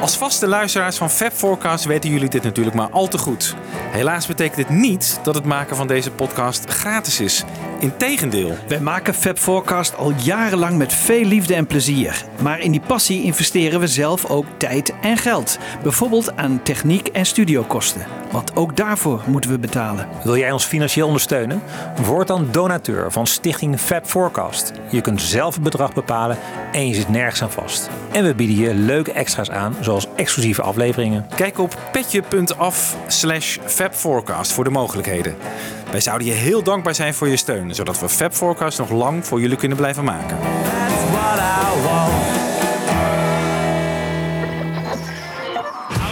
Als vaste luisteraars van Fab Forecast weten jullie dit natuurlijk maar al te goed. Helaas betekent dit niet dat het maken van deze podcast gratis is. Integendeel. Wij maken Fab Forecast al jarenlang met veel liefde en plezier. Maar in die passie investeren we zelf ook tijd en geld. Bijvoorbeeld aan techniek en studiokosten. Want ook daarvoor moeten we betalen. Wil jij ons financieel ondersteunen? Word dan donateur van Stichting Fab Forecast. Je kunt zelf het bedrag bepalen en je zit nergens aan vast. En we bieden je leuke extra's aan, zoals exclusieve afleveringen. Kijk op petje.af slash fabforecast voor de mogelijkheden. Wij zouden je heel dankbaar zijn voor je steun, zodat we Fab Forecast nog lang voor jullie kunnen blijven maken. That's what I want.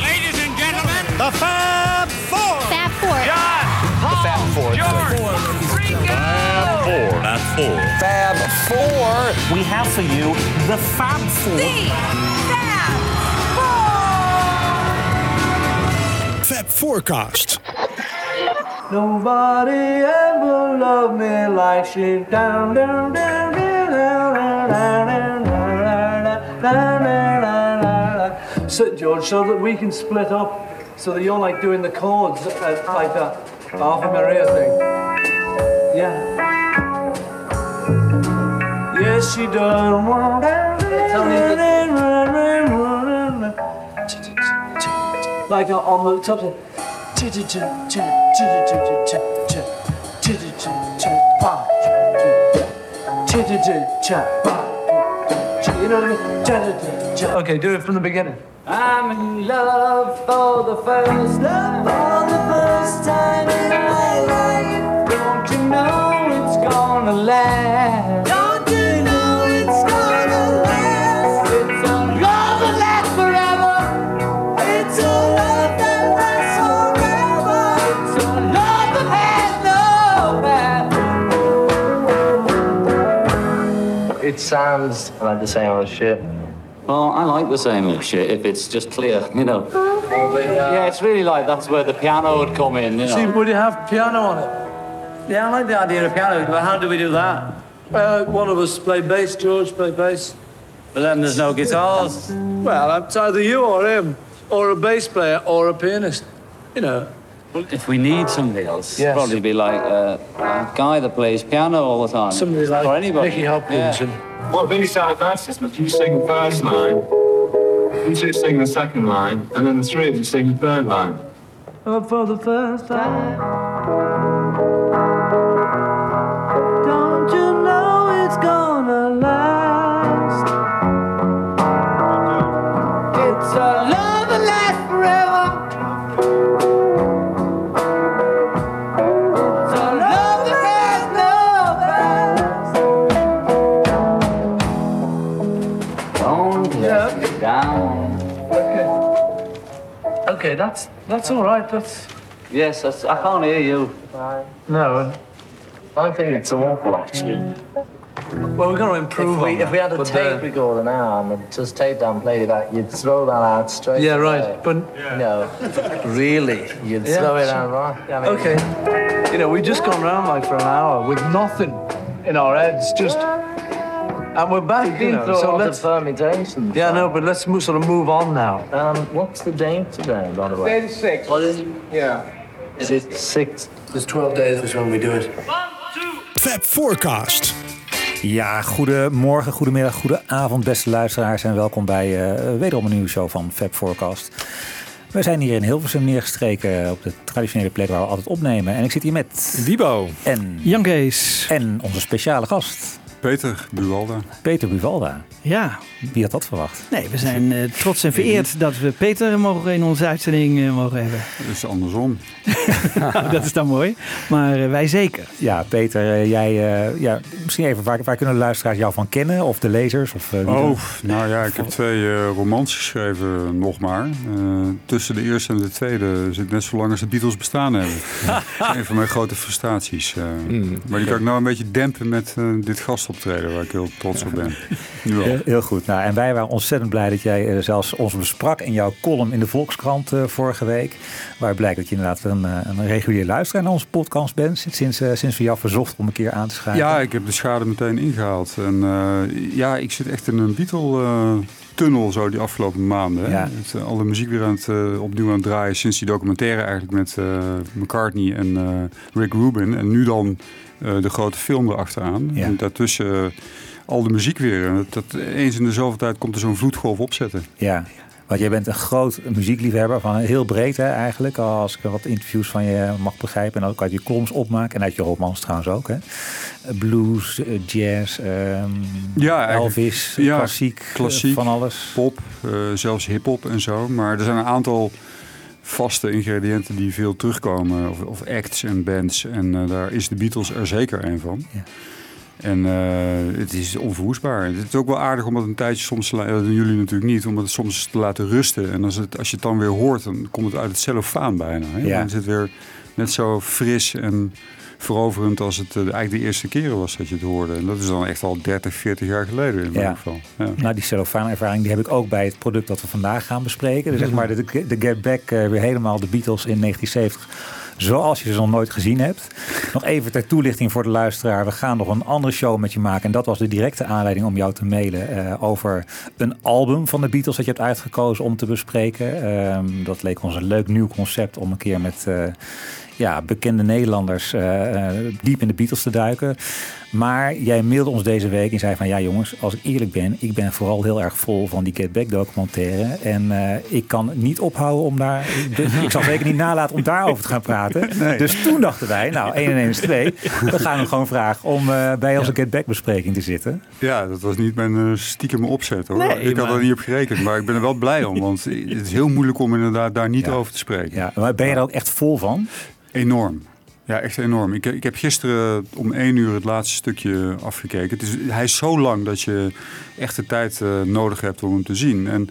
Ladies and gentlemen, The Fab Four. Fab Four. Fab Four. We have for you the Fab Four. Fab Forecast. Nobody ever loved me like she down, down, down. Sit, George, so that we can split up, so that you're like doing the chords uh, like that Ave Maria thing. Yeah. Yes, she does. Tell me Like uh, on the top Okay, do it from the beginning. I'm in love for the first love for the first time in my life. Don't you know it's gonna last? It sounds like the same old shit. Well, I like the same old shit if it's just clear, you know. Yeah, it's really like that's where the piano would come in, you See, know. would you have piano on it? Yeah, I like the idea of piano, but how do we do that? Uh, one of us play bass, George play bass. But then there's no guitars. Well, it's either you or him, or a bass player, or a pianist. You know. If we need somebody else, Yes. probably be like uh, a guy that plays piano all the time. Somebody like or anybody. Nicky Hopkins Yeah. and What really sounds nice is that you sing the first line, you two sing the second line, and then the three of you sing the third line. up for the first time. That's that's all right. That's Yes, that's, I can't hear you. no. I think it's awful, actually. Well, we're going to improve. If we, on if we had that, a but, tape uh, recorder now and just tape down, played it out, you'd throw that out straight. Yeah, away. right. But No, really, you'd Yeah, throw it out right. I mean, Okay. You know, we've just gone around like for an hour with nothing in our heads, just. And we're back, you know. So the let's. permutations. Yeah, no, but let's mo- sort of move on now. Um, what's the date today, by the way? six. What is it? Yeah. Is it six? There's 12 days is when we do it. Fab Forecast. Ja, goedemorgen, goedemiddag, goedenavond beste luisteraars en welkom bij eh, wederom een nieuwe show van Fab Forecast. We zijn hier in Hilversum neergestreken op de traditionele plek waar we altijd opnemen. En ik zit hier met Wibo. en, Jan Kees. en onze speciale gast, Peter Buwalda. Peter Buvalda. Ja, Wie had dat verwacht? nee, we zijn eh, trots en vereerd dat we Peter mogen in onze uitzending eh, mogen hebben. Dus andersom. Nou, dat is dan mooi. Maar eh, wij zeker. Ja, Peter, jij, eh, ja, misschien even, waar, waar kunnen de luisteraars jou van kennen? Of de lezers? Of, dan? Oh, nou ja, ik heb twee eh, romans geschreven, nog maar. Eh, tussen de eerste en de tweede zit net zo lang als de Beatles bestaan hebben. Dat is een van mijn grote frustraties. eh. maar die kan ik nou een beetje dempen met dit optreden waar ik heel trots op ben. Ja. Heel, heel goed. Nou, en wij waren ontzettend blij dat jij eh, zelfs ons besprak in jouw column in de Volkskrant eh, vorige week. Waar blijkt dat je inderdaad een, eh, een regulier luisteraar naar onze podcast bent. Sinds, sinds we jou verzocht om een keer aan te schrijven. Ja, ik heb de schade meteen ingehaald. En ja, ik zit echt in een Beatle-tunnel zo die afgelopen maanden. hè. Ja. Het, eh, alle muziek weer aan het, opnieuw aan het draaien sinds die documentaire eigenlijk met McCartney en Rick Rubin. En nu dan de grote film erachteraan. Ja. En daartussen al de muziek weer. Dat, dat, eens in de zoveel tijd komt er zo'n vloedgolf opzetten. Ja, want jij bent een groot muziekliefhebber, van heel breed hè, eigenlijk. Als ik wat interviews van je mag begrijpen. En ook uit je columns opmaak. En uit je romans trouwens ook. Hè. Blues, eh, jazz, ehm, Ja, Elvis, ja, klassiek, klassiek, eh, van alles. Pop, eh, zelfs hip-hop en zo. Maar er zijn een aantal vaste ingrediënten die veel terugkomen. Of, of acts en bands. En daar is de Beatles er zeker een van. Ja. En eh, het is onverwoestbaar. Het is ook wel aardig om het een tijdje soms te laten... Dat doen jullie natuurlijk niet. Om het soms te laten rusten. En als, het, als je het dan weer hoort, dan komt het uit het cellofaan bijna. Hè? Ja. Dan is het weer net zo fris en veroverend als het eh, eigenlijk de eerste keren was dat je het hoorde. En dat is dan echt al 30, 40 jaar geleden in Ja. mijn geval. Ja. Nou, die cellofaan-ervaring die heb ik ook bij het product dat we vandaag gaan bespreken. Dus zeg maar de, de Get Back, eh, weer helemaal de Beatles in 1970. Zoals je ze nog nooit gezien hebt. Nog even ter toelichting voor de luisteraar. We gaan nog een andere show met je maken. En dat was de directe aanleiding om jou te mailen eh, over een album van de Beatles dat je hebt uitgekozen om te bespreken. Ehm, dat leek ons een leuk nieuw concept om een keer met eh, ja, bekende Nederlanders eh, eh, diep in de Beatles te duiken. Maar jij mailde ons deze week en zei van ja jongens, als ik eerlijk ben, ik ben vooral heel erg vol van die Get Back documentaire. En eh, ik kan niet ophouden om daar, dus ik zal zeker niet nalaten om daarover te gaan praten. Nee. Dus toen dachten wij, nou 1 en 1 is 2. We gaan hem gewoon vragen om eh, bij onze Get Back bespreking te zitten. Ja, dat was niet mijn eh, stiekem opzet hoor. Nee, ik had er niet op gerekend, maar ik ben er wel blij om. Want het is heel moeilijk om inderdaad daar niet Ja. over te spreken. Ja, maar ben je er ook echt vol van? Enorm. Ja, echt enorm. Ik, ik heb gisteren om één uur het laatste stukje afgekeken. Het is, hij is zo lang dat je echt de tijd eh, nodig hebt om hem te zien. En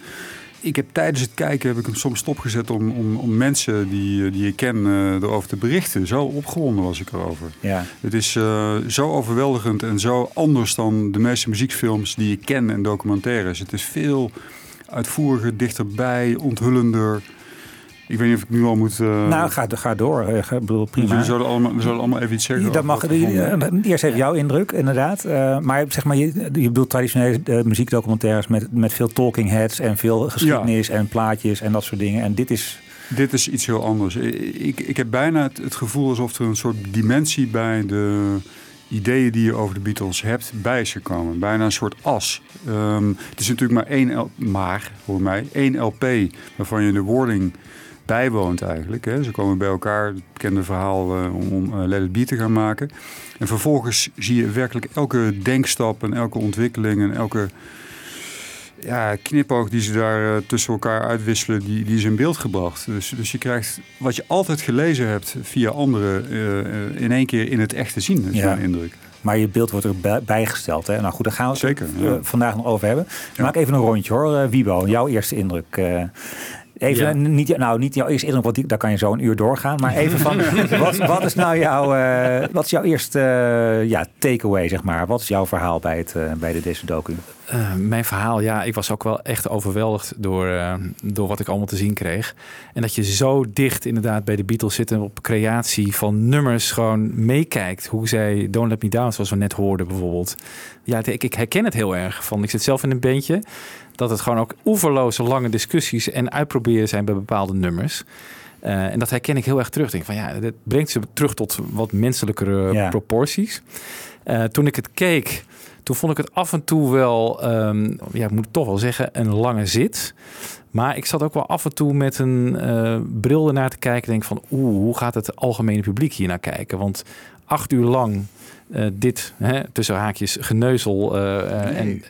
ik heb tijdens het kijken heb ik hem soms stopgezet om, om, om mensen die, eh, die ik ken eh, erover te berichten. Zo opgewonden was ik erover. Ja. Het is zo overweldigend en zo anders dan de meeste muziekfilms die ik ken en documentaires. Het is veel uitvoeriger, dichterbij, onthullender. Ik weet niet of ik nu al moet... eh, nou, ga, ga door. Eh, Ik bedoel, prima. we zullen, allemaal, we zullen allemaal even iets zeggen. Dat mag. eh, Eerst even jouw indruk, inderdaad. Maar zeg maar, je, je bedoelt traditionele muziekdocumentaires met, met veel talking heads en veel geschiedenis en plaatjes en dat soort dingen. En dit is. Dit is iets heel anders. Ik, ik heb bijna het, het gevoel alsof er een soort dimensie bij de ideeën die je over de Beatles hebt bij is gekomen. Bijna een soort as. Ehm, het is natuurlijk maar één, L- maar, voor mij, één LP waarvan je de wording bijwoont eigenlijk. Hè. Ze komen bij elkaar, het bekende verhaal eh, om, om Let It Be te gaan maken. En vervolgens zie je werkelijk elke denkstap en elke ontwikkeling en elke ja, knipoog die ze daar eh, tussen elkaar uitwisselen, die, die is in beeld gebracht. Dus, dus je krijgt wat je altijd gelezen hebt via anderen in één keer in het echt te zien. Dat is Ja. mijn indruk. Maar je beeld wordt er bij- bijgesteld. Hè? Nou goed, daar gaan we het Zeker, ja. vandaag nog over hebben. Maak even een rondje hoor. Wiebo, jouw eerste indruk. Even, Ja. niet, nou, niet jouw eerste indruk, want die, daar kan je zo een uur doorgaan. Maar even van, wat, wat is nou jouw, eh, wat is jouw eerste eh, ja, takeaway, zeg maar? Wat is jouw verhaal bij, het, eh, bij de, deze docu? Mijn verhaal, ja, ik was ook wel echt overweldigd door, door wat ik allemaal te zien kreeg. En dat je zo dicht inderdaad bij de Beatles zit en op creatie van nummers gewoon meekijkt. Hoe zij Don't Let Me Down, zoals we net hoorden bijvoorbeeld. Ja, ik, ik herken het heel erg. Van, ik zit zelf in een bandje. Dat het gewoon ook oeverloze lange discussies en uitproberen zijn bij bepaalde nummers. Eh, en dat herken ik heel erg terug. Ik Denk van ja, dat brengt ze terug tot wat menselijkere Ja. proporties. Eh, toen ik het keek, toen vond ik het af en toe wel, ehm, ja, ik moet toch wel zeggen, een lange zit. Maar ik zat ook wel af en toe met een eh, bril ernaar te kijken. Denk van, oeh, hoe gaat het algemene publiek hier naar kijken? Want acht uur lang dit, hè, tussen haakjes, geneuzel. eh, en,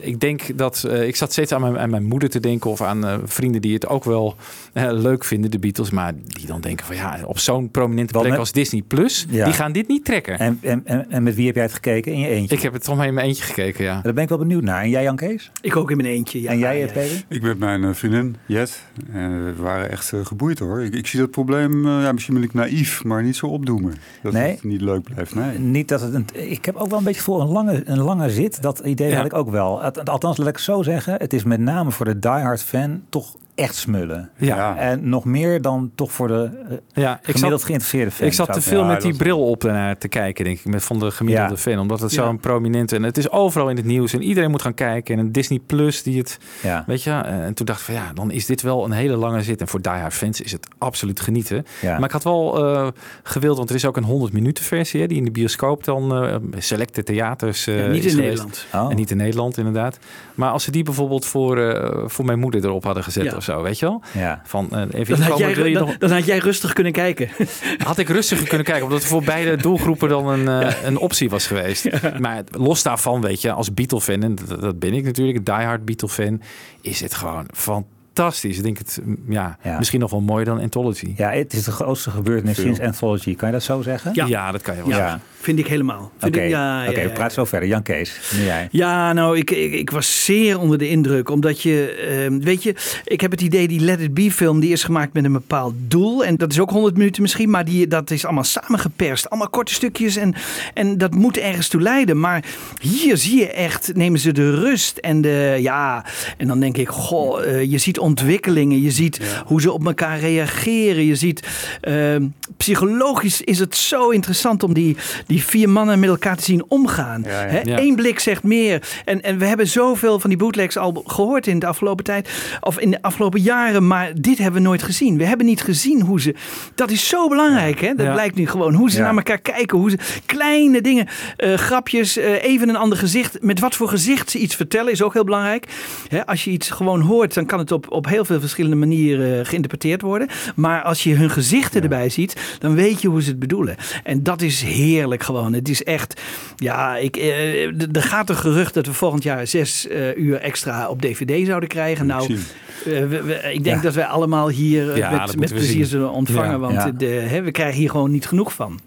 ik denk dat eh, ik zat steeds aan mijn, aan mijn moeder te denken of aan eh, vrienden die het ook wel eh, leuk vinden, de Beatles, maar die dan denken van ja, op zo'n prominente plek met- als Disney Plus, Ja. die gaan dit niet trekken. En, en, en, en met wie heb jij het gekeken? In je eentje? Ik heb het toch maar in mijn eentje gekeken, ja. Daar ben ik wel benieuwd naar. En jij, Jan Kees? Ik ook in mijn eentje. Ja, en jij, ja. eh, Peter? Ik met mijn vriendin, Jet. En we waren echt geboeid hoor. Ik, ik zie dat probleem, eh, ja, misschien ben ik naïef, maar niet zo opdoemen. Dat Nee. het niet leuk blijft. Nee. Niet dat het een, ik heb ook wel een beetje voor een lange, een lange zit. Dat idee Ja. had ik ook wel. Althans, laat ik zo zeggen. Het is met name voor de diehard fan toch echt smullen. Ja. En nog meer dan toch voor de eh, Ja, ik gemiddeld zat, geïnteresseerde fan. ik zat te veel Ja, met die bril op naar te kijken, denk ik, met van de gemiddelde Ja. fan. Omdat het Ja. zo'n prominente en het is overal in het nieuws en iedereen moet gaan kijken. En een Disney Plus die het, Ja. weet je. eh, En toen dacht ik van ja, dan is dit wel een hele lange zit. En voor Die Hard fans is het absoluut genieten. Ja. Maar ik had wel eh, gewild, want er is ook een 100 minuten versie hè, die in de bioscoop dan eh, selecte theaters. eh, Ja, niet is in geweest. Nederland. Oh. En niet in Nederland, inderdaad. Maar als ze die bijvoorbeeld voor, eh, voor mijn moeder erop hadden gezet Ja. Of zo, weet je wel? Ja. Van eh, even Dan had, jij, wil je dan, nog, dan had jij rustig kunnen kijken. had ik rustiger kunnen kijken, omdat het voor beide doelgroepen dan een, eh, een optie was geweest. Maar los daarvan, weet je, als Beatle-fan, en dat, dat ben ik natuurlijk, diehard Beatle-fan, is het gewoon fantastisch. Ik denk het, mm, ja, Ja. misschien nog wel mooier dan Anthology. ja, het is de grootste gebeurtenis sinds Anthology. Kan je dat zo zeggen? Ja. Ja, dat kan je wel Ja, zeggen. Vind ik helemaal. Vind Oké, ik, ja, Oké, ja, we ja. praten zo verder. Jan Kees, nu jij. Ja, nou, ik, ik, ik was zeer onder de indruk. Omdat je, ehm, weet je, ik heb het idee, die Let It Be film, die is gemaakt met een bepaald doel. En dat is ook 100 minuten misschien, maar die, dat is allemaal samengeperst. Allemaal korte stukjes en, en dat moet ergens toe leiden. Maar hier zie je echt, nemen ze de rust en de, ja, en dan denk ik, goh, eh, je ziet ontwikkelingen. Je ziet hoe ze op elkaar reageren. Je ziet, ehm, psychologisch is het zo interessant om die, die vier mannen met elkaar te zien omgaan. Ja, ja. Hè, Ja. Eén blik zegt meer. En, en we hebben zoveel van die bootlegs al gehoord in de afgelopen tijd. Of in de afgelopen jaren. Maar dit hebben we nooit gezien. We hebben niet gezien hoe ze. Dat is zo belangrijk. Hè? Dat Ja. blijkt nu gewoon. Hoe ze Ja. naar elkaar kijken. Hoe ze kleine dingen. eh, grapjes. eh, even een ander gezicht. Met wat voor gezicht ze iets vertellen is ook heel belangrijk. Hè, als je iets gewoon hoort. Dan kan het op, op heel veel verschillende manieren geïnterpreteerd worden. Maar als je hun gezichten erbij ziet. Dan weet je hoe ze het bedoelen. En dat is heerlijk gewoon. Het is echt. Ja, ik, eh, er gaat een gerucht dat we volgend jaar zes eh, uur extra op DVD zouden krijgen. Nou, eh, we- we- ik denk Ja. dat wij allemaal hier Ja, met, plezier zullen ontvangen. Ja. Want de, hè, we krijgen hier gewoon niet genoeg van.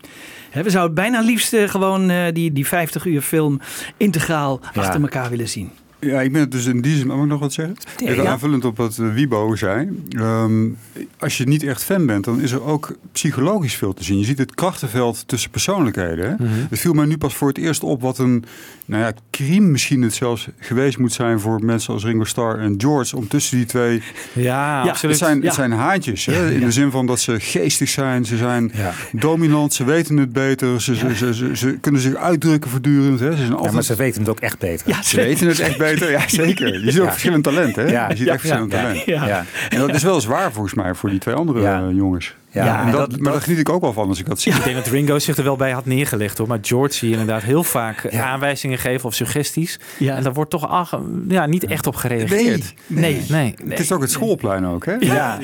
Hè, we zouden bijna liefst gewoon die, die 50 uur film integraal achter elkaar willen zien. Ja, ik ben het dus in die zin, mag ik nog wat zeggen? Ja, Even aanvullend op wat eh, Wiebo zei. Ehm, als je niet echt fan bent, dan is er ook psychologisch veel te zien. Je ziet het krachtenveld tussen persoonlijkheden. Mhm. Het viel mij nu pas voor het eerst op wat een, nou ja, crime misschien het zelfs geweest moet zijn voor mensen als Ringo Starr en George. Om tussen die twee, Ja, Ja, absoluut. het zijn, het zijn haantjes. Hè? In de zin van dat ze geestig zijn, ze zijn dominant, ze weten het beter. Ze, ze, ze, kunnen zich uitdrukken voortdurend. Hè? Ze zijn Ja, altijd maar ze weten het ook echt beter. Ja, ze weten het echt beter, ja zeker. Je ziet ook Ja. verschillend talent, hè? Ja. Je ziet Ja. echt verschillend Ja. talent. Ja. Ja. En dat is wel zwaar volgens mij voor die twee andere Ja. eh, jongens. Ja, Ja, En dat, dat- maar daar geniet ik ook wel van als ik dat zie. Ik denk dat Ringo zich er wel bij had neergelegd hoor. Maar George zie je inderdaad heel vaak aanwijzingen geven of suggesties. Ja. En daar wordt toch ach, ja, niet echt op gereageerd. Nee. Nee. Het is ook het schoolplein ook, hè? Ja,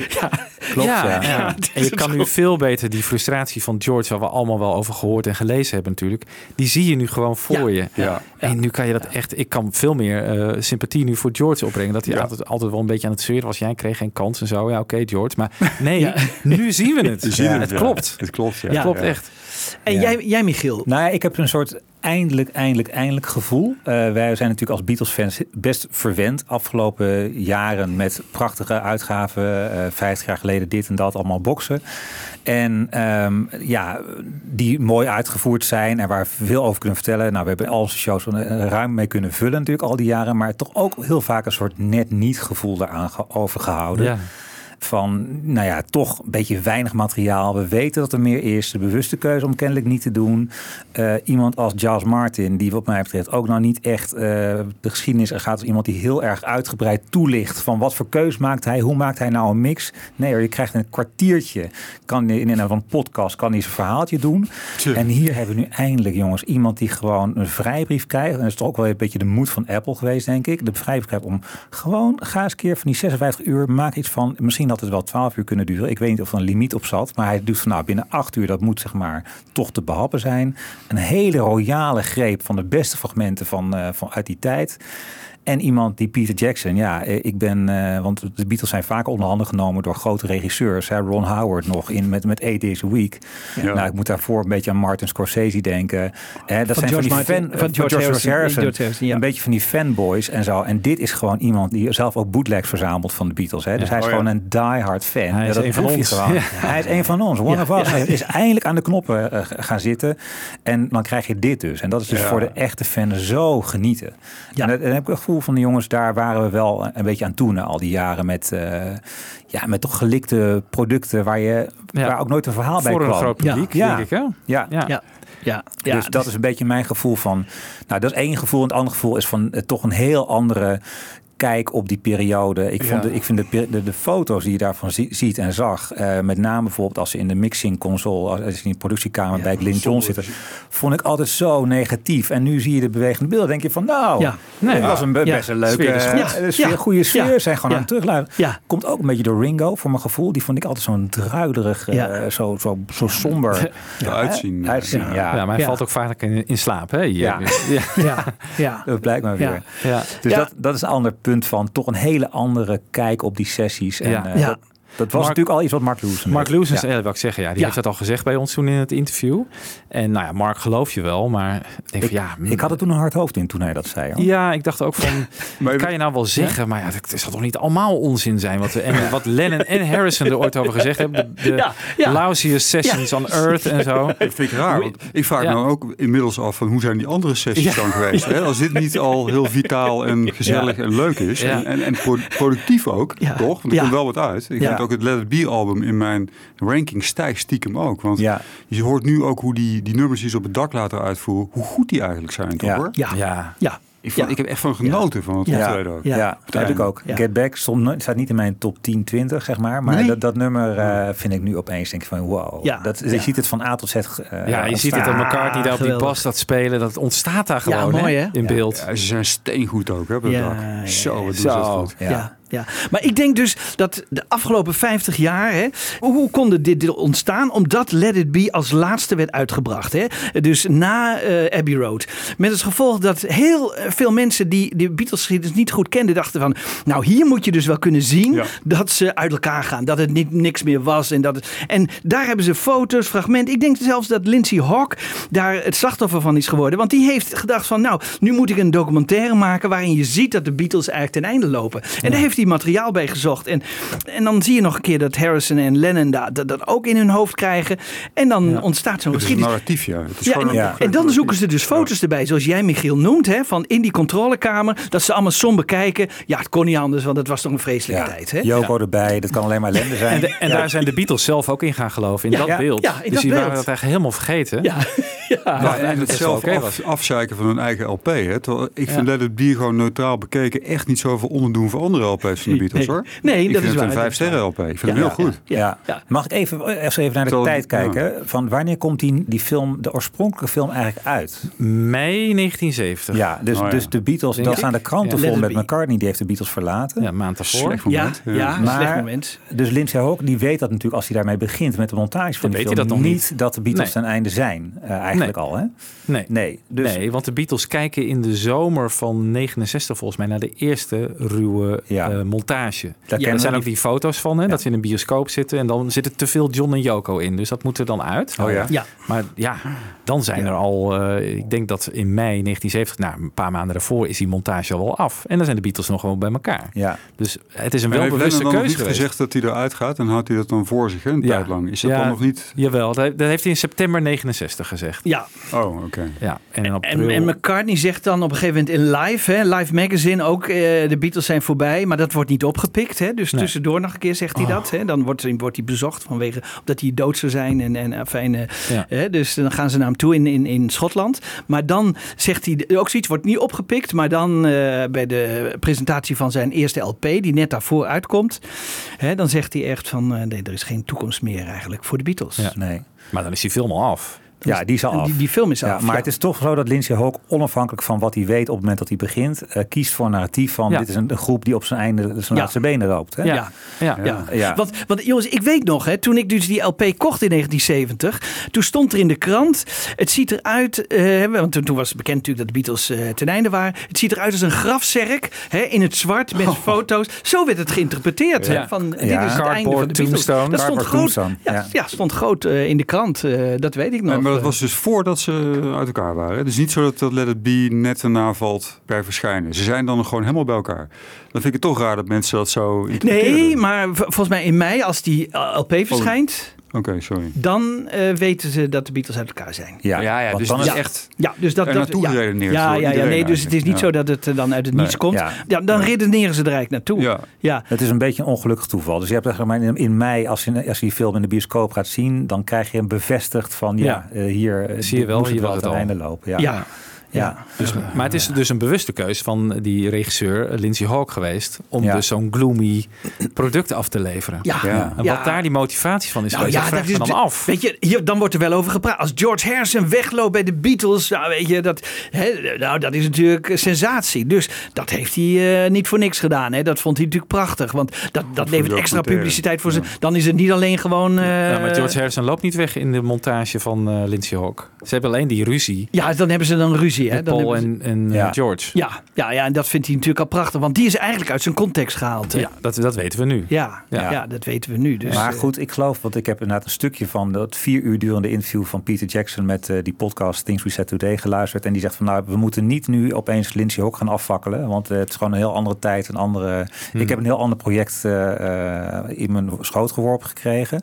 klopt. ja, Ja. ja. En je kan nu veel beter die frustratie van George, waar we allemaal wel over gehoord en gelezen hebben natuurlijk, die zie je nu gewoon voor je. Ja. En nu kan je dat echt, ik kan veel meer eh, sympathie nu voor George opbrengen. Dat hij Ja. altijd, altijd wel een beetje aan het zeuren was. Jij kreeg geen kans en zo. Ja, oké, George. Maar nee, nu zien we het. Het, klopt. Het klopt, ja. Het klopt Ja. echt. En Ja. jij, jij, Michiel? Nou, ja, ik heb een soort eindelijk, eindelijk, eindelijk gevoel. Eh, wij zijn natuurlijk als Beatles-fans best verwend afgelopen jaren met prachtige uitgaven. eh 50 jaar geleden dit en dat, allemaal boksen. En ehm, ja, die mooi uitgevoerd zijn en waar we veel over kunnen vertellen. Nou, we hebben al onze shows ruim mee kunnen vullen natuurlijk al die jaren. Maar toch ook heel vaak een soort net niet gevoel daaraan ge- overgehouden. Ja. Van, nou ja, toch een beetje weinig materiaal. We weten dat er meer is. De bewuste keuze om kennelijk niet te doen. Eh, iemand als Giles Martin, die wat mij betreft ook nou niet echt eh, de geschiedenis er gaat. als iemand die heel erg uitgebreid toelicht van wat voor keus maakt hij, hoe maakt hij nou een mix. Nee hoor, je krijgt een kwartiertje. Kan in een van podcast kan hij zijn verhaaltje doen. En hier hebben we nu eindelijk, jongens, iemand die gewoon een vrijbrief krijgt. En dat is toch ook wel een beetje de moed van Apple geweest, denk ik. De vrijbrief krijgt om gewoon, ga eens een keer van die 56 uur, maak iets van. Misschien had het wel 12 uur kunnen duren. Ik weet niet of er een limiet op zat. Maar hij doet van nou, binnen 8 uur, dat moet zeg maar toch te behappen zijn. Een hele royale greep van de beste fragmenten van, eh, van uit die tijd. En iemand die Peter Jackson, ja, eh, ik ben, eh, want de Beatles zijn vaak onder handen genomen door grote regisseurs. Hè, Ron Howard nog in met, met Eight Days a Week. Ja. Nou, ik moet daarvoor een beetje aan Martin Scorsese denken. Hè, dat Van zijn George van die Martin- fan, van George Harrison. George Harrison, ja. Een beetje van die fanboys en zo. En dit is gewoon iemand die zelf ook bootlegs verzamelt van de Beatles. Hè. Dus Ja. hij is Oh, gewoon een diehard fan. Hij is een van ons. Hij is een van ons. One of us. Hij is eindelijk aan de knoppen eh, gaan zitten. En dan krijg je dit dus. En dat is dus voor de echte fan zo genieten. Ja. En dan heb ik het gevoel van de jongens, daar waren we wel een beetje aan toe na al die jaren met, eh, ja, met toch gelikte producten waar je Ja. waar ook nooit een verhaal bij Voor kwam. een groot publiek, Ja. denk ik. Hè? Ja. Ja. Ja, ja, ja. dus dat is een beetje mijn gevoel van. Nou, dat is één gevoel. En het andere gevoel is van eh, toch een heel andere kijk op die periode. Ik, vond Ja. de, ik vind de, de, de foto's die je daarvan zie- ziet en zag, eh, met name bijvoorbeeld als ze in de mixing console, als ze in de productiekamer bij Glyn John zitten, vond ik altijd zo negatief. En nu zie je de bewegende beelden, denk je van nou, Ja. nee, Ja. was een be- Ja. best een leuke, Sfeer is goed. eh, sfeer, Ja. goede sfeer. Ja. Zijn gewoon Ja. aan het terugluisteren. Ja. Komt ook een beetje door Ringo, voor mijn gevoel. Die vond ik altijd zo'n druiderig, eh, zo, zo, zo somber Ja, uitzien. uitzien. Ja, Ja, maar hij Ja. valt ook vaak in, in slaap. Hè? Ja. ja. ja, ja. Dat blijkt maar weer. Ja. ja. Dus Ja. dat, dat is een ander punt van toch een hele andere kijk op die sessies. En, Ja. eh, Ja. Dat, dat was Mark- natuurlijk al iets wat Mark Lewis Mark. Lewis, Ja. ja. wil ik zeggen, ja, die Ja. heeft dat al gezegd bij ons toen in het interview. En nou ja, Mark geloof je wel, maar ik denk Ik, van, ja, ik had er toen een hard hoofd in toen hij dat zei. hoor. Ja, ik dacht ook van, Maar kan je nou wel zeggen, maar ja, het zal toch niet allemaal onzin zijn wat, we, en wat Lennon en Harrison er ooit over gezegd hebben. De, de Ja, ja. lousiest sessions on earth en zo. Dat vind ik raar. Want ik vraag Ja. me ook inmiddels af van hoe zijn die andere sessies Ja. dan geweest? Hè? Als dit niet al heel vitaal en gezellig en leuk is. Ja. En, en, en pro- productief ook, Ja. toch? Want er Ja. komt wel wat uit. Ik Ja. Ook het Let It Be album in mijn ranking stijgt stiekem ook. Want Ja. je hoort nu ook hoe die, die nummers die ze op het dak laten uitvoeren, hoe goed die eigenlijk zijn, toch Ja. hoor? Ja, Ja, ja. Ik, vond, Ja. ik heb echt van genoten van het Ja. optreden ook. Ja. Ja, dat heb ik ook. Ja. Get Back stond, staat niet in mijn top 10, 20, zeg maar. Maar Nee? dat, dat nummer eh, vind ik nu opeens, denk ik van wow. Ja. Dat, je ziet het van A tot Z eh, ja je ziet het aan elkaar die daar op die bas dat spelen. Dat ontstaat daar Ja, gewoon mooi, hè, in beeld. Ja, ze zijn steengoed ook hè, op het Ja, dak. ja, Zo, wat doen ze dat goed. Ja. Ja. Maar ik denk dus dat de afgelopen 50 jaar, hè, hoe kon dit, dit ontstaan? Omdat Let It Be als laatste werd uitgebracht. Hè? Dus na eh, Abbey Road. Met als gevolg dat heel eh, veel mensen die de Beatles geschiedenis niet goed kenden, dachten van, nou hier moet je dus wel kunnen zien Ja. dat ze uit elkaar gaan. Dat het niet, niks meer was. En, dat het, en daar hebben ze foto's, fragmenten. Ik denk zelfs dat Lindsay Hawk daar het slachtoffer van is geworden. Want die heeft gedacht van, nou, nu moet ik een documentaire maken waarin je ziet dat de Beatles eigenlijk ten einde lopen. En daar heeft hij materiaal bij gezocht. En, en dan zie je nog een keer dat Harrison en Lennon dat, dat, dat ook in hun hoofd krijgen. En dan ontstaat zo'n Het is een geschiedenis. narratief, ja. Het is Ja, gewoon en, een- Ja. en dan zoeken ze dus foto's erbij, zoals jij Michiel noemt, hè, van in die controlekamer, dat ze allemaal somber kijken. Ja, het kon niet anders, want het was toch een vreselijke Ja. tijd. Hè? Joko erbij, dat kan alleen maar ellende zijn. En, de- en Ja. daar zijn de Beatles zelf ook in gaan geloven, in Ja. dat Ja. beeld. Ja, in dus dat die waren dat eigenlijk helemaal vergeten. Ja, ja. Ja, en dat het het zelf af, afzeiken van hun eigen LP. Hè? Terwijl ik vind Ja. Let It Be gewoon neutraal bekeken echt niet zoveel onderdoen voor andere LP's van de Beatles Nee. hoor. Nee, ik dat vind is het een vijf sterren LP. Ik vind hem Ja. heel goed. Ja. Ja. Mag ik even, even even naar de Terwijl- tijd kijken? Van wanneer komt die, die film, de oorspronkelijke film eigenlijk uit? Mei 1970. Ja, dus, Oh, ja. dus de Beatles, dat staan de kranten Ja. vol met. McCartney. Die heeft de Beatles verlaten. Ja, maand daarvoor. Slecht Ja, moment. ja, slecht moment. Dus Lindsay Hawk, die weet dat natuurlijk als hij daarmee begint met de montage van die weet film. hij dat nog niet dat de Beatles ten einde zijn. eh, eigenlijk Nee. al, hè? Nee. Nee, dus nee, want de Beatles kijken in de zomer van 69 volgens mij naar de eerste ruwe Ja. eh, montage. daar Er kennen zijn ook die foto's van, hè, dat ze in een bioscoop zitten. En dan zit er te veel John en Yoko in. Dus dat moet er dan uit. Oh ja. Ja. Maar ja, dan zijn er al... eh, ik denk dat in mei 1970, nou een paar maanden daarvoor... is die montage al wel af. En dan zijn de Beatles nog gewoon bij elkaar. Ja. Dus het is een welbewuste keuze niet geweest. gezegd dat hij eruit gaat en houdt hij dat dan voor zich hè, een Ja. tijd lang? Is dat Ja. dan nog niet? Jawel, dat dat heeft hij in september 69 gezegd. Ja, Oh, oké. Ja, en in en, april... en McCartney zegt dan op een gegeven moment in live, hè, live magazine ook, eh, de Beatles zijn voorbij, maar dat wordt niet opgepikt. Hè, dus Nee. tussendoor nog een keer zegt hij dat. Hè, dan wordt, wordt hij bezocht vanwege dat hij dood zou zijn. En, en, fijn, Ja. hè, dus dan gaan ze naar hem toe in, in, in Schotland. Maar dan zegt hij ook zoiets, wordt niet opgepikt, maar dan eh, bij de presentatie van zijn eerste LP, die net daarvoor uitkomt, hè, dan zegt hij echt van, eh, nee, er is geen toekomst meer eigenlijk voor de Beatles. Ja. Nee. Maar dan is die film al af. Ja, die is al af. Die, die film is Ja, af. maar ja. het is toch zo dat Lindsay Hawk onafhankelijk van wat hij weet op het moment dat hij begint, eh, kiest voor een narratief van Ja. dit is een, een groep die op zijn einde zijn Ja. laatste benen loopt. Hè? Ja. Ja. Ja. Ja. Ja. Want, want jongens, ik weet nog, hè, toen ik dus die LP kocht in 1970, toen stond er in de krant, het ziet eruit, eh, want toen, toen was het bekend natuurlijk dat de Beatles eh, ten einde waren, het ziet eruit als een grafzerk hè, in het zwart met foto's. Zo werd het geïnterpreteerd. Hè, Ja. van, dit is het einde van de Beatles. tombstone. Dat stond groot, ja, ja. ja, stond groot in de krant, eh, dat weet ik nog. Maar dat was dus voordat ze uit elkaar waren. Het is niet zo dat, dat Let It Be net daarna valt bij verschijnen. Ze zijn dan gewoon helemaal bij elkaar. Dan vind ik het toch raar dat mensen dat zo. Nee, maar volgens mij in mei, als die eh, LP verschijnt, Oké, sorry. dan eh, weten ze dat de Beatles uit elkaar zijn. Ja, Ja, ja, dus dan is Ja. echt... Ja, dus dat, Er dat naartoe ja. Ja, ja, ja, nee, dus het is niet eigenlijk. zo dat het eh, dan uit het Nee. niets komt. Ja. Ja. dan redeneren ze er eigenlijk naartoe. Ja. Ja. Het is een beetje een ongelukkig toeval. Dus je hebt maar in, in mei, als je, als je die film in de bioscoop gaat zien, dan krijg je hem bevestigd van ja, Ja. eh, hier Zie je wel, hier wel het einde lopen. Ja. Ja. Ja. Dus, maar het is dus een bewuste keus van die regisseur Lindsay Hawk geweest om Ja. dus zo'n gloomy product af te leveren. Ja. Ja. En Ja. wat daar die motivatie van is Nou ja, dat is dan af. Weet je, hier, dan wordt er wel over gepraat. Als George Harrison wegloopt bij de Beatles, nou, weet je, dat, hè, nou, dat is natuurlijk een sensatie. Dus dat heeft hij eh, niet voor niks gedaan. Hè. Dat vond hij natuurlijk prachtig. Want dat, dat levert extra publiciteit voor ze. Dan is het niet alleen gewoon. eh, Ja, maar George Harrison loopt niet weg in de montage van eh Lindsay Hawk. Ze hebben alleen die ruzie Ja, dan hebben ze dan ruzie. Hè. Dan Paul en, en eh, Ja. George. ja, ja, ja, en dat vindt hij natuurlijk al prachtig. Want die is eigenlijk uit zijn context gehaald. hè. Ja, dat, dat weten we nu. Ja, ja. Ja. dat weten we nu. Dus, maar eh, goed, ik geloof, want ik heb inderdaad een stukje van dat vier uur durende interview van Peter Jackson met eh, die podcast Things We Said Today geluisterd. En die zegt van nou, we moeten niet nu opeens Lindsay Hawk gaan afvakkelen. Want het is gewoon een heel andere tijd, een andere... Hmm. Ik heb een heel ander project eh, eh, in mijn schoot geworpen gekregen.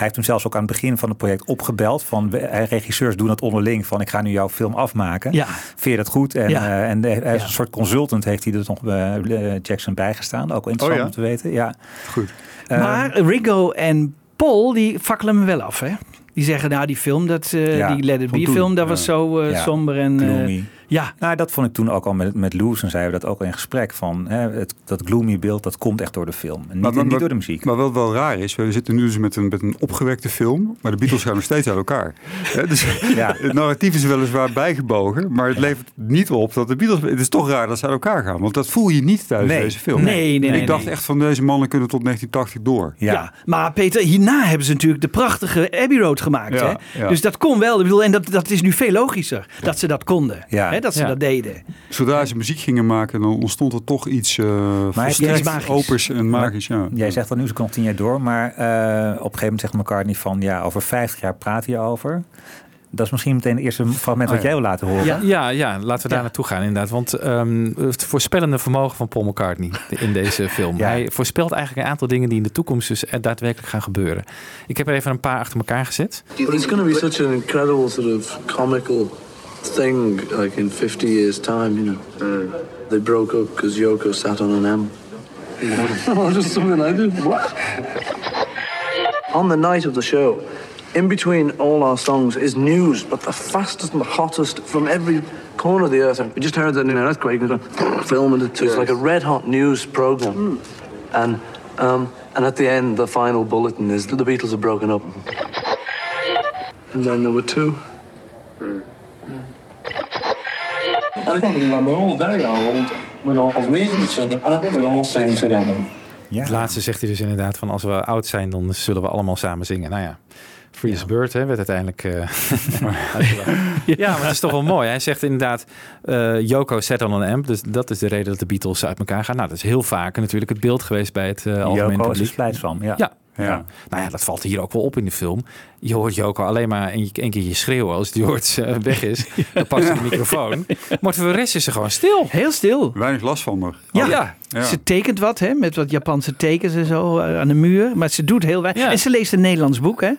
Hij heeft toen zelfs ook aan het begin van het project opgebeld van eh, regisseurs doen het onderling van ik ga nu jouw film afmaken. Ja. Vind je dat goed? En, Ja. eh, en de- is Ja. een soort consultant heeft hij er nog bij eh, Jackson bijgestaan. Ook interessant Oh ja? om te weten. Ja. Goed. Maar Ringo en Paul, die fakkelen hem wel af, hè? Die zeggen, nou, die film, dat, eh, die Let It Be film, dat was zo eh, somber en... ja, Nou, dat vond ik toen ook al met, met Loes. En zeiden we dat ook al in gesprek. Van, hè, het, dat gloomy beeld, dat komt echt door de film. En niet, niet door de muziek. Maar wat wel raar is, we zitten nu dus met een, met een opgewekte film, maar de Beatles gaan nog steeds uit elkaar. Hè, dus Ja. het narratief is weliswaar bijgebogen, maar het levert niet op dat de Beatles... Het is toch raar dat ze uit elkaar gaan, want dat voel je niet tijdens Nee. deze film. Nee, nee, nee, ik dacht nee. echt van deze mannen kunnen tot 1980 door. ja. ja. maar Peter, hierna hebben ze natuurlijk de prachtige Abbey Road gemaakt, Ja, hè? ja. Dus dat kon wel. Ik bedoel, en dat, dat is nu veel logischer, dat ze dat konden. Ja. Hè, dat ze Ja. dat deden. Zodra ze muziek gingen maken, dan ontstond er toch iets uh, Maar is opers en magisch. Ja. Jij zegt dan nu, ze nog tien jaar door. Maar eh, op een gegeven moment zegt McCartney van... ja, over 50 jaar praat hij over. Dat is misschien meteen het eerste fragment wat Oh ja. jij wil laten horen. Ja. Ja, ja, laten we daar Ja. naartoe gaan inderdaad. Want ehm, het voorspellende vermogen van Paul McCartney in deze film. Ja. Hij voorspelt eigenlijk een aantal dingen die in de toekomst dus er daadwerkelijk gaan gebeuren. Ik heb er even een paar achter elkaar gezet. It's going to be such an incredible sort of comical thing, like in 50 years' time, you know. They broke up because Yoko sat on an M. oh, just something I did. What? On the night of the show, in between all our songs is news, but the fastest and the hottest from every corner of the earth. We just heard that in an earthquake, and filming it. So it's like a red hot news program. And um, and at the end, the final bulletin is that the Beatles have broken up. And then there were two. Ja. Het laatste zegt hij dus inderdaad van als we oud zijn, dan zullen we allemaal samen zingen. Nou ja, Free as Bird hè, werd uiteindelijk... eh, ja, maar het is toch wel mooi. Hij zegt inderdaad, eh Yoko set on an amp. Dus dat is de reden dat de Beatles uit elkaar gaan. Nou, dat is heel vaak natuurlijk het beeld geweest bij het uh, algemeen is er publiek. splijt van. Ja. Ja. Ja. Ja. Nou ja, dat valt hier ook wel op in de film. Je hoort Joko alleen maar een, een keer je schreeuwen als George uh, weg is. Dan pakt ze de microfoon. Maar voor de rest is ze gewoon stil. Heel stil. Weinig last van haar. Ja. ja. Ja. Ze tekent wat, hè, met wat Japanse tekens en zo eh, aan de muur. Maar ze doet heel weinig. Ja. En ze leest een Nederlands boek, hè?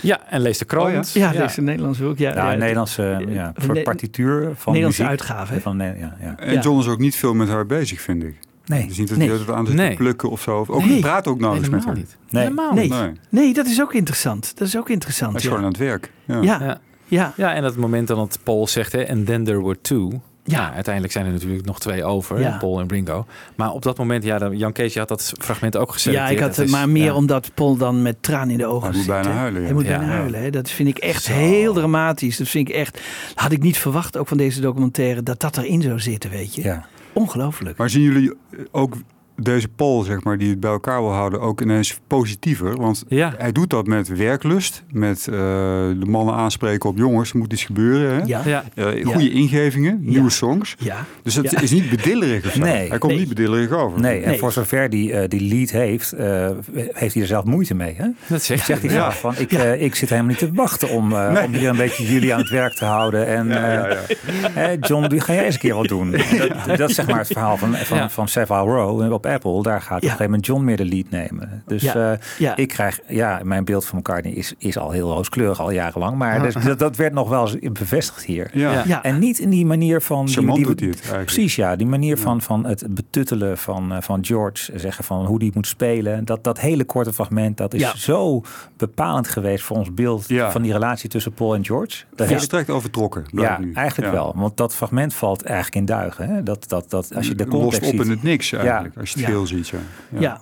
Ja, en leest de krant. Ja, ze leest een Nederlands boek. Ja, Ja, ja. een Nederlandse ja, Van voor Ne- partituur van Nederlandse muziek. uitgave, hè? Van, Ne- ja, ja. En Ja. John is ook niet veel met haar bezig, vind ik. Nee. Het is niet dat Nee. het aan zit Nee. plukken of zo. Ook, Nee. Praat ook nauwelijks met haar. niet. Nee. Helemaal Nee. niet. Nee. nee, dat is ook interessant. Dat is ook interessant. Hij is ja. gewoon aan het werk. Ja. Ja, Ja. ja. Ja, en dat moment dan dat Paul zegt, hè, and then there were two. Ja, uiteindelijk zijn er natuurlijk nog twee over, Ja. Paul en Ringo. Maar op dat moment, ja, Jan Kees, je had dat fragment ook gezet. Ja, ik had het maar meer omdat Paul dan met tranen in de ogen Hij moet zit, bijna huilen, ja. Hij moet Ja. bijna huilen. Hè. Dat vind ik echt heel dramatisch. Dat vind ik echt. Had ik niet verwacht, ook van deze documentaire, dat dat erin zou zitten, weet je. Ja. Ongelooflijk. Maar zien jullie ook deze Paul, zeg maar, die het bij elkaar wil houden, ook ineens positiever? Want Ja. hij doet dat met werklust, met eh, de mannen aanspreken op jongens, moet iets gebeuren. Hè? Ja. Ja. Eh, goede ingevingen, nieuwe songs. Ja. Dus het Ja. is niet bedillerig of zo. Nee. Hij komt Nee. niet bedillerig over. Nee, en Nee. voor zover die, eh, die lead heeft, eh, heeft hij er zelf moeite mee. Hè? Dat zegt Zegt hij zelf van, ik, ik zit helemaal niet te wachten om, eh, om hier een beetje jullie aan het werk te houden. En John, die ga jij eens een keer wat doen. Dat, dat is zeg maar het verhaal van, van, Ja. van Savile Row op Apple. Daar gaat op een gegeven moment John meer de lead nemen. Dus Ja. eh, Ja. ik krijg, ja, mijn beeld van McCartney is, is al heel rooskleurig al jarenlang. Maar dus, dat, dat werd nog wel eens bevestigd hier. Ja. Ja. Ja. En niet in die manier van... die- Charmant die, doet hij het eigenlijk. Precies, ja. Die manier van, van het betuttelen van, eh, van George. Zeggen van hoe die moet spelen. Dat, dat hele korte fragment, dat is Ja. zo bepalend geweest voor ons beeld Ja. van die relatie tussen Paul en George. Dat direct overtrokken. ja, nu. eigenlijk Ja. wel. Want dat fragment valt eigenlijk in duigen. Hè? Dat, dat, dat, als je de Lost context op ziet. in het niks eigenlijk, Ja. als je het Ja. ziet. Ja. Ja.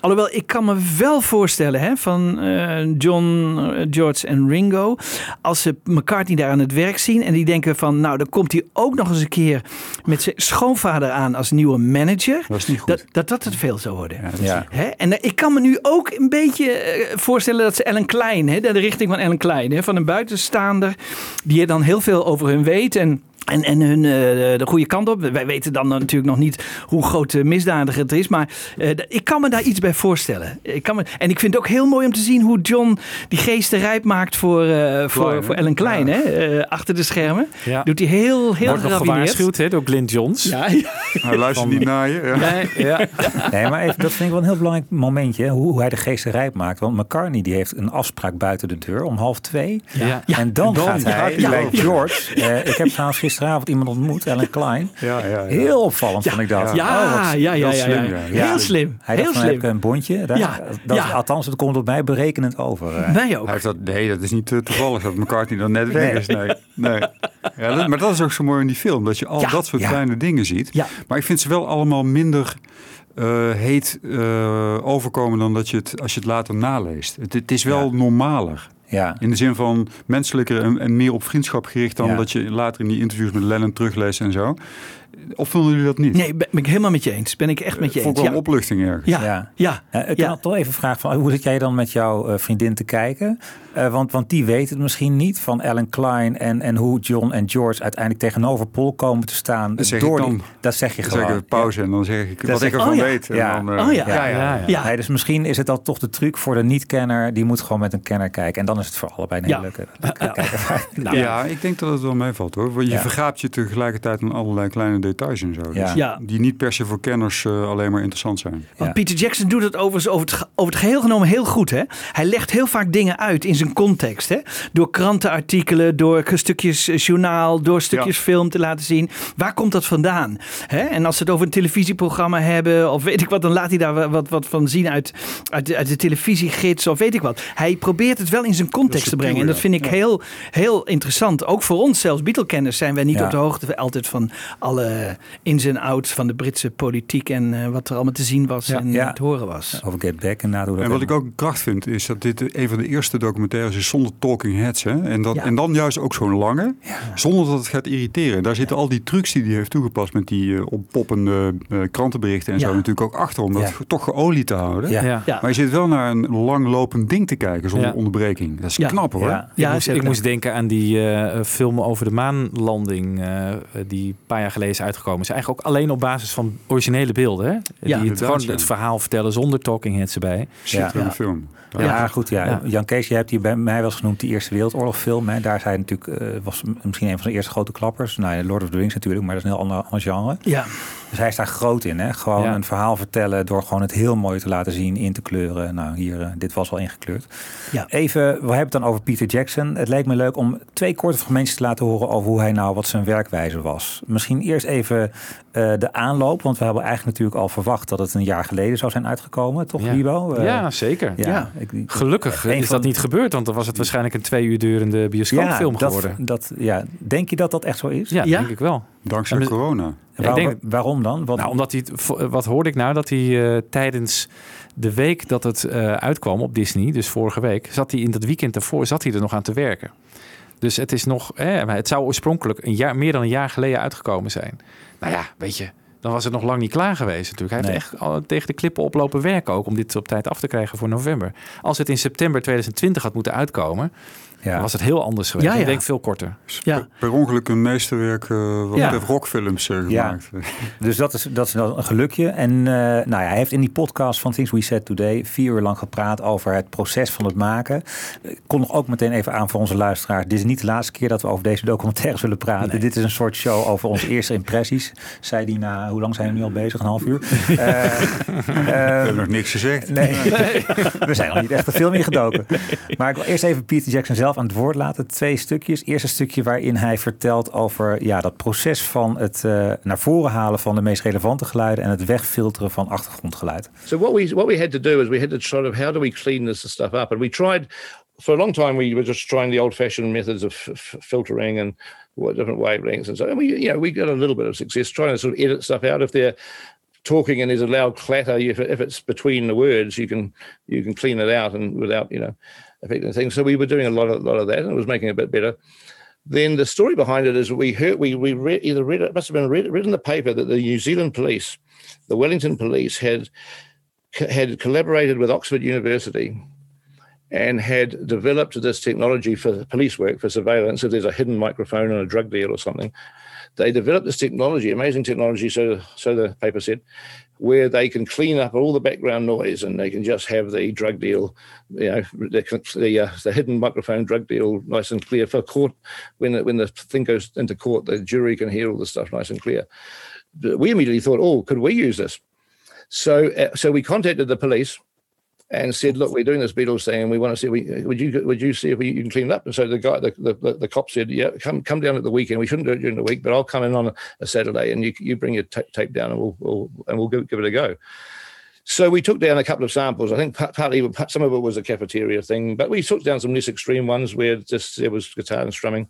Alhoewel, ik kan me wel voorstellen hè, van eh, John, eh, George en Ringo. Als ze McCartney daar aan het werk zien. En die denken van, nou dan komt hij ook nog eens een keer met zijn schoonvader aan als nieuwe manager. Dat is niet goed. Dat dat, dat het veel zou worden. Ja, Ja. Hè? En eh, ik kan me nu ook een beetje voorstellen dat ze Ellen Klein, hè, de richting van Ellen Klein, hè, van een buitenstaander, die er dan heel veel over hun weet en. En, en hun eh, de goede kant op. Wij weten dan natuurlijk nog niet hoe groot de misdadiger het is. Maar eh, ik kan me daar iets bij voorstellen. Ik kan me, en ik vind het ook heel mooi om te zien hoe John die geesten rijp maakt voor, eh, voor, Klein, voor hè? Ellen Klein. Ja. Hè? Eh, achter de schermen. Ja. Doet hij heel, heel Wordt nog gewaarschuwd hè, door Glyn Johns. Ja, ja. Hij luistert niet naar je. Ja. Nee, ja. Nee, maar even, dat vind ik wel een heel belangrijk momentje. hè, Hoe, hoe hij de geesten rijp maakt. Want McCartney die heeft een afspraak buiten de deur om half twee. Ja. En dan, En dan gaat hij bij. George. eh, ik heb trouwens gisteravond iemand ontmoet, Ellen Klein. Ja, ja, ja. Heel opvallend Ja, vond ik dat. ja, Oh, ja, ja, ja, dat is ja, slim, ja. ja. Ja. Heel slim. Hij heel dacht van, heb slim. ik een bondje? Daar, Ja, dat, ja. Althans, het komt op mij berekenend over. eh. Wij ook. Hij heeft dat, nee, dat is niet eh, toevallig dat McCartney dan net weg Nee. is. Nee, nee. Ja, dat- maar dat is ook zo mooi in die film. Dat je al Ja, dat soort ja. kleine dingen ziet. Ja. Maar ik vind ze wel allemaal minder eh, heet eh, overkomen dan dat je het, als je het later naleest. Het, het is wel Ja. normaler. Ja. In de zin van menselijker en, en meer op vriendschap gericht dan Ja. dat je later in die interviews met Lennon terugleest en zo. Of vonden jullie dat niet? Nee, ben ben ik helemaal met je eens. Ben ik echt met je Vond eens. ik wel Ja. opluchting ergens. Ja, ja. Ja. ja. Ik kan toch even vragen van hoe zit jij dan met jouw eh, vriendin te kijken? Eh, want, want die weet het misschien niet van Ellen Klein en, en hoe John en George uiteindelijk tegenover Paul komen te staan. Dat zeg door ik die- dan. dat zeg je Dan gewoon. zeg ik pauze en dan zeg ik Dat wat zeg- ik ervan oh ja. weet. En Ja. dan, eh, Oh ja. Ja, ja, ja. Nee, dus misschien is het dan toch de truc voor de niet-kenner. Die moet gewoon met een kenner kijken. En dan is het voor allebei een hele Ja. leuke. Nou, Ja, ik denk dat het wel meevalt hoor. Want je Ja. vergaapt je tegelijkertijd aan allerlei kleine details en zo. Ja. Dus Ja. Die niet per se voor kenners eh, alleen maar interessant zijn. Want Ja. Peter Jackson doet het overigens over het, over het geheel genomen heel goed. Hè? Hij legt heel vaak dingen uit in zijn context. Hè? Door krantenartikelen, door stukjes eh, journaal, door stukjes Ja. film te laten zien. Waar komt dat vandaan? Hè? En als ze het over een televisieprogramma hebben of weet ik wat, dan laat hij daar wa- wat, wat van zien uit, uit, de, uit de televisiegids of weet ik wat. Hij probeert het wel in zijn context te brengen. En dat vind ik heel, heel interessant. Ook voor ons, zelfs Beatle-kenners, zijn wij niet Ja. op de hoogte altijd van alle ins en outs van de Britse politiek en eh, wat er allemaal te zien was Ja. en Ja. te horen was. Over Get Back en hoe dat En wat ik ook een kracht vind, is dat dit een van de eerste documentaires is zonder talking heads. Hè? En, dat, Ja. en dan juist ook zo'n lange, zonder dat het gaat irriteren. Daar zitten al die trucs die hij heeft toegepast met die eh, oppoppende eh, krantenberichten en Ja. zo natuurlijk ook achter. Om dat toch geolied te houden. Ja. Ja. Ja. Maar je zit wel naar een langlopend ding te kijken zonder Ja. onderbreking. Dat is Ja. knap hoor. Ja. Ja, ik moest, ik moest denken aan die eh, film over de maanlanding eh, die een paar jaar geleden is uitgekomen. Is eigenlijk ook alleen op basis van originele beelden. Hè? Ja. die het, gewoon ja. het verhaal vertellen zonder talking heads erbij. Schitterende Ja. film. Ja, goed. Ja. Ja. Jan Kees, je hebt hier bij mij wel eens genoemd die Eerste Wereldoorlog-film. Hè. Daar hij natuurlijk, eh, was misschien een van zijn eerste grote klappers. Nou, Lord of the Rings natuurlijk, maar dat is een heel ander, ander genre. Ja, Dus hij is daar groot in. Hè. Gewoon Ja. een verhaal vertellen door gewoon het heel mooi te laten zien, in te kleuren. Nou, hier, eh, dit was al ingekleurd. Ja. Even, we hebben het dan over Peter Jackson. Het leek me leuk om twee korte fragmentjes te laten horen over hoe hij nou, wat zijn werkwijze was. Misschien eerst even eh, de aanloop, want we hebben eigenlijk natuurlijk al verwacht dat het een jaar geleden zou zijn uitgekomen, toch, Ja. Libo? Eh, ja, zeker. Ja. ik- Gelukkig is van- dat niet gebeurd, want dan was het waarschijnlijk een twee uur durende bioscoopfilm geworden. Dat, ja. Denk je dat dat echt zo is? Ja, Ja? denk ik wel. Dankzij corona. Denk- waarom dan? Want, Nou, omdat hij, wat hoorde ik nou? Dat hij eh, tijdens de week dat het eh, uitkwam op Disney, dus vorige week, zat hij in dat weekend daarvoor, zat hij er nog aan te werken. Dus het is nog, eh, het zou oorspronkelijk een jaar, meer dan een jaar geleden uitgekomen zijn. Nou ja, weet je, dan was het nog lang niet klaar geweest natuurlijk. Hij Nee. heeft echt al tegen de klippen oplopen werken ook om dit op tijd af te krijgen voor november. Als het in september 2020 had moeten uitkomen, ja. dan was het heel anders geweest. Ja, Ik denk veel korter. Ja. Per ongeluk een meesterwerk eh, wat Ja. rockfilms eh, Ja. gemaakt. Dus dat is, dat is wel een gelukje. En eh, nou ja, hij heeft in die podcast van Things We Said Today vier uur lang gepraat over het proces van het maken. Ik kom nog ook meteen even aan voor onze luisteraars. Dit is niet de laatste keer dat we over deze documentaire zullen praten. Dit is een soort show over onze eerste impressies. Zei die na, hoe lang zijn we nu al bezig? Een half uur? Eh, We eh, hebben nog niks gezegd. Nee, we zijn nog niet echt de film ingedoken. Maar ik wil eerst even Peter Jackson zelf aan het woord laten. Twee stukjes. Eerst een stukje waarin hij vertelt over ja, dat proces van het eh, naar voren halen van de meest relevante geluiden en het wegfilteren van achtergrondgeluid. So what we what we had to do is we had to sort of how do we clean this stuff up, and we tried for a long time. We were just trying the old-fashioned methods of filtering and what different wavelengths and so. And we you know we got a little bit of success trying to sort of edit stuff out if they're talking and there's a loud clatter. If it's between the words, you can you can clean it out and without you know affecting things. So we were doing a lot of lot of that, and it was making it a bit better. Then the story behind it is we heard we we read either read it must have been read, read in the paper that the New Zealand police, the Wellington police had had collaborated with Oxford University and had developed this technology for police work for surveillance. If there's a hidden microphone on a drug deal or something, they developed this technology, amazing technology. So, so the paper said, where they can clean up all the background noise and they can just have the drug deal, you know, the the, uh, the hidden microphone drug deal nice and clear for court. When the, when the thing goes into court, the jury can hear all the stuff nice and clear. But we immediately thought, oh, could we use this? So, uh, so we contacted the police and said, "Look, we're doing this Beatles thing, and we want to see. Would you would you see if you can clean it up?" And so the guy, the, the the cop said, "Yeah, come come down at the weekend. We shouldn't do it during the week, but I'll come in on a, Saturday, and you you bring your ta- tape down, and we'll, we'll and we'll give, give it a go." So we took down a couple of samples. I think partly some of it was a cafeteria thing, but we took down some less extreme ones where just there was guitar and strumming,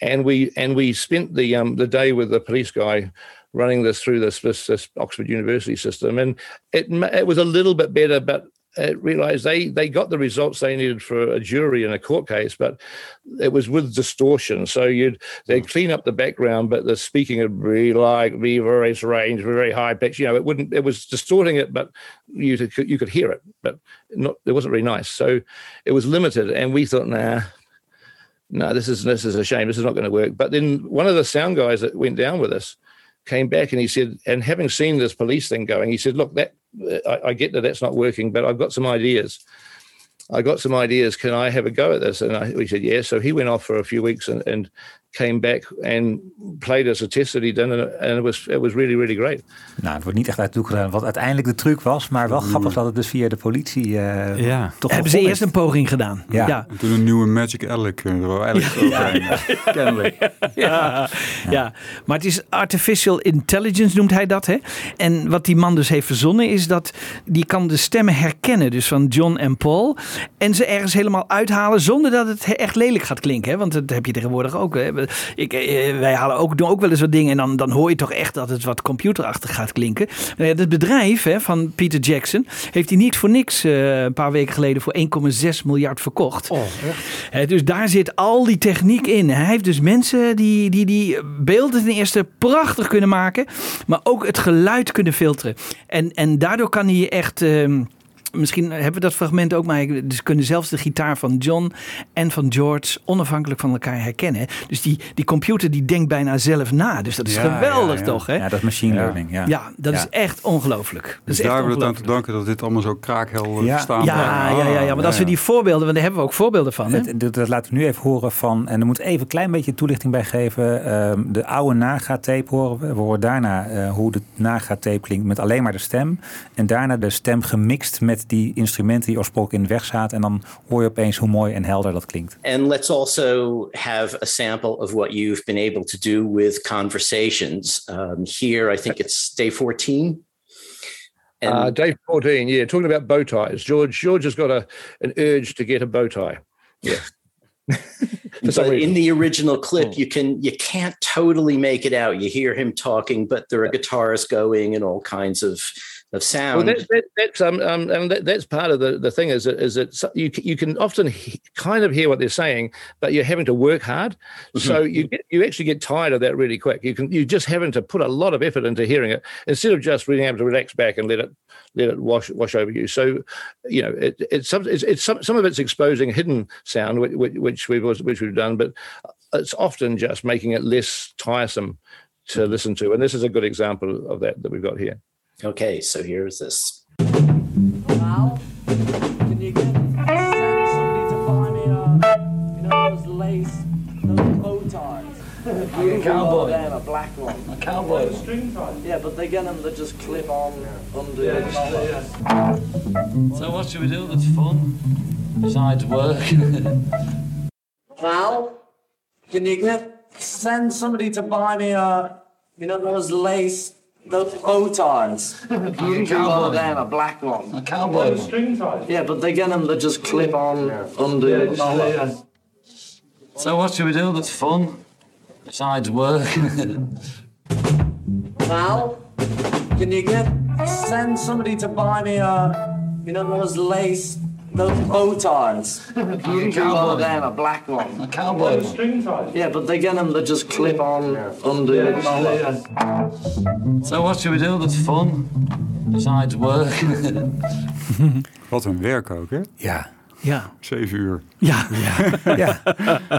and we and we spent the um the day with the police guy running this through this this, this Oxford University system, and it it was a little bit better, but Uh, realized they they got the results they needed for a jury in a court case, but it was with distortion. So you'd they'd hmm. clean up the background, but the speaking would be like be very strange, very high pitch. You know, it wouldn't. It was distorting it, but you could you could hear it, but not. It wasn't really nice. So it was limited, and we thought, nah. No, this is this is a shame. This is not going to work. But then one of the sound guys that went down with us came back and he said, and having seen this police thing going, he said, look, that I, I get that that's not working, but I've got some ideas. I got some ideas. Can I have a go at this? And I, we said, yeah. So he went off for a few weeks and, and came back and played us a test that he'd done, and, and it was it was really really great. Nou, het wordt niet echt uit gedaan wat uiteindelijk de truc was, maar wel grappig dat het dus via de politie eh Ja. toch Hebben ze eerst een poging gedaan. Ja. ja. En toen een nieuwe Magic Alec eh. Kennelijk. Ja, ja, maar het is artificial intelligence noemt hij dat. Hè? En wat die man dus heeft verzonnen is dat die kan de stemmen herkennen. Dus van John en Paul. En ze ergens helemaal uithalen zonder dat het echt lelijk gaat klinken. Hè? Want dat heb je tegenwoordig ook. Hè? Ik, eh, wij halen ook, doen ook wel eens wat dingen en dan, dan hoor je toch echt dat het wat computerachtig gaat klinken. Nou ja, het bedrijf hè, van Peter Jackson heeft hij niet voor niks eh, een paar weken geleden voor 1,6 miljard verkocht. Hè, dus daar zit al die techniek in. Hij heeft dus mensen die, die, die beelden ten eerste prachtig kunnen maken, maar ook het geluid kunnen filteren. En, en daardoor kan hij echt. ehm, Misschien hebben we dat fragment ook, maar dus kunnen zelfs de gitaar van John en van George onafhankelijk van elkaar herkennen. Dus die, die computer die denkt bijna zelf na. Dus dat is Ja, geweldig ja, ja. toch? Hè? Ja, dat is machine learning. Ja, Ja, dat Ja. is echt ongelooflijk. Dat Dus is daar hebben we het aan te danken dat dit allemaal zo kraakhelder Ja. verstaan Ja, ja, ja, ja, maar als we die voorbeelden, want daar hebben we ook voorbeelden van. Hè? Het- dat, dat laten we nu even horen van, en er moet even een klein beetje toelichting bij geven. Ehm, de oude Naga-tape horen we. We horen daarna eh, hoe de Naga-tape klinkt met alleen maar de stem. En daarna de stem gemixt met die instrumenten die oorspronkelijk in de weg zaten. En dan hoor je opeens hoe mooi en helder dat klinkt. And let's also have a sample of what you've been able to do with conversations. Um, here, I think it's day 14. And Uh, Dave 14, yeah, talking about bow ties. George George has got a an urge to get a bow tie. Yeah. but in the original clip, you can you can't totally make it out. You hear him talking, but there are guitars going and all kinds of of sound. Well, that, that, that's um, um and that, that's part of the, the thing is that is that you you can often he, kind of hear what they're saying, but you're having to work hard, mm-hmm. so you get you actually get tired of that really quick. You can you just having to put a lot of effort into hearing it instead of just being able to relax back and let it let it wash wash over you. So, you know, it, it's some it's, it's some some of it's exposing hidden sound which, which we've which we've done, but it's often just making it less tiresome to listen to, and this is a good example of that that we've got here. Okay, so here's this. Now, can you get send somebody to buy me a, you know, those lace, those bow ties? a cowboy. Them, a black one. A cowboy. String ties. Yeah, but they get them that just clip on under yeah, the collar. Yeah. So what should we do that's fun besides work? Val, can you get send somebody to buy me a, you know, those lace those bow ties. You can them, a black one. A cowboy. String ties. Yeah, but they get them that just clip on under the collar. So what should we do that's fun besides work? Val, can you get send somebody to buy me a, you know, those lace those bow ties. You can them, a black one. A cowboy. String ties. Yeah, but they get them that just clip on under the collar. So what should we do that's fun besides work? Wat een werk ook, hè? Ja. Ja. Zeven uur. Ja. ja. ja.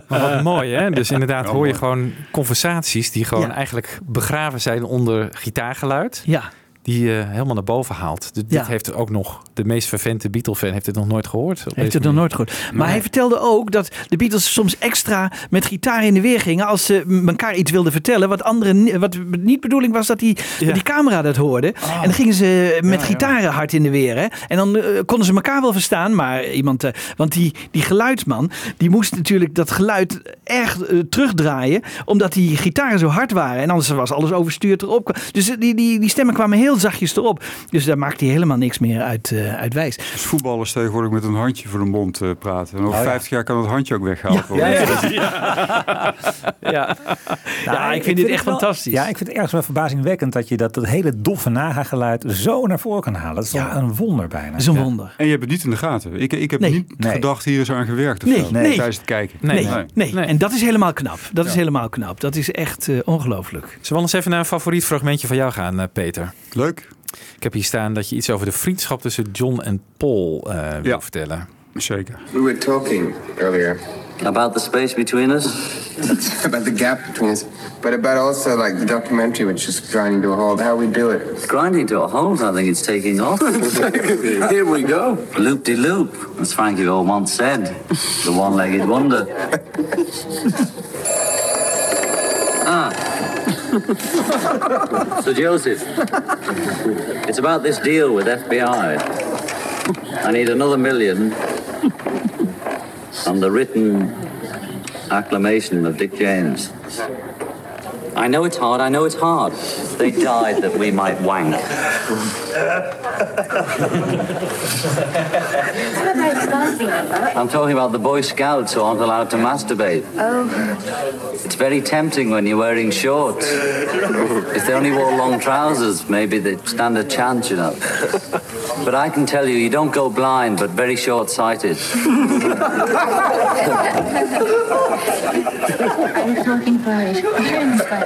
Maar wat mooi, hè? Dus inderdaad hoor je gewoon conversaties die gewoon eigenlijk begraven zijn onder gitaargeluid. Ja die uh, helemaal naar boven haalt. Dit heeft ook nog, de meest vervente Beatle-fan heeft het nog nooit gehoord. Heeft het nog nooit gehoord. Maar hij vertelde ook dat de Beatles soms extra met gitaar in de weer gingen als ze elkaar iets wilden vertellen. Wat anderen, wat niet bedoeling was dat die, ja. die camera dat hoorde. Oh. En dan gingen ze met ja, gitaren hard in de weer. Hè? En dan uh, konden ze elkaar wel verstaan, maar iemand, uh, want die, die geluidsman, die moest natuurlijk dat geluid erg terugdraaien, omdat die gitaren zo hard waren. En anders was alles overstuurd erop. Dus die, die, die stemmen kwamen heel zachtjes erop. Dus daar maakt hij helemaal niks meer uit, uh, uit wijs. Dus voetballers tegenwoordig met een handje voor de mond uh, praten. En over oh, 50 jaar kan het handje ook weggehaald ja. worden. Ja, ja, ja. Nou, ja ik vind dit echt wel, fantastisch. Ja, ik vind het ergens wel verbazingwekkend dat je dat, dat hele doffe naga-geluid zo naar voren kan halen. Dat is ja. een wonder bijna. Dat is een wonder. En je hebt het niet in de gaten. Ik, ik heb nee. niet nee. gedacht, hier is aan gewerkt of nee. zo. Nee. Tijdens het kijken. Nee. Nee. nee. En dat is helemaal knap. Dat is helemaal knap. Dat is echt uh, ongelooflijk. Zullen we eens even naar een favoriet fragmentje van jou gaan, uh, Peter? Leuk. Ik heb hier staan dat je iets over de vriendschap tussen John en Paul uh, wil ja. vertellen. Zeker. We were talking earlier. About the space between us? about the gap between us. But about also like the documentary which is grinding to a halt. How we do it. Grinding to a halt? I think it's taking off. Here we go. Loop-de-loop, as Frankie Old once said. The one-legged wonder. ah. So Joseph, it's about this deal with FBI. I need another million on the written acclamation of Dick James. I know it's hard, I know it's hard. They died that we might wank. I'm talking about the Boy Scouts who aren't allowed to masturbate. Oh. It's very tempting when you're wearing shorts. if they only wore long trousers, maybe they'd stand a chance, you know. But I can tell you, you don't go blind, but very short sighted.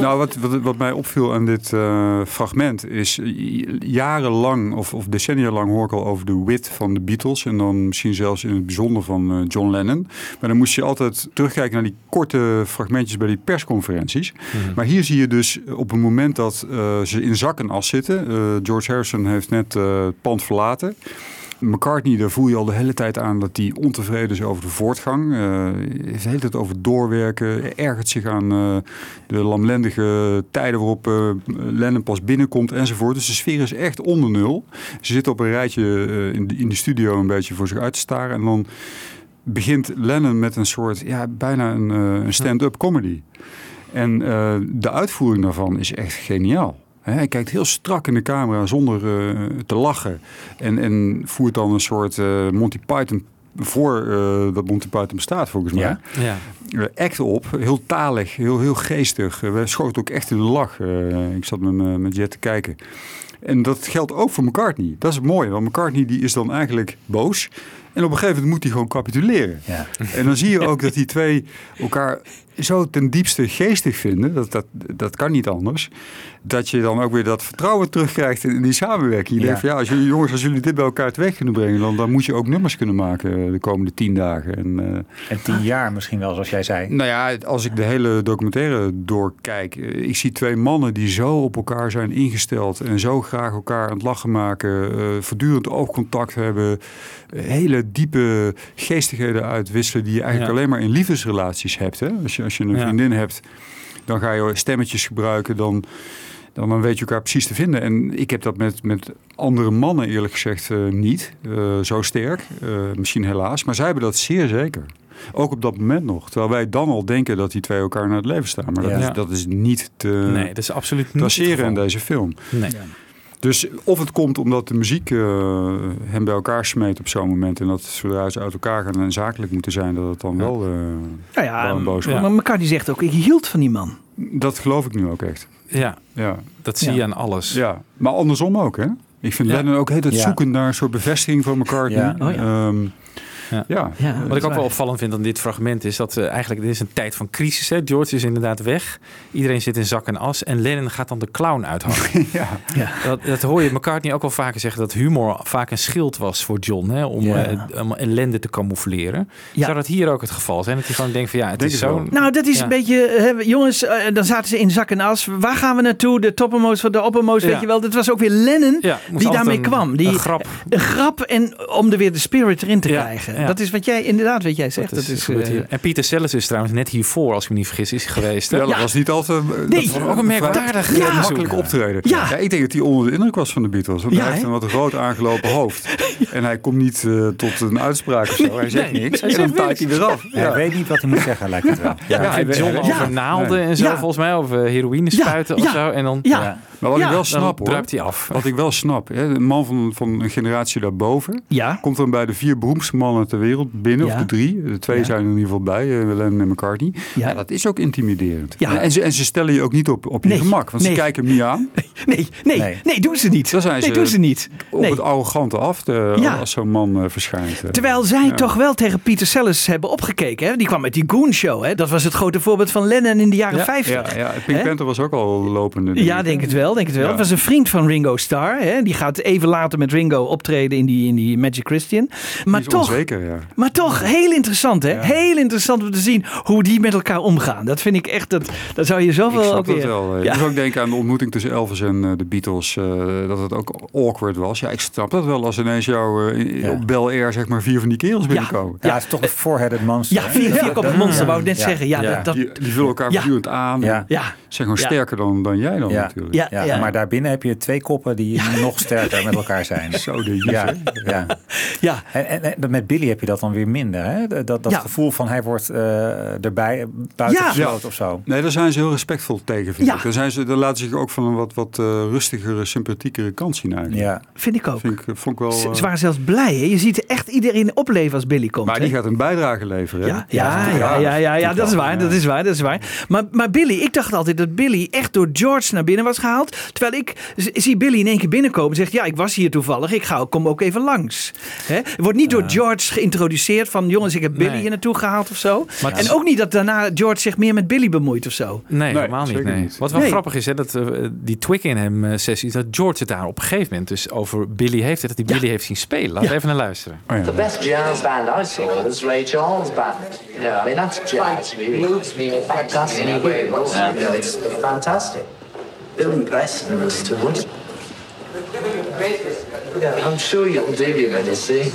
Nou, wat, wat, wat mij opviel aan dit uh, fragment is jarenlang of, of decennia lang hoor ik al over de wit van de Beatles en dan misschien zelfs in het bijzonder van uh, John Lennon. Maar dan moest je altijd terugkijken naar die korte fragmentjes bij die persconferenties. Mm. Maar hier zie je dus op het moment dat uh, ze in zak en as zitten. George Harrison heeft net het pand verlaten. McCartney, daar voel je al de hele tijd aan dat hij ontevreden is over de voortgang. Uh, heeft de hele tijd over doorwerken. Ergert zich aan uh, de lamlendige tijden waarop uh, Lennon pas binnenkomt enzovoort. Dus de sfeer is echt onder nul. Ze zitten op een rijtje in de, in, de, studio een beetje voor zich uit te staren. En dan begint Lennon met een soort, ja, bijna een, een stand-up comedy. En de uitvoering daarvan is echt geniaal. Hij kijkt heel strak in de camera zonder uh, te lachen. En, en voert dan een soort uh, Monty Python voor eh, dat Monty Python bestaat volgens mij. Ja. Ja. Eh, act op, heel talig, heel, heel geestig. Eh, we schoten ook echt in de lach. Eh, ik zat met, me- met Jet te kijken. En dat geldt ook voor McCartney. Dat is het mooie, want McCartney die is dan eigenlijk boos. En op een gegeven moment moet hij gewoon capituleren. Ja. En dan zie je ook dat die twee elkaar zo ten diepste geestig vinden. Dat, dat, dat kan niet anders. Dat je dan ook weer dat vertrouwen terugkrijgt in, in die samenwerking. Je Ja. denkt van ja, als jullie jongens, als jullie dit bij elkaar teweeg kunnen brengen, dan, dan moet je ook nummers kunnen maken de komende tien dagen. En, eh, En tien jaar misschien wel, zoals jij zei. nou ja, als ik de hele documentaire doorkijk, eh, ik zie twee mannen die zo op elkaar zijn ingesteld en zo graag elkaar aan het lachen maken, eh, voortdurend oogcontact hebben, hele diepe geestigheden uitwisselen die je eigenlijk Ja. alleen maar in liefdesrelaties hebt. Hè? Als, je, als je een Ja. vriendin hebt, dan ga je stemmetjes gebruiken, dan, dan, dan weet je elkaar precies te vinden. En ik heb dat met, met andere mannen eerlijk gezegd eh, niet eh, zo sterk. Eh, misschien helaas, maar zij hebben dat zeer zeker. Ook op dat moment nog. Terwijl wij dan al denken dat die twee elkaar naar het leven staan. Maar dat, Ja. is, dat is niet te Nee, dat is absoluut niet traceren in deze film. Nee. Dus of het komt omdat de muziek eh, hem bij elkaar smeet op zo'n moment. En dat zodra ze uit elkaar gaan en zakelijk moeten zijn, dat het dan wel, eh, Nou ja, wel een boos wordt. maar McCartney zegt ook, ik hield van die man. Dat geloof ik nu ook echt. Ja, Ja. dat zie Ja. je aan alles. ja. Maar andersom ook, hè? Ik vind Ja. Lennon ook heel het Ja. zoeken naar een soort bevestiging van McCartney. Ja. Oh ja. Ehm, Ja. ja. Ja, Wat ik ook wel opvallend vind aan dit fragment is dat eh, eigenlijk dit is een tijd van crisis. Hè? George is inderdaad weg. Iedereen zit in zak en as. En Lennon gaat dan de clown uithangen. ja. dat, dat hoor je McCartney ook wel vaker zeggen. Dat humor vaak een schild was voor John. Hè? Om, Ja. eh, om ellende te camoufleren. Ja. Zou dat hier ook het geval zijn? Dat hij gewoon denkt van ja, het Denk is zo... Nou, dat is Ja. een beetje, eh, jongens, eh, dan zaten ze in zak en as. Waar gaan we naartoe? De toppermost van de oppermost, Ja. weet je wel. Dat was ook weer Lennon die daarmee een- kwam. Die, een grap. Een grap en om er weer de spirit erin te Ja, krijgen. Ja. Dat is wat jij, inderdaad, wat jij zegt. Dat is, eh. En Pieter Sellers is trouwens net hiervoor, als ik me niet vergis, is geweest. Hè? Ja, dat was niet altijd... Nee. dat was Ook een merkwaardig onderzoek. makkelijk optreden. Ja. ik denk dat hij onder de indruk was van de Beatles. Want Ja, hij heeft een wat groot aangelopen hoofd. En hij komt niet eh, tot een uitspraak of zo. Hij zegt Nee, niks. hij en dan zegt taait hij niks. eraf. Hij weet niet wat hij moet zeggen, lijkt het wel. Ja, Ja, hij over naalden Nee. en zo, Ja. volgens mij. Of eh, heroïne Ja, spuiten of ja. zo. En dan, ja. Maar wat Ja. ik wel snap hoor. druipt hij af. Wat ik wel snap. Hè, een man van, van een generatie daarboven. Ja. Komt dan bij de vier beroemdste mannen ter wereld binnen. Ja. Of de drie. De twee Ja. zijn er in ieder geval bij. eh, Lennon en McCartney. Ja. Ja. dat is ook intimiderend. Ja. En, ze, en ze stellen je ook niet op, op je Nee. gemak. Want Nee. ze kijken hem niet aan. Nee, nee, Nee. nee, doen ze niet. Dan zijn nee, ze doen ze niet. Op Nee. het arrogante af. De, Ja. Als zo'n man eh, verschijnt. eh. Terwijl zij Ja. toch wel tegen Pieter Sellers hebben opgekeken. Hè? Die kwam met die Goon Show. Hè? Dat was het grote voorbeeld van Lennon in de jaren Ja, 50. Ja, ja, Pink Hè? Panther was ook al lopende. Ja, denk het wel. Denk het wel. Ja. Het was een vriend van Ringo Starr. Hè? Die gaat even later met Ringo optreden in die, in die Magic Christian. Maar Die is toch, onzeker, ja. maar toch heel interessant, hè? Heel interessant om te zien hoe die met elkaar omgaan. Dat vind ik echt, dat, dat zou je zoveel Ik snap dat wel. Ja. Ik moet ook denken aan de ontmoeting tussen Elvis en eh, de Beatles. eh, dat het ook awkward was. Ja, ik snap dat wel als ineens jou eh, op Bel Air zeg maar vier van die kerels binnenkomen. Ja, het is toch een four-headed monster. Ja, vier, vier monster, ja. wou ik net Ja. zeggen. Ja, Ja. Dat, dat, Die, die vullen elkaar Ja. voortdurend aan. Ja. gewoon Ja. sterker dan, dan jij dan Ja. natuurlijk. Ja, Ja, ja. maar daarbinnen heb je twee koppen die nog sterker met elkaar zijn. Zo de Ja, ja. ja. En, en, en met Billy heb je dat dan weer minder. Hè? Dat, dat Ja. gevoel van hij wordt eh, erbij buiten Ja. gesloten of zo. Nee, daar zijn ze heel respectvol tegen, vind Ja. ik. Daar, zijn ze, daar laten ze zich ook van een wat, wat eh, rustigere, sympathiekere kant zien eigenlijk. Ja. Vind ik ook. Vind ik, vond ik wel... Ze eh, ze waren zelfs blij. Hè? Je ziet echt iedereen opleven als Billy komt. maar hè? die gaat een bijdrage leveren. hè? Ja, ja, ja, ja, ja, ja, dat is waar, dat is waar, dat is waar. Maar, maar Billy, ik dacht altijd dat Billy echt door George naar binnen was gehaald. Terwijl ik zie Billy in één keer binnenkomen en zegt, ja, ik was hier toevallig, ik ga, kom ook even langs. Hè? Het wordt niet door George geïntroduceerd van, jongens, ik heb Billy Nee. hier naartoe gehaald of zo. Maar en ook niet dat daarna George zich meer met Billy bemoeit of zo. Nee, helemaal niet, nee. niet. Wat wel Nee. grappig is, hè, dat eh, die Twickenham sessie, dat George het daar op een gegeven moment dus over Billy heeft, dat hij Billy heeft zien spelen. Laten we even naar luisteren. Oh, ja. The best jazz band I saw was Ray Charles Band. Yeah, I mean that's jazz. It moves me in fantastic know, it's fantastic. Billy Preston was too much. Yeah, I'm sure you'll do him when you see.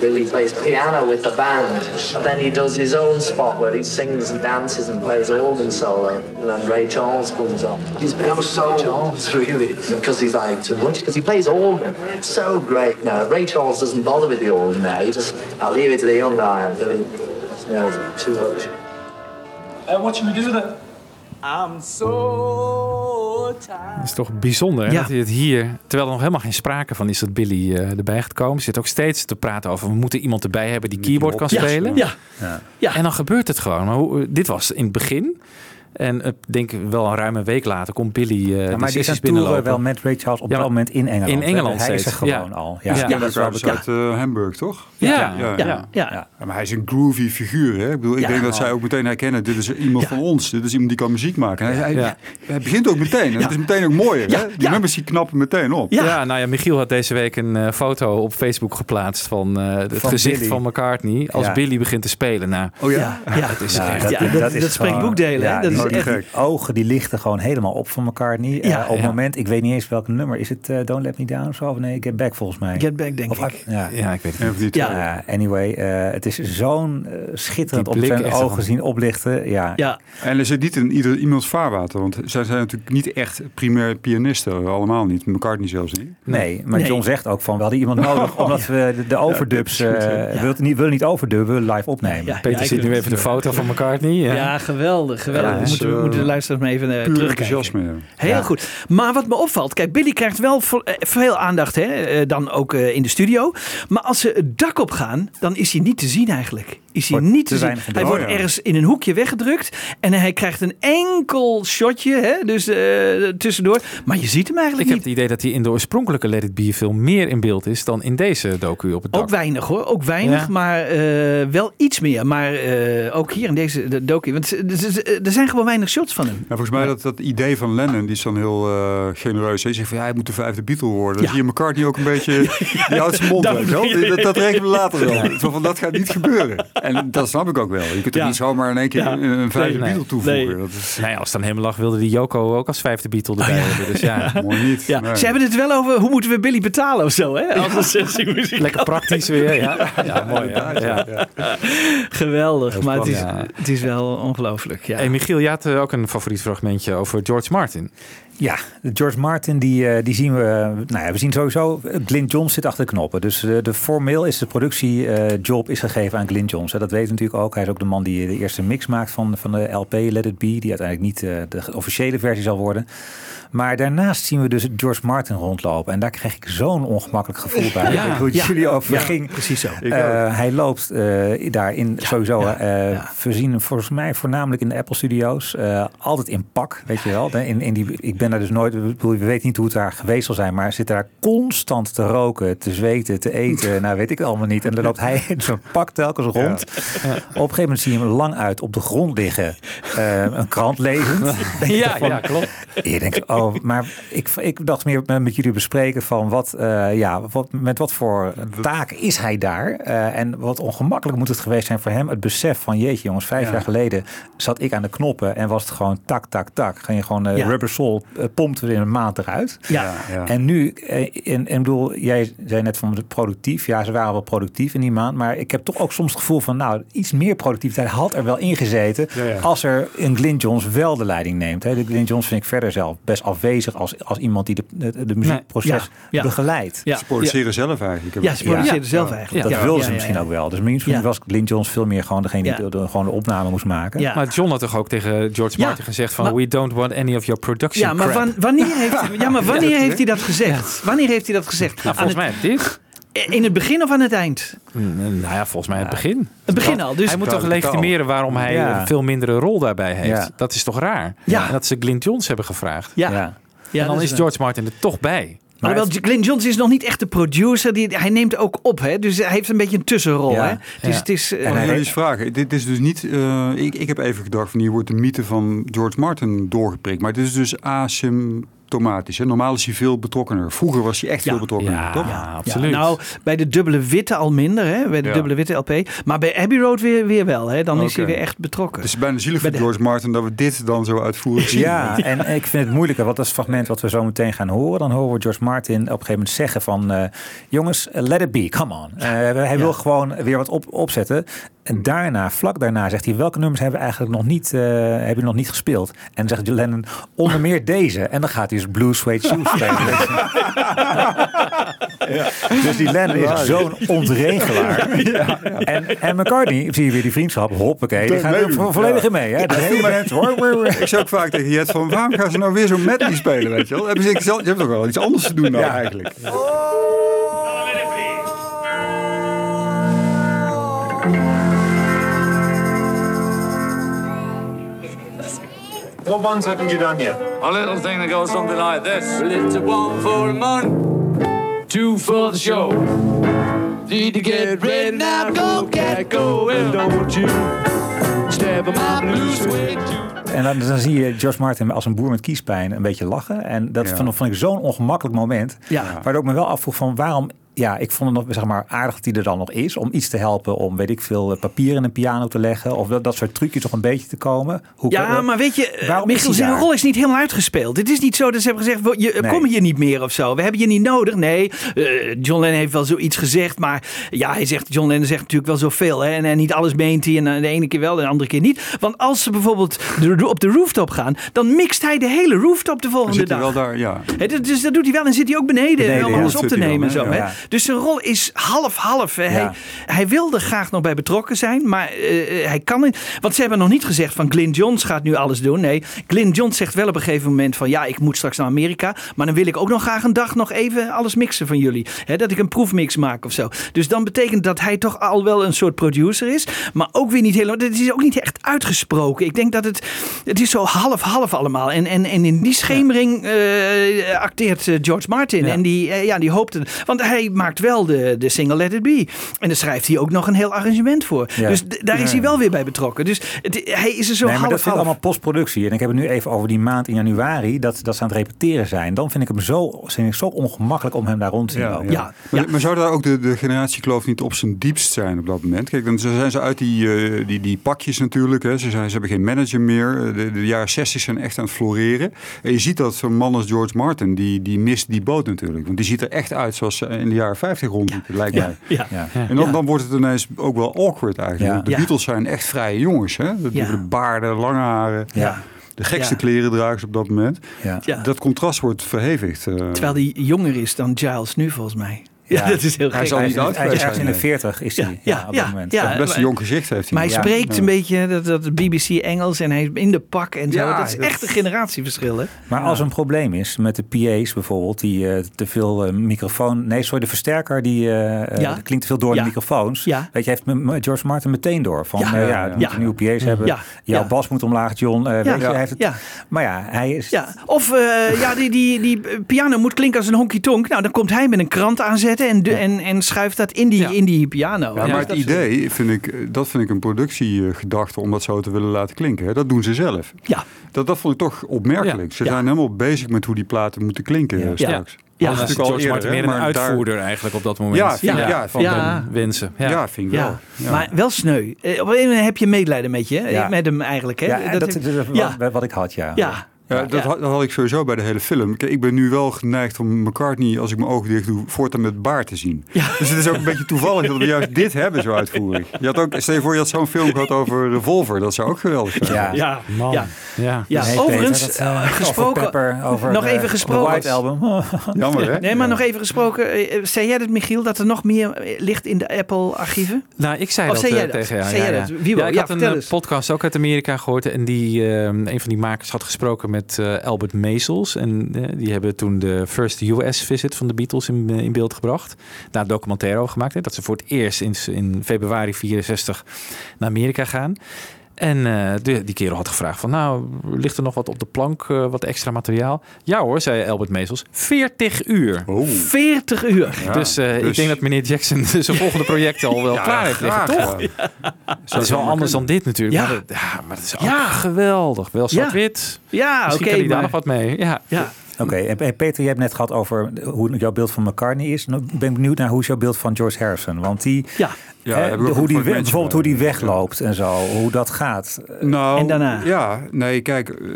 Billy plays piano with the band, and then he does his own spot where he sings and dances and plays organ solo, and then Ray Charles comes on. He's been so Charles, really, because he's like too much, because he plays organ. It's so great now. Ray Charles doesn't bother with the organ now. He just, I'll leave it to the young guy. I'm doing, you know, too much. Uh, what should we do then? I'm so Dat is toch bijzonder hè? Ja. dat hij het hier, terwijl er nog helemaal geen sprake van is dat Billy eh, erbij gaat komen. Zit ook steeds te praten over, we moeten iemand erbij hebben die keyboard kan Ja, spelen. ja. Ja. En dan gebeurt het gewoon. Maar hoe, dit was in het begin. En ik denk wel een ruime week later komt Billy uh, Ja, maar die is aan toeren wel met Ray Charles op Ja, dat moment in Engeland. in? Engeland Hij is er gewoon Ja. al. Ja, Ja. ja, dat is uit eh, Hamburg, toch? Ja, ja, ja, ja. maar hij is een groovy figuur. Hè? Ik, bedoel, ik Ja. denk dat zij ook meteen herkennen, dit is iemand van ons. Dit is iemand die kan muziek maken. Hij, hij, Ja. hij begint ook meteen. Het is meteen ook mooier. Ja, Hè? Die ja. nummers die knappen meteen op. Ja. nou ja, Michiel had deze week een eh, foto op Facebook geplaatst van eh, het Van gezicht Billy. van McCartney als. Billy begint te spelen. Nou, Oh ja? Het is echt, dat- dat spreekt boekdelen, is echt- die ogen die lichten gewoon helemaal op van McCartney. Eh, Ja, op het ja. moment, ik weet niet eens welk nummer. Is het eh, Don't Let Me Down of zo? Of nee, Get Back volgens mij. Get Back, denk Of- ik. Ja. ja, ik weet het niet. niet, Ja. eh, anyway, eh, het is zo'n eh, schitterend op zijn ogen van- zien oplichten. Ja, Ja, En er zit niet in ieder iemands vaarwater. Want zij zijn natuurlijk niet echt primair pianisten. Allemaal niet. McCartney zelfs niet. Nee, maar Nee. John zegt ook van, we hadden iemand nodig omdat we de, de overdubs, eh, willen niet, willen niet overdubben, willen live opnemen. Ja. Peter ziet nu even de foto van McCartney. ja. Ja. geweldig. geweldig. We moeten, we eh, moeten de luisteraars maar even uh, Puur terugkijken. enthousiasme. Heel Ja. goed. Maar wat me opvalt, kijk, Billy krijgt wel vo- eh, veel aandacht, hè? dan ook in de studio. Maar als ze het dak op gaan, dan is hij niet te zien eigenlijk. Is hij Wordt niet te te zien. Hij wordt ergens in een hoekje weggedrukt en hij krijgt een enkel shotje, hè? Dus eh, tussendoor. Maar je ziet hem Ik eigenlijk heb niet. het idee dat hij in de oorspronkelijke Let It Be film meer in beeld is dan in deze docu op het dak. Ook weinig hoor, ook weinig, Ja. maar eh, wel iets meer. Maar eh, ook hier in deze de docu, want er- zijn gewoon weinig shots van hem. Ja, volgens mij dat, dat idee van Lennon, die is dan heel eh, genereus. Hij zegt van ja, hij moet de vijfde Beatle worden. Dan Ja. zie je McCartney ook een beetje, die houdt zijn mond. dat. Dat, dat rekenen we later wel. Zo van, dat gaat niet gebeuren. En dat snap ik ook wel. Je kunt er Ja. niet zomaar in één keer Ja. een, een vijfde Nee, Beatle toevoegen. nee. Dat is Nee, als het aan hem lag, wilde die Yoko ook als vijfde Beatle erbij hebben. Dus ja, mooi niet. Ja, Nee. Ze hebben het wel over hoe moeten we Billy betalen of zo, hè? Als een sessiemuziek. lekker praktisch weer. Ja, ja mooi. Ja. Ja. Geweldig, maar het is, Ja. het is wel ongelooflijk. Ja. Hey, Michiel, je had eh, ook een favoriet fragmentje over George Martin. Ja, de George Martin, die, eh, die zien we. Nou ja, we zien sowieso. eh, Glyn Johns zit achter de knoppen. Dus eh, de formeel is de productiejob is gegeven aan Glyn Johns. Dat weten we natuurlijk ook. Hij is ook de man die de eerste mix maakt van, van de LP Let It Be. Die uiteindelijk niet eh, de officiële versie zal worden. Maar daarnaast zien we dus George Martin rondlopen. En daar krijg ik zo'n ongemakkelijk gevoel bij. Ja, ik weet ja, jullie over ja, ging. precies zo. Eh, hij loopt uh, daarin sowieso. ja, eh, ja. We zien hem volgens mij voornamelijk in de Apple Studios. eh, altijd in pak, weet je wel. In, in die, ik ben daar dus nooit. ik bedoel, We weten niet hoe het daar geweest zal zijn. Maar hij zit daar constant te roken, te zweten, te eten. nou, weet ik allemaal niet. En dan loopt hij in zo'n pak telkens rond. Op een gegeven moment zie je hem lang uit op de grond liggen. eh, een krant je Ja, ja, klopt. je denkt, oh, maar ik, ik dacht meer met, met jullie bespreken van wat, eh, ja, wat, met wat voor taak is hij daar? Eh, en wat ongemakkelijk moet het geweest zijn voor hem. Het besef van, jeetje jongens, vijf Ja. jaar geleden zat ik aan de knoppen en was het gewoon tak, tak, tak. Ga je gewoon Ja. rubber soul, uh, pompte er in een maand eruit. Ja. ja. En nu, en, en bedoel, jij zei net van productief. Ja, ze waren wel productief in die maand. Maar ik heb toch ook soms het gevoel van, nou, iets meer productiviteit had er wel ingezeten. Ja, ja. Als er een Glyn Johns wel de leiding neemt. Hè. De Glyn Johns vind ik verder zelf best afwezig als, als iemand die de, de, de muziekproces Ja, ja. begeleidt. Ja. Ze produceren zelf eigenlijk. Ja, ze produceren zelf Ja. eigenlijk. Dat Ja, wilden ja, ze ja, misschien ja. ook wel. Dus misschien Ja. was Glyn Johns veel meer gewoon degene die de, de- gewoon de opname moest maken. Ja. Maar John had toch ook tegen George Ja, Martin gezegd van... maar- we don't want any of your production Ja, maar wanneer heeft, ja, maar wanneer heeft hij dat gezegd? Wanneer heeft hij dat gezegd? Nou, volgens mij dit. Het- in het begin of aan het eind? Mm, Nou ja, volgens mij het begin. Het begin al. Dus hij moet toch legitimeren waarom hij Ja. een veel mindere rol daarbij heeft. Ja. Dat is toch raar? Ja. En dat ze Glyn Johns hebben gevraagd. ja. Ja. Ja, en dan is een- George Martin er toch bij. Maar wel, Glenn Johns is nog niet echt de producer. Die, hij neemt ook op, hè? dus hij heeft een beetje een tussenrol. Ja. Hè? Dus Ja. het is, eh, Mag ik hij- vragen? Dit is dus niet. eh, ik, ik heb even gedacht van hier wordt de mythe van George Martin doorgeprikt. Maar dit is dus asymptomatisch. Hè? Normaal is hij veel betrokkener. Vroeger was hij echt Ja. veel betrokkener, Ja, toch? ja, absoluut. nou, bij de dubbele witte al minder, hè? bij de Ja. dubbele witte LP. Maar bij Abbey Road weer, weer wel. Hè? Dan is hij weer echt betrokken. Het is bijna zielig voor Bij de- George Martin dat we dit dan zo uitvoerig zien. Ja, en ik vind het moeilijker, want dat is het fragment wat we zo meteen gaan horen. Dan horen we George Martin op een gegeven moment zeggen van... eh, jongens, let it be, come on. Eh, hij wil gewoon weer wat op, opzetten. En daarna, vlak daarna, zegt hij... welke nummers hebben we eigenlijk nog niet, eh, hebben we nog niet gespeeld? En dan zegt Lennon onder meer deze. En dan gaat hij McCartney's Blue Suede Shoes spelen. Dus die Lennon is zo'n ontregelaar. En, en McCartney, zie je weer die vriendschap, hoppakee, die gaat er vo- volledig in mee. Hè? De hele band, hoor, hoor, hoor. Ik zou ook vaak tegen Jet van, waarom gaan ze nou weer zo'n medley spelen, weet je wel? Hebben ze, je hebt toch wel iets anders te doen dan Ja. eigenlijk. What ones haven't you done yet? A little thing that goes something like this. A one for a month, two for the show. Need to get ready now, go, cat, go, and don't you step on my blue suede. En dan, dan zie je George Martin als een boer met kiespijn een beetje lachen. En dat Ja. vond, vond ik zo'n ongemakkelijk moment. Ja. Waardoor ik me wel afvroeg van waarom... Ja, ik vond het nog zeg maar, aardig dat hij er dan nog is. Om iets te helpen om, weet ik veel, papier in een piano te leggen. Of dat, dat soort trucjes nog een beetje te komen. Hoe Ja, kan- maar weet je, waarom Michiel, hij zijn daar? rol is niet helemaal uitgespeeld. Het is niet zo dat ze hebben gezegd, je, Nee. kom hier niet meer of zo. We hebben je niet nodig. Nee, eh, John Lennon heeft wel zoiets gezegd. Maar ja, hij zegt, John Lennon zegt natuurlijk wel zoveel. Hè, en, en niet alles meent hij. En eh, de ene keer wel, en de andere keer niet. Want als ze bijvoorbeeld de- op de rooftop gaan, dan mixt hij de hele rooftop de volgende dag. wel daar, ja. Dat- dus dat doet hij wel. En zit hij ook beneden, Beneden, om ja. alles op te nemen. en dan, zo, hè? hè. Dus zijn rol is half-half. Hij, wilde graag nog bij betrokken zijn, maar eh, hij kan niet. Want ze hebben nog niet gezegd van Glyn Johns gaat nu alles doen. Nee, Glyn Johns zegt wel op een gegeven moment van ja, ik moet straks naar Amerika. Maar dan wil ik ook nog graag een dag nog even alles mixen van jullie. Dat ik een proefmix maak of zo. Dus dan betekent dat hij toch al wel een soort producer is. Maar ook weer niet helemaal. Het is ook niet echt uitgesproken. Ik denk dat het. Het is zo half-half allemaal. En, en, en in die schemering eh, acteert eh, George Martin. Ja. En die, eh, ja, die hoopt het. Want hij maakt wel de, de single Let It Be. En daar schrijft hij ook nog een heel arrangement voor. Ja. Dus daar is hij wel weer bij betrokken. Dus het, hij is er zo nee, maar dat half-half. allemaal postproductie. En ik heb het nu even over die maand in januari, dat, dat ze aan het repeteren zijn. Dan vind ik hem zo, vind ik zo ongemakkelijk om hem daar rond te zien lopen. Ja, Maar, maar zou daar ook de, de generatiekloof niet op zijn diepst zijn op dat moment? Kijk, dan zijn ze uit die, eh, die, die pakjes natuurlijk. Hè. Ze, zijn, ze hebben geen manager meer. De, de jaren 60 zijn echt aan het floreren. En je ziet dat zo'n man als George Martin, die, die mist die boot natuurlijk. Want die ziet er echt uit zoals ze in de jaren 50 rondliepen, lijkt mij. Ja. Ja. En dan, dan wordt het ineens ook wel awkward eigenlijk. Ja. De Ja. Beatles zijn echt vrije jongens. Hè? De, Ja. de baarden, lange haren. Ja. De gekste Ja. kleren dragen ze op dat moment. Ja. Ja. Dat contrast wordt verhevigd. eh. Terwijl hij jonger is dan Giles nu volgens mij. Ja, Ja. dat is heel Hij gek. zal Hij niet is, oud hij is ergens in de zijn, 40 is Ja, hij. ja, op ja, dat moment. ja. Best een jong gezicht heeft hij. Maar hij Ja. spreekt Ja. een beetje dat, dat BBC Engels en hij is in de pak en zo. Ja, dat is dat- echt een generatieverschil, hè? Maar als er een probleem is met de PA's bijvoorbeeld, die eh, te veel eh, microfoon. Nee, sorry, de versterker die eh, klinkt te veel door de microfoons. Ja. Weet je, heeft George Martin meteen door. Van Ja. ja, ja, Ja, ja, ja. moet je nieuwe PA's hebben. Ja. Jouw Ja. bas moet omlaag, John. Weet je, hij heeft het. Ja. Maar ja, hij is. Ja, of eh, ja, die, die, die piano moet klinken als een honky-tonk. Nou, dan komt hij met een krant aanzetten en, en, en schuift dat in die, Ja. in die piano. Ja, maar het dat- idee vind ik, eh, dat vind ik een productiegedachte om dat zo te willen laten klinken. Hè. Dat doen ze zelf. Ja, Dat, dat vond ik toch opmerkelijk. Ze Ja. zijn helemaal bezig met hoe die platen moeten klinken Ja. eh, straks. Ja. Dat Ja, is is natuurlijk al eerder, meer een daar- uitvoerder eigenlijk op dat moment. Ja, ja, van ja. wensen. Ja. Ja, vind ik ja. wel. Ja. maar wel sneu. Eh, Op een gegeven moment heb je medelijden met je, met hem eigenlijk. Hè? Ja, dat, dat, is ja. wat, wat ik had, ja. ja. Ja, dat, Ja. Had, dat had ik sowieso bij de hele film. Kijk, ik ben nu wel geneigd om McCartney, als ik mijn ogen dicht doe, voortaan met baard te zien. Dus het is ook een beetje toevallig dat we juist dit hebben zo uitvoerig. Je had ook, stel je voor, je had zo'n film gehad over Revolver. Dat zou ook geweldig zijn. Ja. Ja, Man. ja. Ja. Ja, Nee, overigens, Peter, eh, eh, gesproken, over Pepper, over nog de- even gesproken. White Album. Jammer, hè? Nee, maar nog even gesproken. eh, Zei jij dat, Michiel, dat er nog meer ligt in de Apple-archieven? Nou, ik zei Of dat zei jij dat? tegen jou. Zei ja, jij ja. dat? Wie? Ja, ik Ja, had een podcast ook uit Amerika gehoord. En die, een van die makers had gesproken met eh, Albert Measles. En eh, die hebben toen de first US visit van de Beatles in, eh, beeld gebracht. Daar documentaire over gemaakt. Hè, dat ze voor het eerst in, in februari 64 naar Amerika gaan. En eh, de, die kerel had gevraagd van, nou, ligt er nog wat op de plank, eh, wat extra materiaal? Ja hoor, zei Albert Measles, 40 uur. 40 uur. dus, eh, ik dus- denk dat meneer Jackson zijn volgende project al wel klaar heeft liggen, toch? ja. Dat is wel anders dan dit natuurlijk. Ja. Maar, dat, ja, maar dat is ook Ja. geweldig. Wel zwart-wit. Ja, Misschien oké. kan hij daar maar- nog wat mee. Ja. Ja. Oké, en en Peter, je hebt net gehad over hoe jouw beeld van McCartney is. Nou ben ik benieuwd naar hoe is jouw beeld van George Harrison. Want die, Ja. Hè, de- hoe die, we- bijvoorbeeld hoe die wegloopt en zo, hoe dat gaat. Nou, En daarna? Ja, nee, kijk, eh,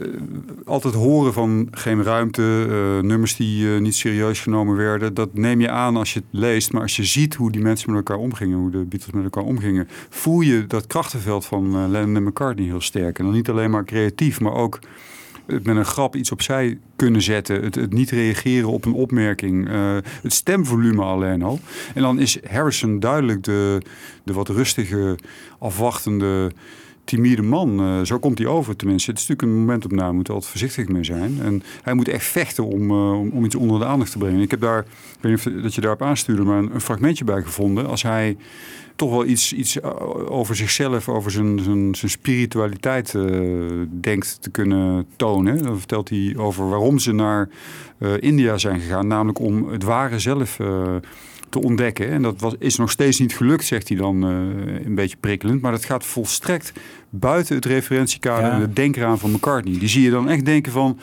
altijd horen van geen ruimte, eh, nummers die eh, niet serieus genomen werden, dat neem je aan als je het leest. Maar als je ziet hoe die mensen met elkaar omgingen, hoe de Beatles met elkaar omgingen, voel je dat krachtenveld van eh, Lennon en McCartney heel sterk. En dan niet alleen maar creatief, maar ook het met een grap iets opzij kunnen zetten. Het, niet reageren op een opmerking. eh, het stemvolume alleen al. En dan is Harrison duidelijk de, de wat rustige, afwachtende timide man. Eh, zo komt hij over tenminste. Het is natuurlijk een momentopname, moet er altijd voorzichtig mee zijn. En hij moet echt vechten om, eh, om, om iets onder de aandacht te brengen. Ik heb daar, ik weet niet of dat je daarop aanstuurde, maar een, een fragmentje bij gevonden. Als hij toch wel iets, iets eh, over zichzelf, over zijn, zijn, zijn spiritualiteit eh, denkt te kunnen tonen. Dan vertelt hij over waarom ze naar eh, India zijn gegaan. Namelijk om het ware zelf te ontdekken. En dat was, is nog steeds niet gelukt, zegt hij dan een beetje prikkelend. Maar dat gaat volstrekt buiten het referentiekader Ja. en het denkeraan van McCartney. Die zie je dan echt denken van...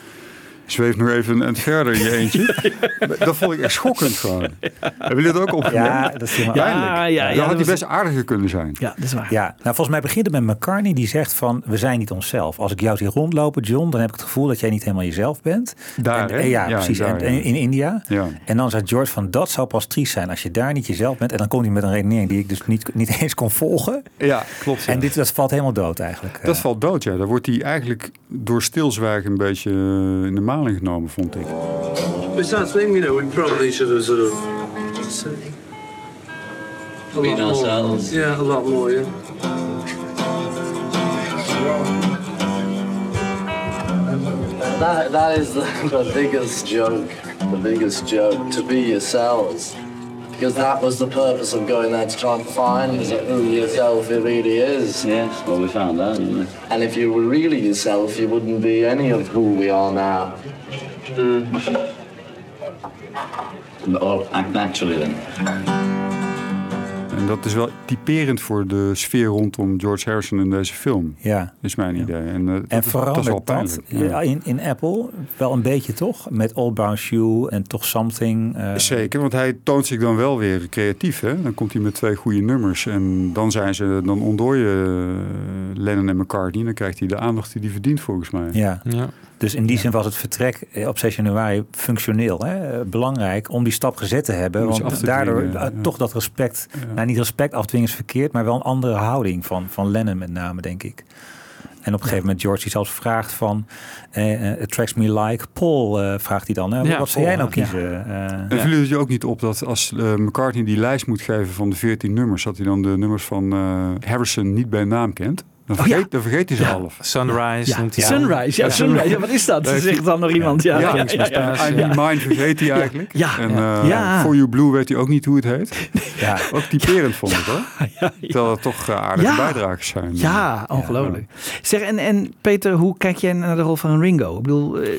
Zweef nog even een verder in je eentje. Dat vond ik echt schokkend gewoon. Hebben jullie dat ook opgemerkt? Ja, dat me Pijnlijk. Ja, ja, ja, Dan dat had hij best aardiger kunnen zijn. Ja, dat is waar. Ja, nou volgens mij begint het met McCartney die zegt van we zijn niet onszelf. Als ik jou zie rondlopen, John, dan heb ik het gevoel dat jij niet helemaal jezelf bent. Daar, en, hè? en ja, Ja, precies. daar, en, in India. Ja. En dan zegt George van dat zou pas triest zijn als je daar niet jezelf bent. En dan komt hij met een redenering die ik dus niet, niet eens kon volgen. Ja, klopt. En dit dat valt helemaal dood eigenlijk. Dat valt dood, ja. Daar wordt hij eigenlijk door stilzwijgen een beetje eh, in de maling genomen, vond ik. Besides, thing, you know, we probably should have sort of. A Been lot more. ourselves. Yeah, a lot more, yeah. That, that is the, the biggest joke, the biggest joke, to be yourselves. Because that was the purpose of going there to try and find who yourself it really is. Yes, well, we found we? And if you were really yourself, you wouldn't be any of who we are now. Hmm. Or act naturally then. En dat is wel typerend voor de sfeer rondom George Harrison in deze film. Ja. Is mijn idee. En, eh, dat, is- dat ja, in, in Apple wel een beetje toch? Met Old Brown Shoe en toch Something. eh, Zeker, want hij toont zich dan wel weer creatief. Hè? Dan komt hij met twee goede nummers. En dan, zijn ze, dan ontdooien eh, Lennon en McCartney. Dan krijgt hij de aandacht die hij verdient volgens mij. Ja. Ja. Dus in die zin was het vertrek eh, op 6 januari functioneel. Hè? Eh, Belangrijk om die stap gezet te hebben. Want te daardoor dwingen, eh, ja. toch dat respect, nou niet respect afdwingen is verkeerd, maar wel een andere houding van, van Lennon met name, denk ik. En op een gegeven moment George die zelfs vraagt van, eh, Attracts Me Like, Paul vraagt hij dan. hè, Ja, wat zou jij nou ja. kiezen? Eh, En viel het je ook niet op dat als McCartney die lijst moet geven van de 14 nummers, dat hij dan de nummers van Harrison niet bij naam kent? Dan Oh, vergeet, ja. dan vergeet hij ze Ja. half. Sunrise Ja, noemt hij Sunrise, ja, Ja. Sunrise. Ja, wat is dat? Ja, Zegt dan nog iemand. Ja, Ja, ja, ja, ja, I ja. Mine vergeet hij eigenlijk. Ja. En Ja. eh, Ja. For You Blue weet hij ook niet hoe het heet. ja. Ook typerend vond ik hoor. Terwijl het toch eh, aardige Ja. bijdragers zijn. Ja, ongelooflijk. Zeg, en, en Peter, hoe kijk jij naar de rol van Ringo? Ik bedoel, eh,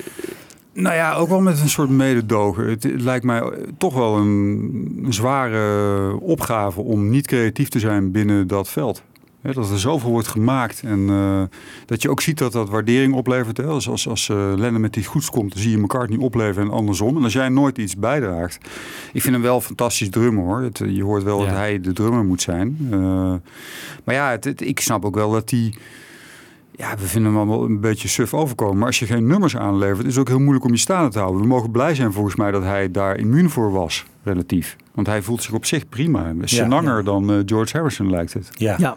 Nou ja, ook wel met een soort mededogen. Het, het lijkt mij toch wel een, een zware opgave om niet creatief te zijn binnen dat veld. Hè, dat er zoveel wordt gemaakt en eh, dat je ook ziet dat dat waardering oplevert. Hè. Als, als, als eh, Lennon met iets goeds komt, dan zie je elkaar niet opleveren en andersom. En als jij nooit iets bijdraagt. Ik vind hem wel een fantastisch drummer hoor. Het, je hoort wel Ja. dat hij de drummer moet zijn. Eh, maar ja, het, het- ik snap ook wel dat hij... Ja, we vinden hem allemaal een beetje suf overkomen. Maar als je geen nummers aanlevert, is het ook heel moeilijk om je staande te houden. We mogen blij zijn volgens mij dat hij daar immuun voor was, relatief. Want hij voelt zich op zich prima. Senanger dan eh, George Harrison lijkt het. ja. ja.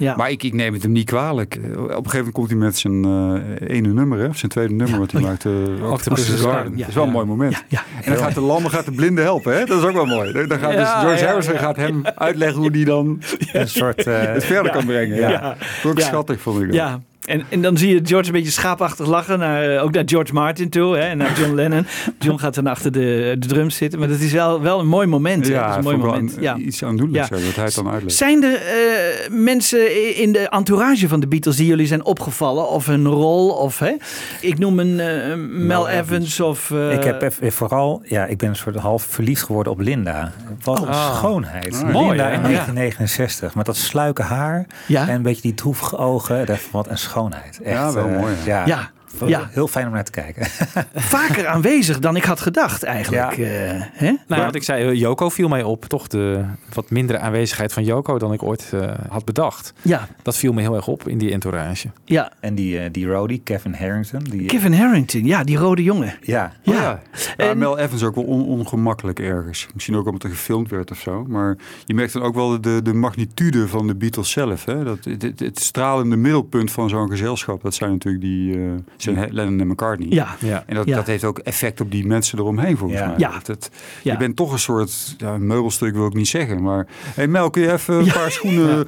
Ja. Maar ik, ik neem het hem niet kwalijk. Eh, Op een gegeven moment komt hij met zijn eh, ene nummer, hè, of zijn tweede nummer wat hij oh maakt. eh, Octopus Octopus Garden. Dat is wel een ja. mooi moment. Ja, ja. En dan gaat de lammen gaat de blinde helpen, hè? Dat is ook wel mooi. Dan gaat dus George ja, Harrison ja. gaat hem uitleggen hoe hij dan Een soort... eh, het verder kan brengen. Ja. Ja. Ook Ja. schattig vond ik dat. Ja, en, en dan zie je George een beetje schaapachtig lachen. Naar, eh, ook naar George Martin toe hè, en naar John Lennon. John gaat dan achter de, de drums zitten. Maar dat is wel, wel een mooi moment. hè. Ja, dat is een mooi moment. een- ja. iets aandoenlijks Ja. dat hij het dan uitlegt. Zijn er eh, mensen in de entourage van de Beatles die jullie zijn opgevallen? Of een rol? Of, hè? Ik noem een eh, Mel, Evans of... eh, ik heb even, vooral, ja, ik ben een soort half verliefd geworden op Linda. Wat een Ah. schoonheid. Ah, Linda mooi, in hè? 1969, met dat sluike haar Ja. en een beetje die droevige ogen. Dat, wat een schoonheid. Echt, Ja, wel eh, mooi, Ja, Ja, ja. Heel fijn om naar te kijken. vaker aanwezig dan ik had gedacht eigenlijk. Ja. eh, hè? Nou, wat ik zei, eh, Joko viel mij op. Toch de wat mindere aanwezigheid van Joko dan ik ooit eh, had bedacht. Ja, Dat viel me heel erg op in die entourage. ja. En die, eh, die roadie, Kevin Harrington. Die, Kevin Harrington, ja, die rode jongen. Ja, Ja. Oh ja. Ja, En- Mel Evans ook wel on- ongemakkelijk ergens. Misschien ook omdat er gefilmd werd of zo. Maar je merkt dan ook wel de, de magnitude van de Beatles zelf. Hè? Dat, het, het, het stralende middelpunt van zo'n gezelschap, dat zijn natuurlijk die, eh, zijn Lennon en McCartney. Ja. Ja. En dat, Ja. dat heeft ook effect op die mensen eromheen volgens Ja. mij. Ja. Dat, dat- Ja. Je bent toch een soort ja, een meubelstuk, wil ik niet zeggen. Maar hey Mel, kun je even een paar schoenen...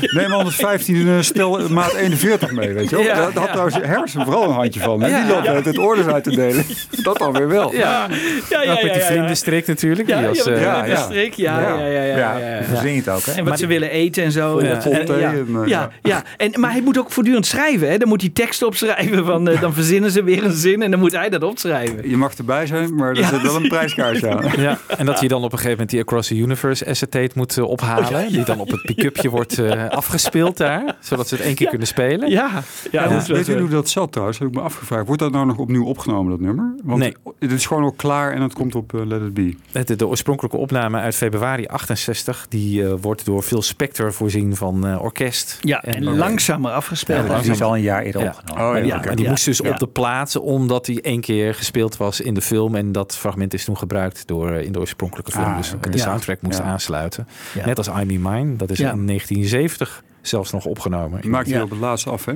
Neem anders 15 eh, stel maat 41 mee, weet je wel. Ja. Daar had trouwens Hersen vooral een handje van. hè. Die loopt uit het orders uit te delen. Dat dan weer wel. Ja, Ja, ja, met ja, die ja, ja. vlinderstreek natuurlijk. Ja, als, ja, eh, ja, ja. Ja, ja, ja, ja, ja, ja, ja. Verzin je het ook, hè? En wat ze willen eten en zo. Ja, eh, ja, ja. ja. En, maar hij moet ook voortdurend schrijven. Hè? Dan moet hij tekst opschrijven. Van, eh, dan verzinnen ze weer een zin en dan moet hij dat opschrijven. Je mag erbij zijn, maar er Ja. zit wel een prijskaartje aan. Ja, en dat hij dan op een gegeven moment die Across the Universe acetate moet eh, ophalen. Die dan op het pick-upje wordt eh, afgespeeld daar. Zodat ze het één keer kunnen spelen. Ja, ja, dat is Weet je hoe dat zat trouwens? Heb ik me afgevraagd. Wordt dat nou nog opnieuw opgenomen, dat nummer? Want Nee. het is gewoon al klaar en het komt op Let It Be. Het- De oorspronkelijke opname uit februari 68. Die eh, wordt door Phil Spector voorzien van eh, orkest. Ja, en langzamer afgespeeld. Ja, die is al een jaar eerder Ja. opgenomen. Oh, ja, Ja, oké. En die Ja. moest dus Ja. op de plaatsen omdat hij één keer gespeeld was in de film. En dat fragment is toen gebruikt door, eh, in de oorspronkelijke film. Ah, dus de soundtrack moest Ja. aansluiten. Ja. Net als I'm In Mine. Dat is Ja. in 1970 zelfs nog opgenomen. Die maakt hij Ja. op het laatste af, hè?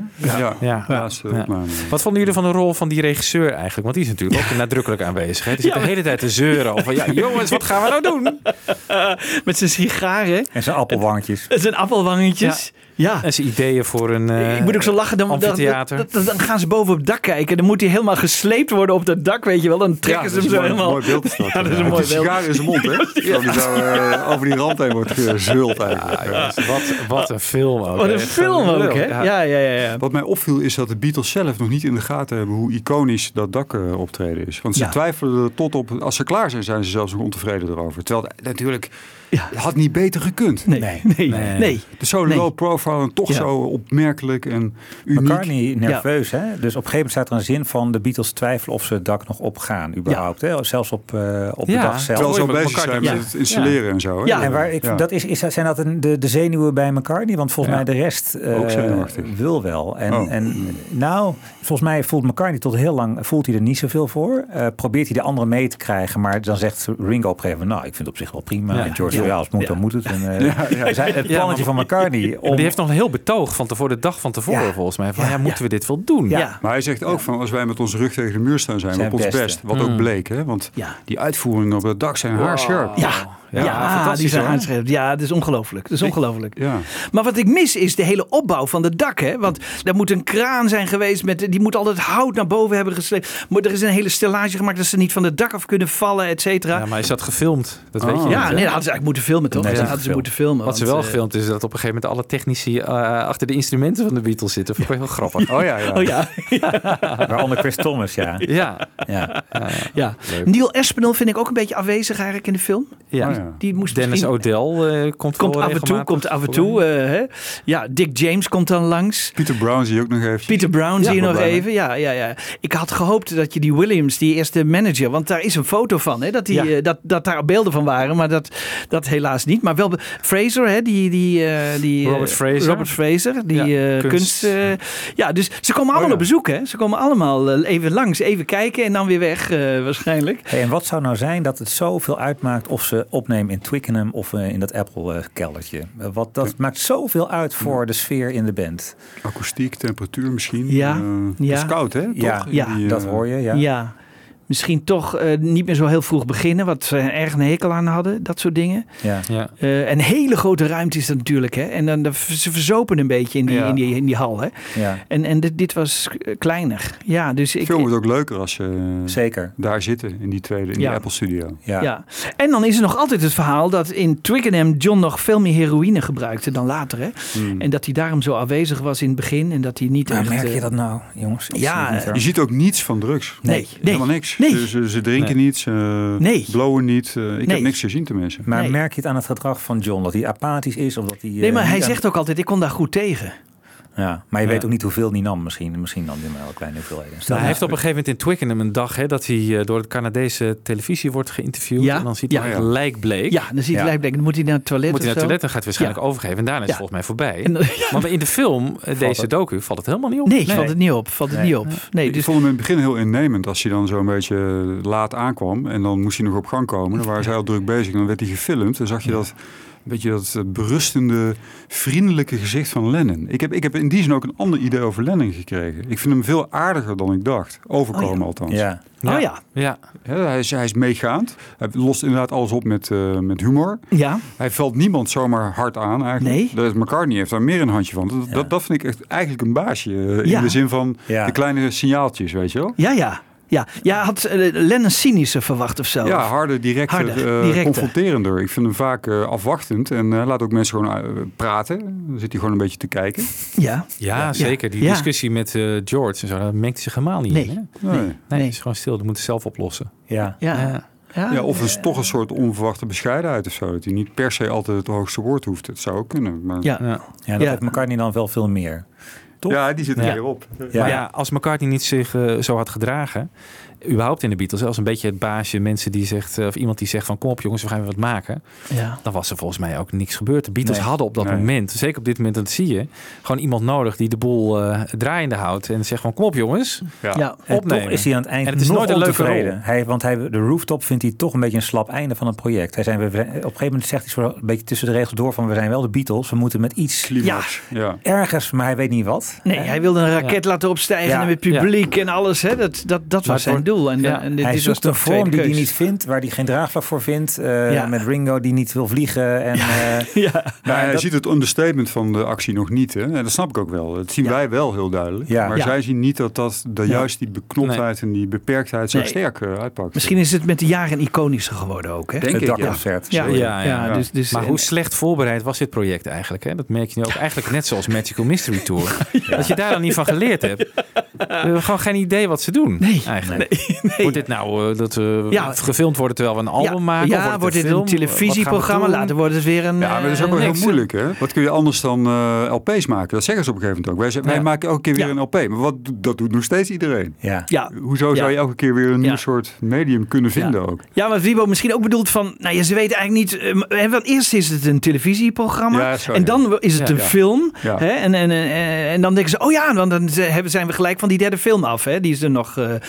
Ja, laatste Ja. Wat vonden jullie van de rol van die regisseur eigenlijk? Want die is natuurlijk ook nadrukkelijk aanwezig. Hè? Die zit Ja. de hele tijd te zeuren over... Ja, jongens, wat gaan we nou doen? Met zijn sigaren En zijn appelwangjes. en zijn appelwangetjes. Ja. En zijn ideeën voor een eh, ik moet ook zo lachen, dan, dan, amfitheater. dan, dan- dan gaan ze boven op het dak kijken. Dan moet hij helemaal gesleept worden op dat dak, weet je wel. Dan trekken Ja, ze hem zo mooi, helemaal. mooi beeld. Is dat, Ja, dat is een mooi beeld. sigaar in zijn mond, hè? Zo, die zo eh, over die rand heen wordt gezult eigenlijk. Wat, wat een film ook. Wat een film ook, hè? Ja. Ja, ja, ja. ja. Wat mij opviel is dat de Beatles zelf nog niet in de gaten hebben hoe iconisch dat dak eh, optreden is. Want ze Ja. twijfelen er tot op, als ze klaar zijn, zijn ze zelfs nog ontevreden erover. Terwijl natuurlijk, Ja. het had niet beter gekund. Nee, nee, nee. Nee. nee. De zo Nee. low profile en toch Ja. zo opmerkelijk en uniek. McCartney nerveus, hè? Dus op een gegeven moment staat er een zin van... de Beatles twijfelen of ze het dak nog opgaan, überhaupt. Hè? Zelfs op, eh, op de dag zelf. Terwijl ze al bezig zijn met Ja. het installeren en zo. Hè? Ja. En waar ik, Ja. dat is, is, zijn dat een- de, de zenuwen bij McCartney? Want volgens Ja. mij de rest eh, wil wel. En, Oh. en nou, volgens mij voelt McCartney tot heel lang voelt hij er niet zoveel voor. Eh, probeert hij de anderen mee te krijgen, maar dan zegt Ringo op een gegeven moment, nou, ik vind het op zich wel prima. Ja. En George, Ja. ja, als het moet, Ja. dan moet het. En, eh, Ja, ja. zij- Het plannetje van McCartney om... Die heeft nog een heel betoog van tevoren, de dag van tevoren Ja. volgens mij. Van, ja, Ja. moeten we dit wel doen? Ja. Maar hij zegt ook van als wij met onze rug tegen de muur staan, zijn we Zijn op ons best. Wat ook Mm. bleek, hè? Want Ja. die uitvoeringen op het dak zijn haarscherp. Ja, ja, Ja, die zijn aanschrijven. Ja, dat is ongelooflijk. Dat is ongelooflijk. Ja. Maar wat ik mis is de hele opbouw van het dak. Hè? Want er moet een kraan zijn geweest. Met, die moet al het hout naar boven hebben gesleept. Maar er is een hele stellage gemaakt dat ze niet van het dak af kunnen vallen, et cetera. Ja, maar is dat gefilmd? Dat Oh. weet je Ja, niet, nee, dat hadden ze eigenlijk moeten filmen, toch? Nee, dat hadden ze moeten filmen. Wat ze wel eh, gefilmd is dat op een gegeven moment alle technici eh, achter de instrumenten van de Beatles zitten. Vond ik wel heel grappig. Oh ja, ja. Oh ja, Waaronder Chris Thomas, ja. Ja, ja. ja. Neil Espinel vind ik ook een beetje afwezig eigenlijk in de film. ja. Oh ja. Die moest Dennis O'Dell eh, komt, af en toe, komt af en toe. eh, hè. Ja, Dick James komt dan langs. Peter Brown zie je ook nog even. Peter Brown zie je nog even. Ja, ja, ja. Ik had gehoopt dat je die Williams, die eerste manager, want daar is een foto van, hè, dat, die, Ja. eh, dat, dat daar beelden van waren, maar dat, dat helaas niet. Maar wel Fraser, hè, die, die, die Robert Fraser. Robert Fraser, die Ja, kunst. kunst. ja, dus ze komen allemaal ja. op bezoek, hè? Ze komen allemaal even langs, even kijken en dan weer weg, eh, waarschijnlijk. Hey, en wat zou nou zijn dat het zoveel uitmaakt of ze opnemen in Twickenham of eh, in dat Apple-keldertje? wat, dat maakt zoveel uit voor de sfeer in de band. Akoestiek, temperatuur misschien. Ja, Eh, ja. Het is koud, hè? Ja, Toch? ja, Die, eh, dat hoor je, ja. Misschien toch eh, niet meer zo heel vroeg beginnen, wat ze erg een hekel aan hadden, dat soort dingen. ja. Ja. Eh, een hele grote ruimte is dat natuurlijk. Hè? En dan, ze verzopen een beetje in die, Ja. in die, in die hal. Hè? ja, En, en dit, dit was eh, kleiner. Ja, dus De ik. film wordt ook leuker als ze zeker. daar zitten in die tweede, in Ja. die Apple Studio. Ja. ja. En dan is er nog altijd het verhaal dat in Twickenham John nog veel meer heroïne gebruikte dan later. Hè? Hmm. En dat hij daarom zo afwezig was in het begin. En dat hij niet Maar echt, merk eh, je dat nou, jongens? Ja. Je ziet ook niets van drugs. Nee, nee. Helemaal niks. Nee. Ze, ze, ze drinken Nee. niet, ze Nee. blowen niet. Eh, ik Nee. heb niks gezien tenminste. Maar Nee. merk je het aan het gedrag van John? Dat hij apathisch is? Of dat hij, Nee, eh, maar hij niet aan- zegt ook altijd: ik kon daar goed tegen. Ja, maar je Ja. weet ook niet hoeveel hij nam misschien. Misschien nam hij maar wel kleine hoeveelheden. Nou, hij heeft op een gegeven moment in Twickenham een dag hè, dat hij eh, door de Canadese televisie wordt geïnterviewd. Ja. En dan ziet hij Ja. gelijk bleek. Ja, dan zie je Ja. gelijk denken: dan moet hij naar het toilet. Moet hij naar het zo. toilet en gaat hij waarschijnlijk overgeven. En daarna is het volgens mij voorbij. En, ja, Maar in de film, eh, deze het- docu, valt het helemaal niet op. nee, valt het niet op. Valt het Nee. niet op. Nee, Ik dus vond hem in het begin heel innemend als hij dan zo'n beetje laat aankwam. En dan moest hij nog op gang komen. Dan waren zij al druk bezig en dan werd hij gefilmd. Dan zag je dat beetje dat eh, berustende, vriendelijke gezicht van Lennon. Ik heb, ik heb in die zin ook een ander idee over Lennon gekregen. Ik vind hem veel aardiger dan ik dacht. Overkomen althans. Ja. Oh ja. Ja. hij, is, hij is meegaand. Hij lost inderdaad alles op met, eh, met humor. Ja. Hij valt niemand zomaar hard aan eigenlijk. Nee. Dat is McCartney heeft daar meer een handje van. Dat, dat, dat vind ik echt eigenlijk een baasje. eh, In Ja. de zin van Ja. de kleine signaaltjes, weet je wel? Ja, ja. Ja, ja had eh, Lennon cynische verwacht of zo? Ja, harder, eh, directer. confronterender. Ik vind hem vaak eh, afwachtend en eh, laat ook mensen gewoon eh, praten. Dan zit hij gewoon een beetje te kijken. Ja. Ja, zeker. Die Ja. discussie met eh, George en zo, daar mengt hij zich helemaal niet Nee. in. Hè? Nee. Nee, het is gewoon stil. Die moet het zelf oplossen. Ja. Ja. Ja. Ja. Ja, of is toch een soort onverwachte bescheidenheid of zo. Dat hij niet per se altijd het hoogste woord hoeft. Het zou ook kunnen. Maar... Ja. Ja. Ja, dat Ja. heeft McCartney dan wel veel meer. Toch? Ja, die zit er Ja. weer op. Ja. Maar ja, als McCartney niet zich eh, zo had gedragen, überhaupt in de Beatles, als een beetje het baasje, mensen die zegt, eh, of iemand die zegt van kom op jongens, we gaan weer wat maken, Ja. dan was er volgens mij ook niks gebeurd. De Beatles Nee. hadden op dat Nee. moment, zeker op dit moment, dat zie je, gewoon iemand nodig die de boel eh, draaiende houdt en zegt van kom op jongens, Ja. Ja. En opnemen. toch is hij aan het eind En het is nog nooit een leuke ontevreden. rol. Hij, want hij, de rooftop vindt hij toch een beetje een slap einde van het project. Hij zijn, we, op een gegeven moment zegt hij zo een beetje tussen de regels door van we zijn wel de Beatles. We moeten met iets Climax. Ja. ergens, maar hij weet niet wat. Nee, hij wilde een raket laten opstijgen Ja. en met publiek en alles. Hè. Dat, dat, dat Maar was zijn het En, ja. en dit hij was zoekt een vorm die hij niet vindt, waar hij geen draagvlak voor vindt. eh, Ja. Met Ringo die niet wil vliegen. En, eh, Ja. Nou, hij dat- ziet het understatement van de actie nog niet. Hè? En dat snap ik ook wel. Dat zien Ja. wij wel heel duidelijk. Ja. Maar Ja. zij zien niet dat, dat, dat juist die beknoptheid en die beperktheid zo Nee. sterk eh, uitpakt. Misschien is het met de jaren iconischer geworden ook. Hè? Denk het ik, ja. dakconcert. Ja, ja, ja, Dus, dus, Maar en- hoe slecht voorbereid was dit project eigenlijk? Hè? Dat merk je nu ook eigenlijk net zoals Magical Mystery Tour. Dat je daar dan niet van geleerd hebt. We hebben gewoon geen idee wat ze doen. Nee, eigenlijk. nee, nee. Wordt dit nou eh, dat we Ja. gefilmd worden terwijl we een album maken? Ja, Of wordt dit film? een televisieprogramma? Later wordt het weer een. Ja, maar dat is ook eh, wel heel moeilijk. Hè? Wat kun je anders dan eh, LP's maken? Dat zeggen ze op een gegeven moment ook. Wij, zeggen, wij Ja. maken elke keer weer Ja. een LP. Maar wat, dat doet nog steeds iedereen. Ja. Ja, Hoezo zou je elke keer weer een Ja. nieuw soort medium kunnen vinden ook? ja, maar Wiebo misschien ook bedoeld van. Nou ja, ze weten eigenlijk niet. eh, hè, want eerst is het een televisieprogramma. En ja. dan is het Ja. een Ja. film. Ja. Hè, en, en, eh, en dan denken ze. Oh ja, want dan hebben- zijn we gelijk van die derde film af. Hè, die ze nog eh, eh,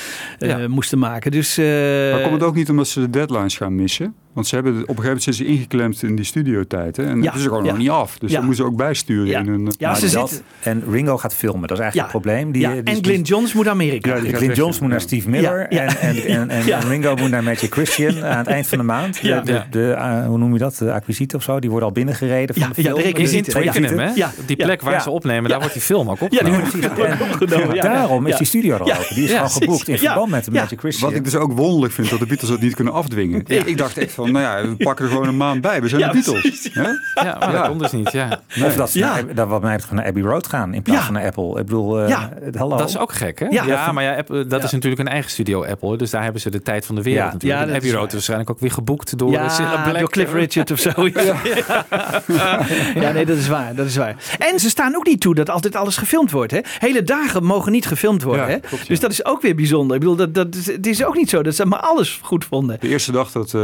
Ja. moesten maken. Dus. eh, Maar komt het ook niet omdat ze de deadlines gaan missen? Want ze hebben op een gegeven moment zitten ze ingeklemd in die studiotijd. Hè? En Ja, het is er gewoon ja. nog niet af. Dus Ja. dat moeten ze ook bijsturen Ja. in een... Ja, Nou, ze dat- zitten- En Ringo gaat filmen, dat is eigenlijk Ja. het probleem. Die, ja, die- en die- Glyn Johns moet Amerika. Ja, Glyn weg, Jones ja. moet naar Ja. Steve Miller Ja, ja. En, en, en, en, Ja. en Ringo moet naar Magic Christian aan het eind van de maand. Ja. De, de, Ja. de, eh, hoe noem je dat? De acquisiete of zo. Die worden al binnengereden van Ja, de ja, film. de Is in. Twickenham, hè? Ja. Die plek waar Ja. ze opnemen, daar wordt die film ook Ja, opgenomen. Ja. Daarom is Ja. die studio er al Ja. open. Die is Ja, gewoon geboekt in ja. verband met de Ja. Magic Christian. Wat ik dus ook wonderlijk vind, dat de Beatles dat niet kunnen afdwingen. Ik, ik dacht echt van, nou ja, we pakken er gewoon een maand bij. We zijn Ja, de Beatles. precies. Hè? Ja, maar dat komt dus niet. Ja. Of dat ze Ja. naar, dat wat mij betreft naar Abbey Road gaan in plaats Ja. van naar Apple. Ik bedoel, eh, hallo. Dat is ook gek, hè? Ja. Ja, maar ja, Apple, dat is natuurlijk een eigen studio Apple. Dus daar hebben ze de tijd van de wereld Ja. natuurlijk. Ja, En dat Abbey is Road is waarschijnlijk ook weer geboekt door Cilla Ja, Black. door Cliff Richard of zo. Ja. ja, nee, dat is waar. Dat is waar. En ze staan ook niet toe dat altijd alles gefilmd wordt. Hè? Hele dagen mogen niet gefilmd worden. Ja, hè? klopt, ja. Dus dat is ook weer bijzonder. Ik bedoel, dat, dat is, het is ook niet zo dat ze maar alles goed vonden. De eerste dag dat eh,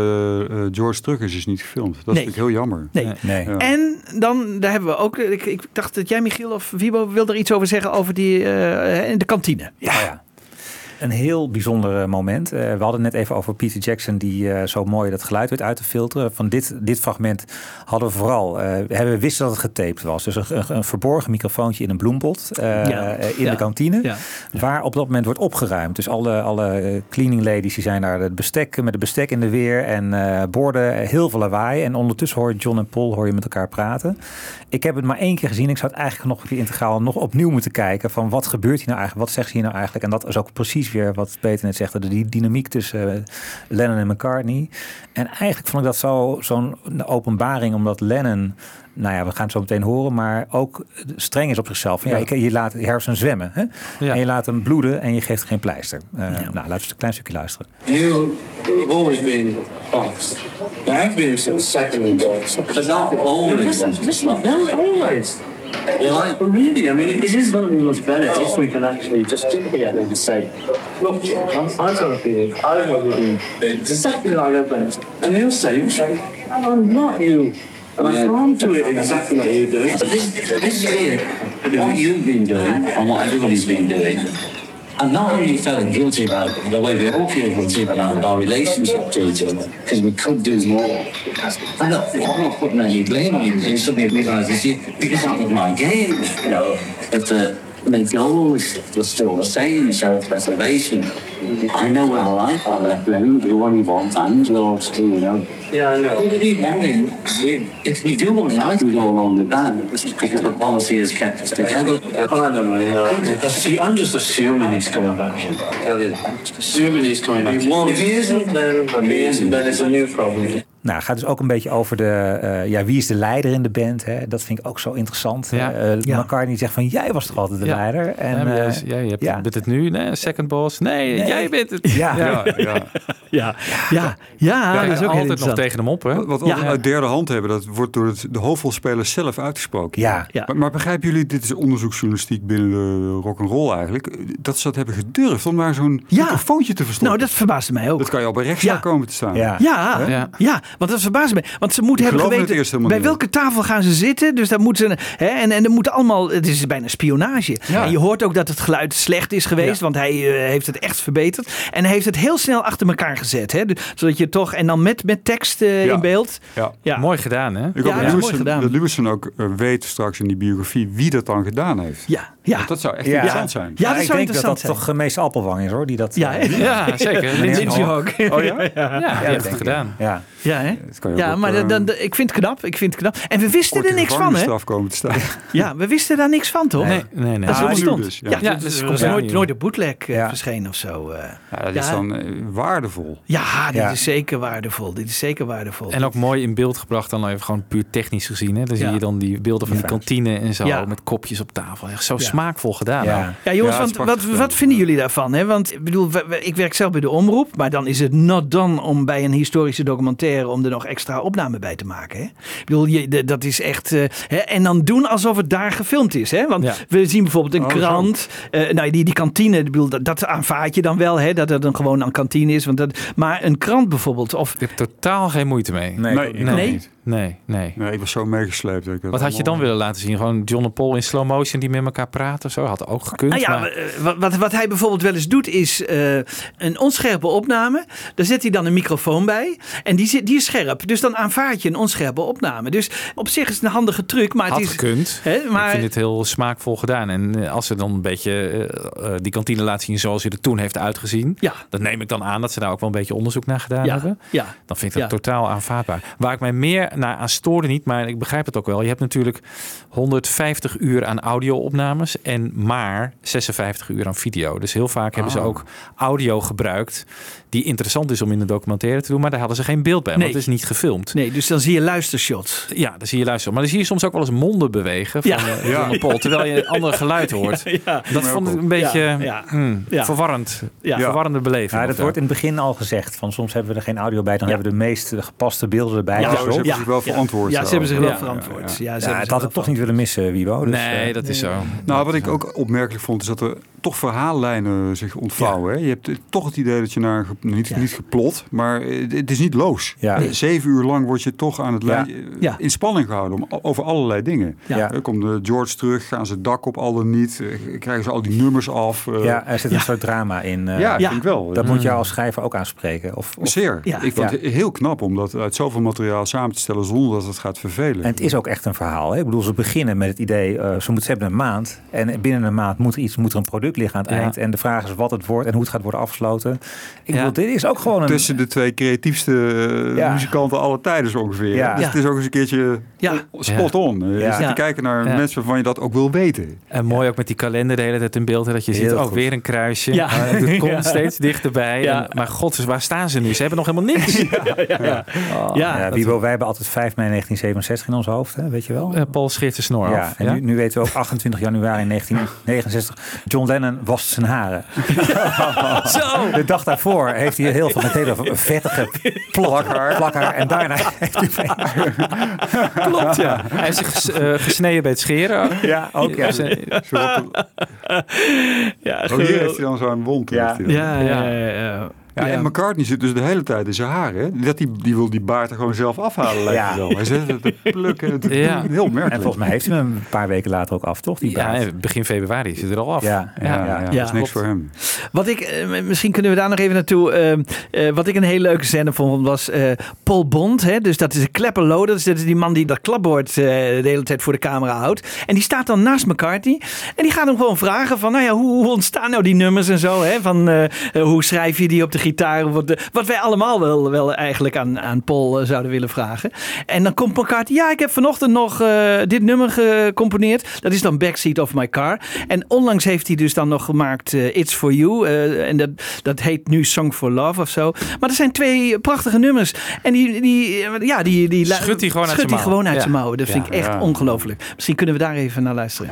eh, George terug is, is niet gefilmd. Dat Nee. vind ik heel jammer. Nee. Nee. Ja. En dan, daar hebben we ook, ik, ik dacht dat jij Michiel of Wibo wil er iets over zeggen over die, eh, in de kantine. Ja. Oh ja. Een heel bijzonder eh, moment. Eh, we hadden net even over Peter Jackson, die eh, zo mooi dat geluid weet uit te filteren. Van dit, dit fragment hadden we vooral. eh, we hebben wisten dat het getaped was. Dus een, een, verborgen microfoontje in een bloempot Ja. in Ja. de kantine. Ja. Waar op dat moment wordt opgeruimd. Dus alle, alle cleaning ladies die zijn daar het bestek, met het bestek in de weer en borden, heel veel lawaai. En ondertussen hoor je John en Paul hoor je met elkaar praten. Ik heb het maar één keer gezien. Ik zou het eigenlijk nog een keer integraal nog opnieuw moeten kijken. Van wat gebeurt hier nou eigenlijk? Wat zegt ze hier nou eigenlijk? En dat is ook precies weer wat Peter net zegt. De die dynamiek tussen eh, Lennon en McCartney. En eigenlijk vond ik dat zo- zo'n openbaring. Omdat Lennon, nou ja, we gaan het zo meteen horen. Maar ook streng is op zichzelf. Ja, Ja. je, laat je hersenen zwemmen. Hè? Ja. En je laat hem bloeden en je geeft geen pleister. Eh, Nou, laten we eens een klein stukje luisteren. You have always been. You have been since second goals. But not always. Not always. You like, but really, I mean, it is going to be much better if we can actually just sit together and just say, look, I'm, I've got a feeling, I've got a feeling, it's exactly like I've been. And he'll say, I'm not you. And I can't do it exactly like you do. This, this here, what you've been doing and what everybody's been doing, And not only feeling guilty about it, the way we all feel guilty about our relationship to each other, because we could do more. I'm not, I'm not putting any blame on you. You suddenly realise this, you- because was my game, you know, but the, the goals were still the same, self-preservation. I know well I can't let blame do what you want and yours too, you know. Yeah, I know. We. We, if we do want I can go along with that because the policy has kept us together. I don't know, know. See, I'm just assuming he's coming back. That. Assuming he's coming back. If he isn't, then, if he isn't, then it's a new problem. Nou, het gaat dus ook een beetje over de, eh, ja, wie is de leider in de band. Hè? Dat vind ik ook zo interessant. Ja. Eh, Ja. McCartney zegt van, jij was toch altijd de Ja. leider? En, ja, jij, eh, hebt, ja. bent het nu, nee, second boss. Nee, Nee. jij bent het. Ja. Ja, ja. Ja, ja, ja, Ja, dat is ook heel altijd nog tegen hem op, hè? Wat, we uit derde hand hebben, dat wordt door het, de hoofdrolspelers zelf uitgesproken. Ja. Ja. Maar, maar begrijpen jullie, dit is onderzoeksjournalistiek binnen de rock'n'roll eigenlijk, dat ze dat hebben gedurfd om maar zo'n Ja. microfoontje te verstoppen? Nou, dat verbaasde mij ook. dat kan je al bij rechtszaak Ja. komen te staan. Ja. Ja, Ja. ja. Want dat verbaast me. Want ze moeten hebben geweten bij welke tafel gaan ze zitten. Dus daar moeten ze, hè, en, en er moeten allemaal, het is bijna spionage. Ja. En je hoort ook dat het geluid slecht is geweest, want hij eh, heeft het echt verbeterd. En hij heeft het heel snel achter elkaar gezet. Hè, Dus- zodat je toch, en dan met, met tekst eh, Ja. in beeld. Ja. Ja. Mooi gedaan, hè? Ik hoop Ja, dat, dat is mooi Lewison, gedaan. dat Lewison ook eh, weet straks in die biografie wie dat dan gedaan heeft. Ja, ja. Want dat zou echt Ja. interessant zijn. Ja, dat ik zou denk dat dat interessant zijn. toch eh, meester Appelwang is hoor, die dat... Ja, eh, hè? Ja, zeker. Lindsay. Hawk. Oh ja? ja. Ja, die heeft het gedaan. Ja. Ja, hè? Dat ja ook maar dan, eh, dan, ik vind het knap. Ik vind het knap. En we wisten er niks van, hè? komen te staan. Ja, we wisten daar niks van, toch? Nee, nee, nee. Dat is Ah, stond. dus, ja. ja, Ja, dus dus er ja nooit, nooit een bootleg eh, verschenen of zo. eh. Ja, dat is dan eh, waardevol. Ja, dit is zeker waardevol. Dit is zeker waardevol. En ook mooi in beeld gebracht, dan even gewoon puur technisch gezien. Hè? Dan zie je dan die beelden van die kantine en zo, met kopjes op tafel. Echt zo. Smaakvol gedaan. Ja. Ja, jongens, want wat, wat vinden jullie daarvan? Hè? Want ik bedoel, ik werk zelf bij de omroep, maar dan is het not done om bij een historische documentaire om er nog extra opname bij te maken. Hè? Ik bedoel, je, dat is echt. eh, hè? En dan doen alsof het daar gefilmd is. Hè? Want Ja. we zien bijvoorbeeld een Oh, krant. eh, nou, die, die kantine, ik bedoel, dat, dat aanvaard je dan wel, hè? dat het dan gewoon een kantine is. Want dat, maar een krant bijvoorbeeld, of Ik heb totaal geen moeite mee. Nee, Nee, Nee? Nee, nee. Nee, ik was zo meegesleept. dat ik Wat had je dan willen laten zien? Gewoon John en Paul in slow motion die met elkaar praten of zo? Had ook gekund. Nou ja, maar- eh, wat, wat, wat hij bijvoorbeeld wel eens doet is eh, een onscherpe opname. Daar zet hij dan een microfoon bij. En die, zit, die is scherp. Dus dan aanvaard je een onscherpe opname. Dus op zich is het een handige truc. Maar had het is, gekund. Hè, maar- Ik vind het heel smaakvol gedaan. En eh, als ze dan een beetje die kantine laten zien zoals je er toen heeft uitgezien. Ja. Dan neem ik dan aan dat ze daar ook wel een beetje onderzoek naar gedaan Ja, hebben. ja. Dan vind ik dat Ja. totaal aanvaardbaar. Waar ik mij meer naar aan stoorde niet, maar ik begrijp het ook wel. Je hebt natuurlijk 150 uur aan audio-opnames en maar 56 uur aan video. Dus heel vaak hebben ze Ah. ook audio gebruikt die interessant is om in een documentaire te doen, maar daar hadden ze geen beeld bij, Nee. want het is niet gefilmd. Nee, dus dan zie je luistershots. Ja, dan zie je luisteren. Maar dan zie je soms ook wel eens monden bewegen van Ja. eh, Ja. Paul, terwijl je een ander geluid hoort. Ja. Dat vond ik een beetje Ja, ja. hmm, Ja. verwarrend. Ja. Verwarrende beleving. Ja, dat wordt in het begin al gezegd. Van soms hebben we er geen audio bij, dan Ja. hebben we de meest gepaste beelden erbij. Ja, ze hebben zich wel verantwoord. Ja, ze hebben zich wel Ja, verantwoord. Ja, ze Ja, hebben het had ik toch niet willen missen, Wibo. Dus, nee, eh, dat is zo. Nou, wat ik ook opmerkelijk vond, is dat er toch verhaallijnen zich ontvouwen. hè. Je hebt eh, toch het idee dat je naar, ge- niet, Ja. niet geplot, maar eh, het is niet loos. Ja. Eh, Zeven uur lang word je toch aan het Ja. eh, Ja. in spanning gehouden om, over allerlei dingen. Ja. Er komt George terug, gaan ze het dak op, al dan niet, krijgen ze al die nummers af. ja, er zit een soort drama in. ja, Ja. vind ik wel. Dat moet je als schrijver ook aanspreken. Of, of- Zeer. Ja. Ik vond Ja. het heel knap om dat uit zoveel materiaal samen te stellen zonder dat het gaat vervelen. En het is ook echt een verhaal. Hè? Ik bedoel, ze beginnen met het idee, ze, moeten, ze hebben een maand. En binnen een maand moet er iets, moet er een product liggen aan het Ja. eind. En de vraag is wat het wordt en hoe het gaat worden afgesloten. Ik Ja. Dit is ook gewoon een... Tussen de twee creatiefste eh, Ja. muzikanten aller tijden zo ongeveer. Ja. Dus het is ook eens een keertje Ja. spot on. Eh, Je Ja. zit te kijken naar Ja. mensen waarvan je dat ook wil weten. En mooi ook met die kalender de hele tijd in beeld. hè, Dat je ziet, ook goed. weer een kruisje. Ja. Maar het komt Ja. steeds dichterbij. Ja. En, maar god, dus waar staan ze nu? Ze hebben nog helemaal niks. Ja. Oh, Ja. wij hebben altijd 5 mei 1967 in ons hoofd, hè? weet je wel? eh, Paul scheert zijn snor Ja, af. en ja? Nu, nu weten we ook 28 januari 1969. John Lennon wast zijn haren. Zo. De dag daarvoor heeft hij heel veel met hele vettige plakhaar. plakhaar en daarna heeft hij... Klopt, ja. Hij heeft zich ges- eh, gesneden bij het scheren. Ja, ook ja. Ja, Oh, hier heeft hij dan zo'n wond. Ja, ja, ja. Ja, en McCartney zit dus de hele tijd in zijn haar. Hè? Dat die, die wil die baard er gewoon zelf afhalen, lijkt Ja. het wel. Hij zit het te plukken. Het is Ja. Heel merkelijk. En volgens mij heeft hij hem een paar weken later ook af, toch? Die Ja, baard. begin februari is het er al af. Ja, Ja, ja, dat is niks voor hem. Wat ik, eh, misschien kunnen we daar nog even naartoe. eh, eh, wat ik een hele leuke scène vond, was eh, Paul Bond. Hè? Dus dat is een klepperloder. Dus dat is die man die dat klapbord eh, de hele tijd voor de camera houdt. En die staat dan naast McCartney. En die gaat hem gewoon vragen van, nou ja, hoe, hoe ontstaan nou die nummers en zo? Hè? Van, hoe schrijf je die op de gitaar? Wat, wat wij allemaal wel, wel eigenlijk aan, aan Paul eh, zouden willen vragen. En dan komt McCartney, ja, ik heb vanochtend nog eh, dit nummer gecomponeerd. Dat is dan Backseat of My Car. En onlangs heeft hij dus dan nog gemaakt eh, It's For You. en dat, dat heet nu Song For Love of zo. Maar er zijn twee prachtige nummers. En die, die, ja, die, die Schudt hij gewoon uit zijn gewoon mouwen. uit Ja. zijn mouwen. Dat vind ik echt Ja. ongelooflijk. Misschien kunnen we daar even naar luisteren.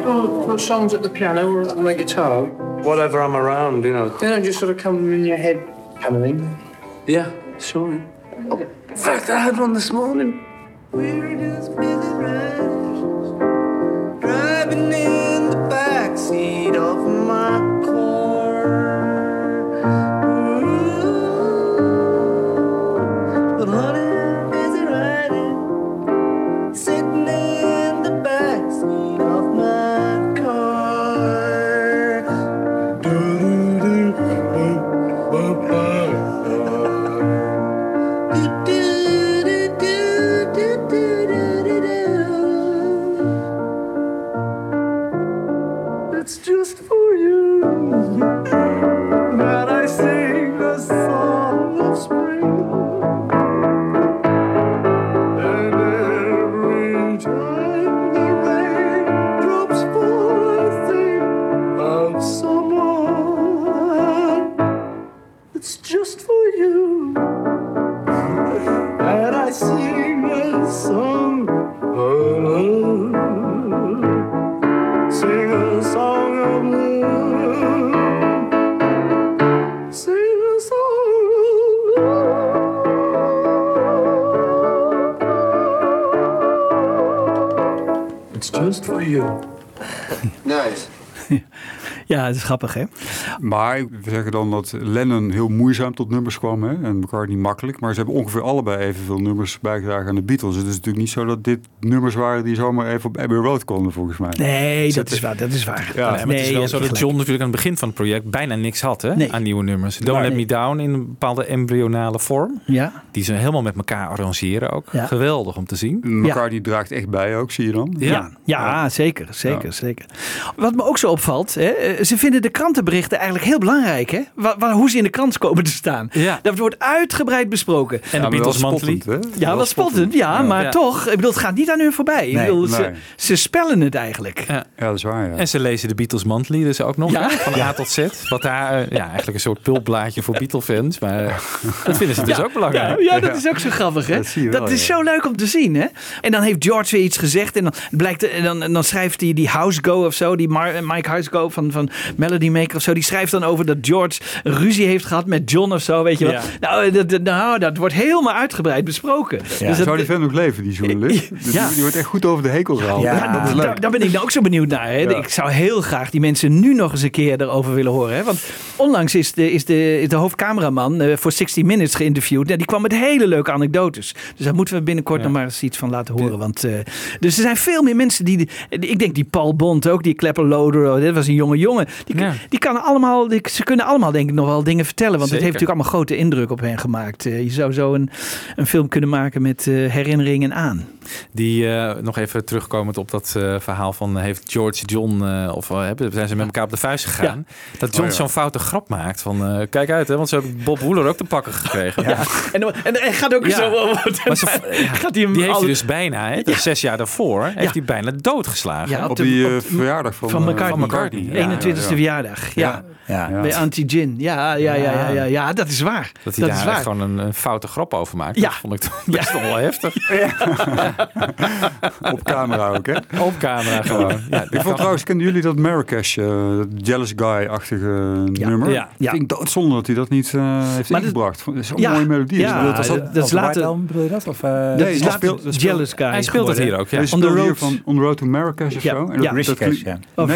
Do you write your, your songs at the piano or on the guitar? Whatever I'm around, you know. They don't just sort of come in your head kind of thing. Yeah, sure. Oh, in fact, I had one this morning. Driving in the backseat of Ja, dat is grappig hè? Maar we zeggen dan dat Lennon heel moeizaam tot nummers kwam hè? en McCartney makkelijk. Maar ze hebben ongeveer allebei evenveel nummers bijgedragen aan de Beatles. Het is natuurlijk niet zo dat dit nummers waren die zomaar even op Abbey Road konden volgens mij. Nee, dat is waar. Dat is waar. Ja, maar het is Nee, wel zo dat. John natuurlijk aan het begin van het project bijna niks had hè, Nee. aan nieuwe nummers. Don't Nee. Let Me Down in een bepaalde embryonale vorm. Ja. Die ze helemaal met elkaar arrangeren ook. Ja. Geweldig om te zien. McCartney draagt echt bij ook, zie je dan? Ja, ja, zeker, zeker, zeker. Wat me ook zo opvalt, hè, ze vinden de krantenberichten eigenlijk heel belangrijk. Hè? Wa- wa- hoe ze in de krant komen te staan. Ja. Dat wordt uitgebreid besproken. En de Beatles Monthly. Ja, wel spottend, ja, maar Ja. toch, ik bedoel, het gaat niet aan hun voorbij. ik Nee, bedoel, ze, nee. ze spellen het eigenlijk. Ja. dat is waar, ja. En ze lezen de Beatles Monthly dus ook nog, Ja. van A tot Z. Wat daar, eh, ja, eigenlijk een soort pulpblaadje voor Beatle-fans. Maar eh, dat vinden ze dus Ja, ook belangrijk. Ja, ja, dat is ook zo grappig, hè? Dat zie je wel, is ja. zo leuk om te zien, hè? En dan heeft George weer iets gezegd en dan blijkt en dan, en dan schrijft hij die House Go of zo, die Mar- Mike House Go van, van Melody Maker of zo, die schrijft dan over dat George een ruzie heeft gehad met John of zo, weet je wel? Ja. Nou, dat, dat- nou, dat wordt helemaal uitgebreid besproken. Ja, Dus dat- Zou die vent nog leven, die journalist? Dus Ja. Die wordt echt goed over de hekel gehaald. ja, dat is daar, leuk. daar ben ik nou ook zo benieuwd naar. Hè. Ja. Ik zou heel graag die mensen nu nog eens een keer erover willen horen. Hè. Want onlangs is de, is de, is de hoofdcameraman eh, voor 60 Minutes geïnterviewd. Nou, die kwam met hele leuke anekdotes. Dus daar moeten we binnenkort nog maar eens iets van laten horen. Want, eh, dus er zijn veel meer mensen die... Ik denk die Paul Bond ook, die Klepper Loder. oh, Dat was een jonge jongen. Die, die kan allemaal, ze kunnen allemaal denk ik nog wel dingen vertellen. Want het heeft natuurlijk allemaal grote indruk op hen gemaakt. Eh, je zou zo een, een film kunnen maken met eh, herinneringen aan. Die eh, nog even terugkomend op dat verhaal van heeft George John of zijn ze met elkaar op de vuist gegaan? Dat John oh, zo'n foute grap maakt van kijk uit, hè, want ze hebben Bob Hoeler ook te pakken gekregen. Ja. En, en, gaat ook zo. Maar die, heeft hij dus bijna, hè, zes jaar daarvoor, heeft hij bijna doodgeslagen. Ja, op, die verjaardag van, van McCartney. 21 is de verjaardag. Ja. ja. Bij anti-jin, Ja, ja, ja, ja, ja, dat is waar. Dat hij dat daar is waar. gewoon een foute grap over maakt. Dat vond ik toch best wel heftig. Op camera ook, hè? Op camera gewoon. Ja, ik vond trouwens, kennen jullie dat Marrakesh, eh, Jealous Guy-achtige nummer? Ja. ja. Ik dat, zonder dat hij dat niet eh, heeft ingebracht. Dat is een mooie melodie. Ja, dat is later. Bedoel je dat? Of, eh, nee, Jealous Guy. Hij speelt dat hier ook, ja. On the road to Marrakesh of zo. Rishikesh, ja. Oh,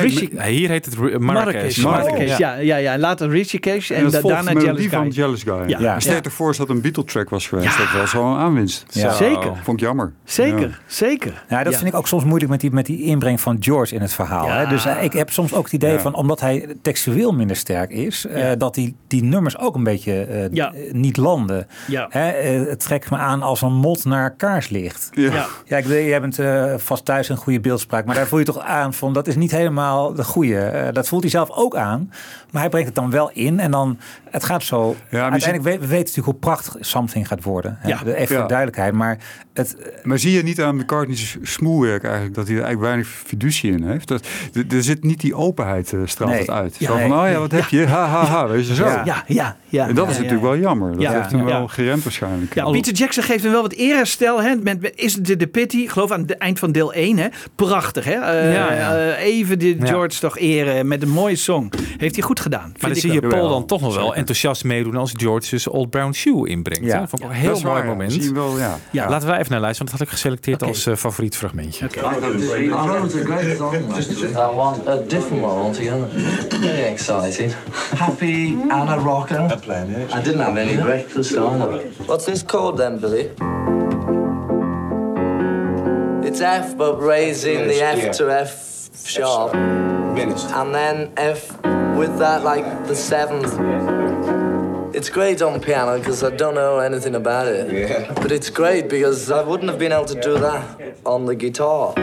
hier heet het Marrakesh. Marrakesh, ja. Ja, ja, En later Richie Cage en, En da- daarna de Jealous Guy. van Jealous Guy. Ja. Ja. Stel je toch voor als dat een Beatle-track was geweest. Dat was wel een aanwinst. Ja. Zeker. Vond ik jammer. Zeker, Ja. zeker. Ja, dat Ja. vind ik ook soms moeilijk met die, met die inbreng van George in het verhaal. Ja. Hè? Dus eh, ik heb soms ook het idee Ja. van, omdat hij textueel minder sterk is, eh, dat die, die nummers ook een beetje eh, Ja. niet landen. Ja. Hè? het trekt me aan als een mot naar kaarslicht. Ja. Ja, ik weet, jij bent vast thuis een goede beeldspraak, maar daar voel je toch aan van, dat is niet helemaal de goede. Eh, dat voelt hij zelf ook aan, maar hij brengt het dan wel in en dan, het gaat zo. Uiteindelijk we, we weten natuurlijk hoe prachtig Something gaat worden. hè. Ja. Even voor Ja. de duidelijkheid, maar het, Maar zie je niet aan McCartney's smoelwerk eigenlijk dat hij er eigenlijk weinig fiducie in heeft? Dat, er, zit niet die openheid uh, straalt Nee. het uit. Ja, zo van, oh ja, wat heb je? Ha, ha, ha. Weet je zo. Ja, ja, ja. ja en dat ja, is ja, natuurlijk ja. wel jammer. Dat Ja. heeft hem Ja. wel geremd waarschijnlijk. Ja, Peter Jackson geeft hem wel wat erestel. Hè, met, is de, de Pity, ik geloof aan het eind van deel 1. Hè. Prachtig, hè? Eh, Ja, ja. eh, even de Ja. George toch eren met een mooie song. Heeft hij goed gedaan. Maar dan zie je. Paul dan toch nog wel enthousiast meedoen als George dus Old Brown Shoe inbrengt. Ja. hè? Dat vond ik ook een heel mooi waar, moment. Wel, ja. Ja. Laten we even naar luisteren, want dat had ik geselecteerd als eh, favoriet fragmentje. Song. I want a different one altogether. Very excited. Happy and a rocker. I didn't have any breakfast either. What's this called then, Billy? It's F, but raising the F to F sharp. And then F with that, like the seventh. It's great on piano because I don't know anything about it. Yeah. But it's great because I wouldn't have been able to do that on the guitar.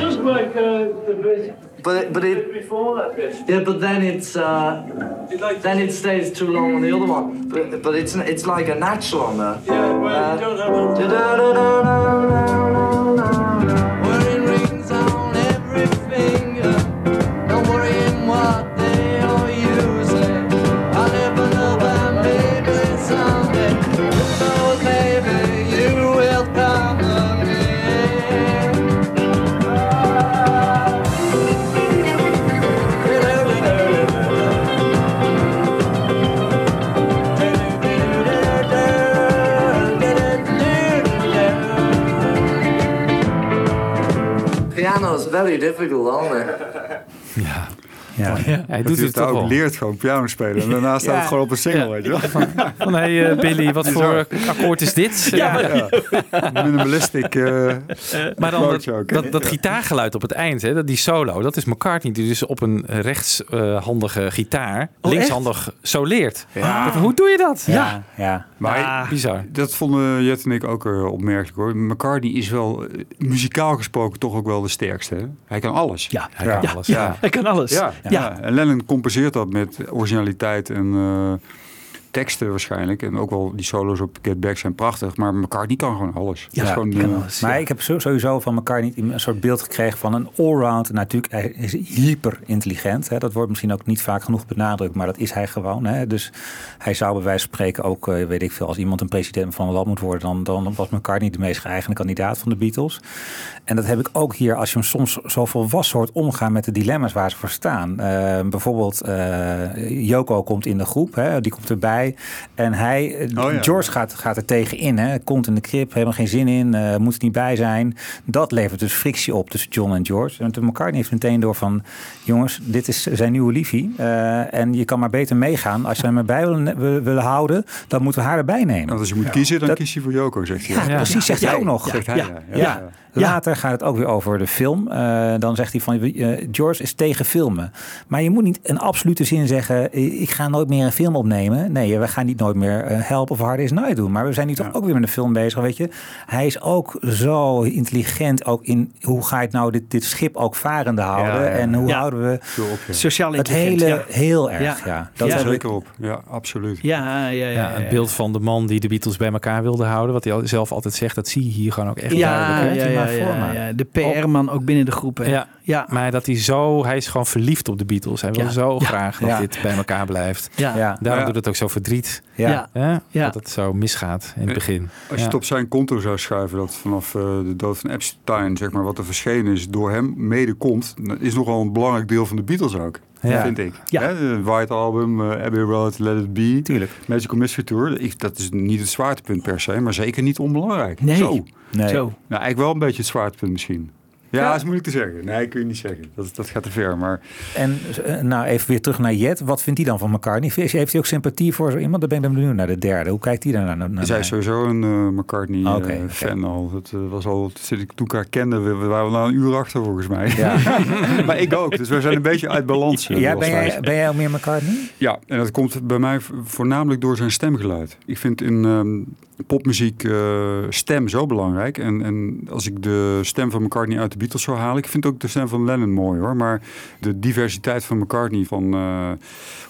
Just like uh, the bit But it, but it before that bit. yeah, but then it's uh, then it stays too long on the other one. But but it's it's like a natural on there. Yeah, well, you don't have Piano's very difficult, aren't they? Ja. Ja, hij Dat doet hij het toch ook wel. leert gewoon piano spelen. En daarna staat Ja. het gewoon op een single, Ja. weet je wel. Van, hey, eh, Billy, wat voor akkoord is dit? Ja, ja. Minimalistic uh, Maar dan dat, ook, dat, dat gitaargeluid op het eind, hè, dat die solo, dat is McCartney die dus op een rechtshandige gitaar Oh, linkshandig soleert. Ja. Dat- Hoe doe je dat? Ja, ja. Maar Ja. bizar. Dat vonden Jet en ik ook eh, opmerkelijk hoor. McCartney is wel eh, muzikaal gesproken toch ook wel de sterkste. Hè? Hij kan alles. Ja, hij kan alles. Ja. Hij kan alles. Ja, Ja. en Lennon compenseert dat met originaliteit en eh, teksten waarschijnlijk. En ook wel die solo's op Get Back zijn prachtig. Maar McCartney kan gewoon alles. Is gewoon, eh, maar ik heb sowieso van elkaar niet een soort beeld gekregen van een allround. Natuurlijk, hij is hyper intelligent. Hè. Dat wordt misschien ook niet vaak genoeg benadrukt, maar dat is hij gewoon. Hè. Dus hij zou bij wijze van spreken ook, eh, weet ik veel, als iemand een president van een land moet worden, dan, dan was McCartney de meest geëigende kandidaat van de Beatles. En dat heb ik ook hier, als je hem soms zo volwassen hoort omgaan met de dilemma's waar ze voor staan. Eh, bijvoorbeeld, eh Joko komt in de groep, hè, die komt erbij. En hij, eh, Oh ja. George gaat, gaat er tegenin. Hè, komt in de krip, helemaal geen zin in, eh, moet er niet bij zijn. Dat levert dus frictie op tussen John en George. En toen McCartney heeft meteen door van, jongens, dit is zijn nieuwe liefie. Eh, en je kan maar beter meegaan. Als je hem erbij willen, willen, willen houden, dan moeten we haar erbij nemen. Want als je moet kiezen, dan Dat- kies je voor Joko, zegt hij. Ja, precies, zegt hij ook nog. Zegt hij, ja. Later gaat het ook weer over de film. Eh, dan zegt hij van, eh, George is tegen filmen. Maar je moet niet in absolute zin zeggen, ik ga nooit meer een film opnemen. Nee, we gaan niet nooit meer eh, Help of Hard Is Night doen. Maar we zijn nu toch ook weer met een film bezig, weet je. Hij is ook zo intelligent, ook in hoe ga je het nou dit, dit schip ook varende houden. Ja, ja. En hoe Ja. houden we. Sociaal het hele, ja. heel erg. Ja. Ja. Dat Ja. is Zeker op. Ja, absoluut. Ja, ja, ja. Ja, ja, het beeld van de man die de Beatles bij elkaar wilde houden, wat hij zelf altijd zegt, dat zie je hier gewoon ook echt Ja, duidelijk. ja, ja, ja, me. ja. De PR-man ook binnen de groep. hè. Ja. Ja. maar dat hij zo, hij is gewoon verliefd op de Beatles. Hij wil zo Ja. graag dat Ja. dit bij elkaar blijft. Ja. Ja. Daarom Ja. doet het ook zo verdriet. Ja. Ja. Hè? Ja. Dat het zo misgaat in het begin. Als je Ja. het op zijn konto zou schuiven, dat vanaf eh, de dood van Epstein, zeg maar, wat er verschenen is, door hem mede komt, is nogal een belangrijk deel van de Beatles ook. Ja. Vind ik. Ja. Hè, White Album, eh, Abbey Road, Let It Be, Tuurlijk. Magical Mystery Tour. Ik, dat is niet het zwaartepunt per se, maar zeker niet onbelangrijk. Nee. Zo. Nee. Zo. Nou, eigenlijk wel een beetje het zwaartepunt misschien. Ja, dat is moeilijk te zeggen. Nee, kun je niet zeggen. Dat, dat gaat te ver. Maar En eh, nou, even weer terug naar Jet. Wat vindt hij dan van McCartney? Heeft heeft hij ook sympathie voor zo iemand? Dan ben ik dan benieuwd naar de derde. Hoe kijkt hij daar naar? naar zij is sowieso een eh, McCartney-fan Oké, al. Dat eh, was al sinds ik toen ik haar kende. We, we waren wel een uur achter volgens mij. Ja. maar ik ook. Dus we zijn een beetje uit balans. eh, Ja, ben jij, ben jij ook meer McCartney? Ja, en dat komt bij mij voornamelijk door zijn stemgeluid. Ik vind in ehm, popmuziek eh, stem zo belangrijk. En, en als ik de stem van McCartney uit de Beatles zou halen... ik vind ook de stem van Lennon mooi hoor. Maar de diversiteit van McCartney van eh,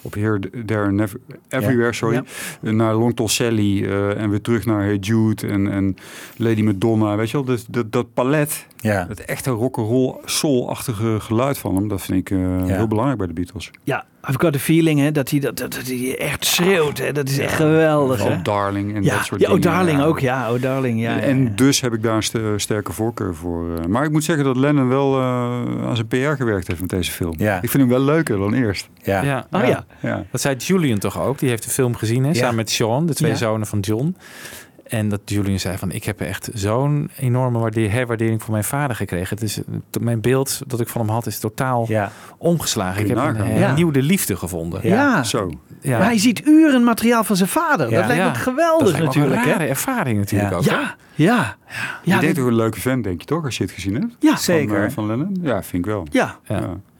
op Here, There and Never, Everywhere, Ja. sorry... naar Long Tall Sally eh, en weer terug naar Hey Jude en, en Lady Madonna. Weet je wel, dat, dat, dat palet... Ja. Het echte rock'n'roll, soul-achtige geluid van hem... dat vind ik eh, heel belangrijk bij de Beatles. Ja, I've got the feeling hè, dat, hij, dat, dat, dat hij echt schreeuwt. Hè. Dat is echt geweldig. Hè? Darling en ja, dat soort ja, dingen. Oh, Darling Ja. ook. Ja, oh, Darling. Ja, ja, en dus heb ik daar een st- sterke voorkeur voor. eh. Maar ik moet zeggen dat Lennon wel eh, aan zijn PR gewerkt heeft met deze film. Ja. Ik vind hem wel leuker dan eerst. Ja. Ja, Oh, ja. Ja. Dat zei Julian toch ook. Die heeft de film gezien, hè, Ja. samen met Sean, de twee Ja. zonen van John. En dat Julian zei van, ik heb echt zo'n enorme waarde- herwaardering voor mijn vader gekregen. Het is, mijn beeld dat ik van hem had is totaal omgeslagen. Ik heb een nagaan. hernieuwde liefde gevonden. Ja. Zo. Ja. Maar hij ziet uren materiaal van zijn vader. Ja. Dat lijkt me Ja. geweldig Dat ook natuurlijk. een hè? rare ervaring natuurlijk ook. hè? Ja, ja. je Ja, deed toch een leuke vent, denk je toch, als je het gezien hebt? Ja. Van, Zeker. eh, Van, Lennon? Ja, vind ik wel. Ja.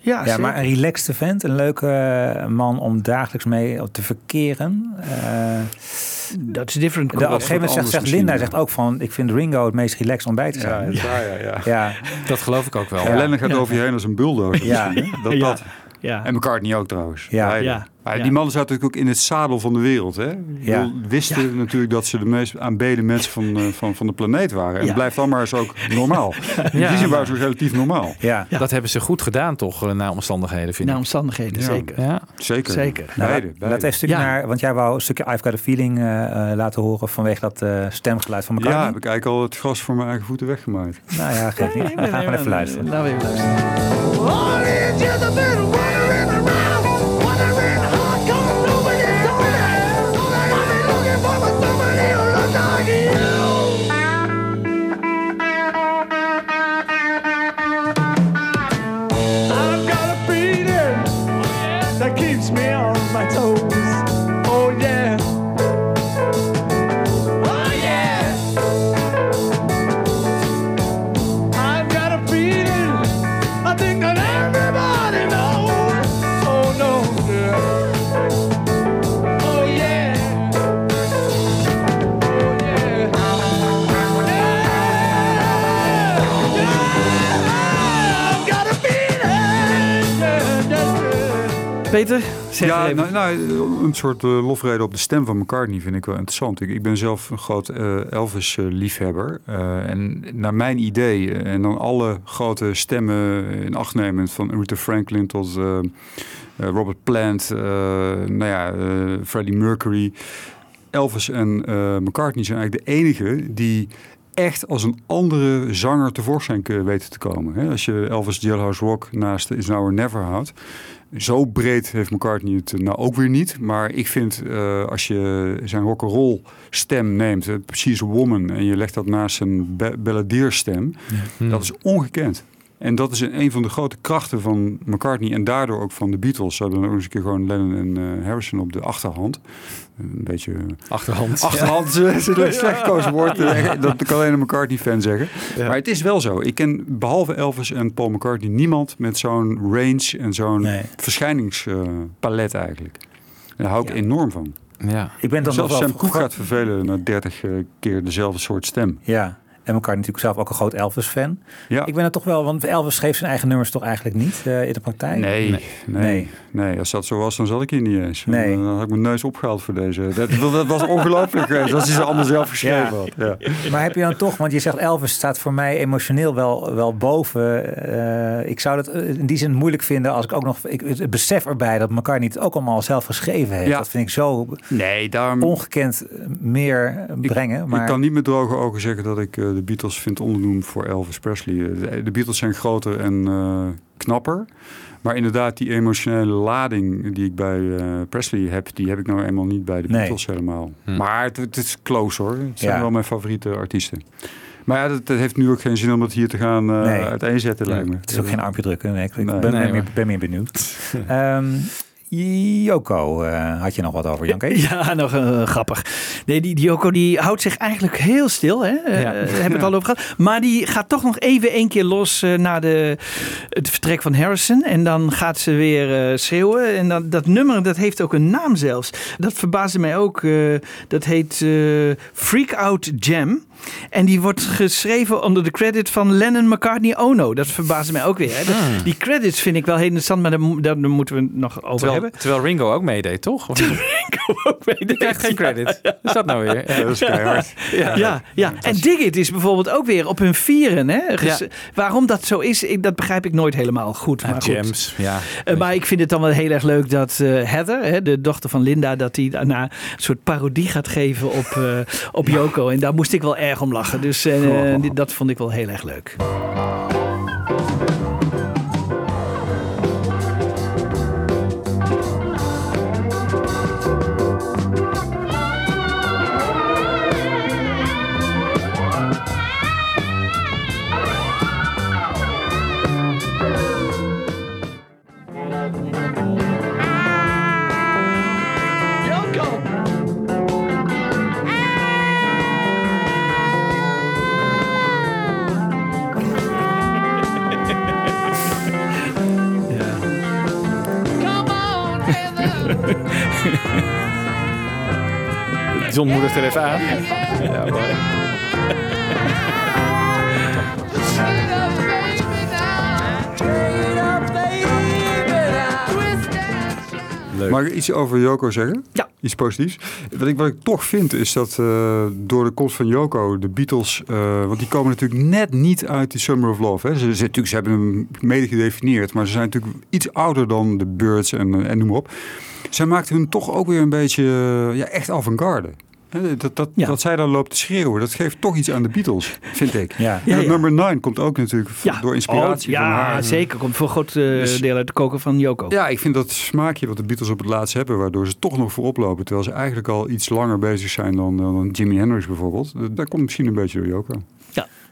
Ja. Ja, Ja, maar een relaxed vent, een leuke eh, man om dagelijks mee te verkeren. Eh, Dat is different. op een gegeven moment zegt, Linda ja. zegt ook van, ik vind Ringo het meest relaxed om bij te Ja, zijn. waar, ja, ja. ja. Dat geloof ik ook wel. Ja, Lennon gaat over je heen als een bulldozer. Ja. Dat, Ja. dat. Ja. En McCartney ook trouwens. Ja. Ja. Ja. Die mannen zaten natuurlijk ook in het zadel van de wereld. Hè? Ja. Wisten natuurlijk dat ze de meest aanbeden mensen van, eh, van, van de planeet waren. En Ja. het blijft dan maar eens ook normaal. In Ja. die zin waren ze relatief normaal. Ja. Dat hebben ze goed gedaan toch, eh, naar omstandigheden vind Naar ik. omstandigheden, Ja. zeker. Ja. Zeker. Zeker. Nou, Beide. laat- beide. Laat even een stukje Ja. naar, want jij wou een stukje I've Got a Feeling eh, eh, laten horen vanwege dat eh, stemgeluid van ja, McCartney. heb ik eigenlijk al het gras voor mijn eigen voeten weggemaaid. Nou ja, geef niet. We gaan even luisteren. Laten we even luisteren. Peter, zeg ja, nou, nou, een soort eh, lofrede op de stem van McCartney vind ik wel interessant. Ik, ik ben zelf een groot eh, Elvis-liefhebber. en naar mijn idee, eh, en dan alle grote stemmen in acht nemend... van Aretha Franklin tot eh, eh, Robert Plant, eh, nou ja, eh, Freddie Mercury... Elvis en eh, McCartney zijn eigenlijk de enigen die echt als een andere zanger tevoorschijn weten te komen. Hè? Als je Elvis Jailhouse Rock naast Is Now or Never houdt. Zo breed heeft McCartney het nou ook weer niet. Maar ik vind eh, als je zijn rock'n'roll stem neemt, eh, She's a Woman, en je legt dat naast zijn be balladeerstem, dat is ongekend. En dat is een van de grote krachten van McCartney en daardoor ook van de Beatles. Ze hebben ook eens een keer gewoon Lennon en eh, Harrison op de achterhand. Een beetje Achterhand. Achterhand eh, is een slecht gekozen woord. eh, Dat kan alleen een McCartney-fan zeggen. Maar het is wel zo. Ik ken behalve Elvis en Paul McCartney niemand met zo'n range en zo'n Nee. verschijningspalet eigenlijk. En daar hou ik enorm van. Ja. Ik ben dan Zelfs wel... Sam Cooke gaat vervelen na 30 eh, keer dezelfde soort stem. Ja. En McCartney natuurlijk zelf ook een groot Elvis-fan. Ja. Ik ben er toch wel, want Elvis schreef zijn eigen nummers toch eigenlijk niet eh, in de praktijk? Nee, nee, nee, Nee. Als dat zo was, dan zal ik hier niet eens. Nee. Dan had ik mijn neus opgehaald voor deze. Dat, dat was ongelooflijk geweest als hij ze allemaal zelf geschreven had. Ja. Maar heb je dan toch, want je zegt Elvis staat voor mij emotioneel wel, wel boven. Eh, ik zou dat eh, in die zin moeilijk vinden als ik ook nog ik, het besef erbij dat McCartney het ook allemaal zelf geschreven heeft. Ja. Dat vind ik zo Nee, daarom... ongekend meer brengen. Maar Ik kan niet met droge ogen zeggen dat ik eh, de Beatles vind onderdoen voor Elvis Presley. Eh, De, de Beatles zijn groter en eh, knapper. Maar inderdaad, die emotionele lading die ik bij eh, Presley heb, die heb ik nou eenmaal niet bij de Nee. Beatles helemaal. Maar het, het is close hoor. Het zijn Ja. wel mijn favoriete artiesten. Maar ja, dat, dat heeft nu ook geen zin om het hier te gaan uh, Nee. uiteenzetten, lijkt me. Het is ook geen armpje drukken. Nee, ik Nee. ben, meer, ben meer benieuwd. Ehm, Joko, eh, had je nog wat over, Janke? Ja, nog eh, grappig. Nee, die, die Joko die houdt zich eigenlijk heel stil. Hè? Ja. eh, hebben we het al over gehad. Maar die gaat toch nog even één keer los na de, het vertrek van Harrison. En dan gaat ze weer schreeuwen. En dat, dat nummer dat heeft ook een naam zelfs. Dat verbaasde mij ook. dat heet Freak Out Jam. En die wordt geschreven onder de credit van Lennon McCartney Ono. Dat verbaasde mij ook weer. Hè? Dat- Hmm. Die credits vind ik wel heel interessant, maar daar, mo- daar moeten we het nog over Terwijl, hebben. terwijl Ringo ook meedeed, toch? Of niet? Die krijgt geen credit. Wat is dat nou weer? Ja, dat is keihard. Ja, ja, ja. en Dig It is bijvoorbeeld ook weer op hun vieren. Hè? Ges- Ja. Waarom dat zo is, ik, dat begrijp ik nooit helemaal goed. Maar, goed. Jams, ja. Eh, maar ik vind het dan wel heel erg leuk dat eh, Heather, hè, de dochter van Linda, dat die daarna een soort parodie gaat geven op, eh, op Yoko. En daar moest ik wel erg om lachen. Dus eh, Oh. dat vond ik wel heel erg leuk. John moedigt er even aan. Ja, mooi. Leuk. Mag ik iets over Joko zeggen? Ja. Iets positiefs. Wat ik, wat ik toch vind is dat eh, door de komst van Joko, de Beatles, eh, want die komen natuurlijk net niet uit die Summer of Love. Hè. Ze, ze, natuurlijk, ze hebben hem mede gedefinieerd, maar ze zijn natuurlijk iets ouder dan de Birds en, eh, en noem maar op. Zij maakten hun toch ook weer een beetje ja, echt avant-garde. Dat, dat, dat zij dan loopt te schreeuwen, dat geeft toch iets aan de Beatles, vind ik. Ja. En Ja, nummer 9 komt ook natuurlijk door inspiratie Oh, van ja, haar. zeker. Komt voor een groot eh, Dus- deel uit de koken van Joko. Ja, ik vind dat smaakje wat de Beatles op het laatst hebben, waardoor ze toch nog voorop lopen, terwijl ze eigenlijk al iets langer bezig zijn dan, dan Jimi Hendrix bijvoorbeeld. Dat, dat komt misschien een beetje door Joko.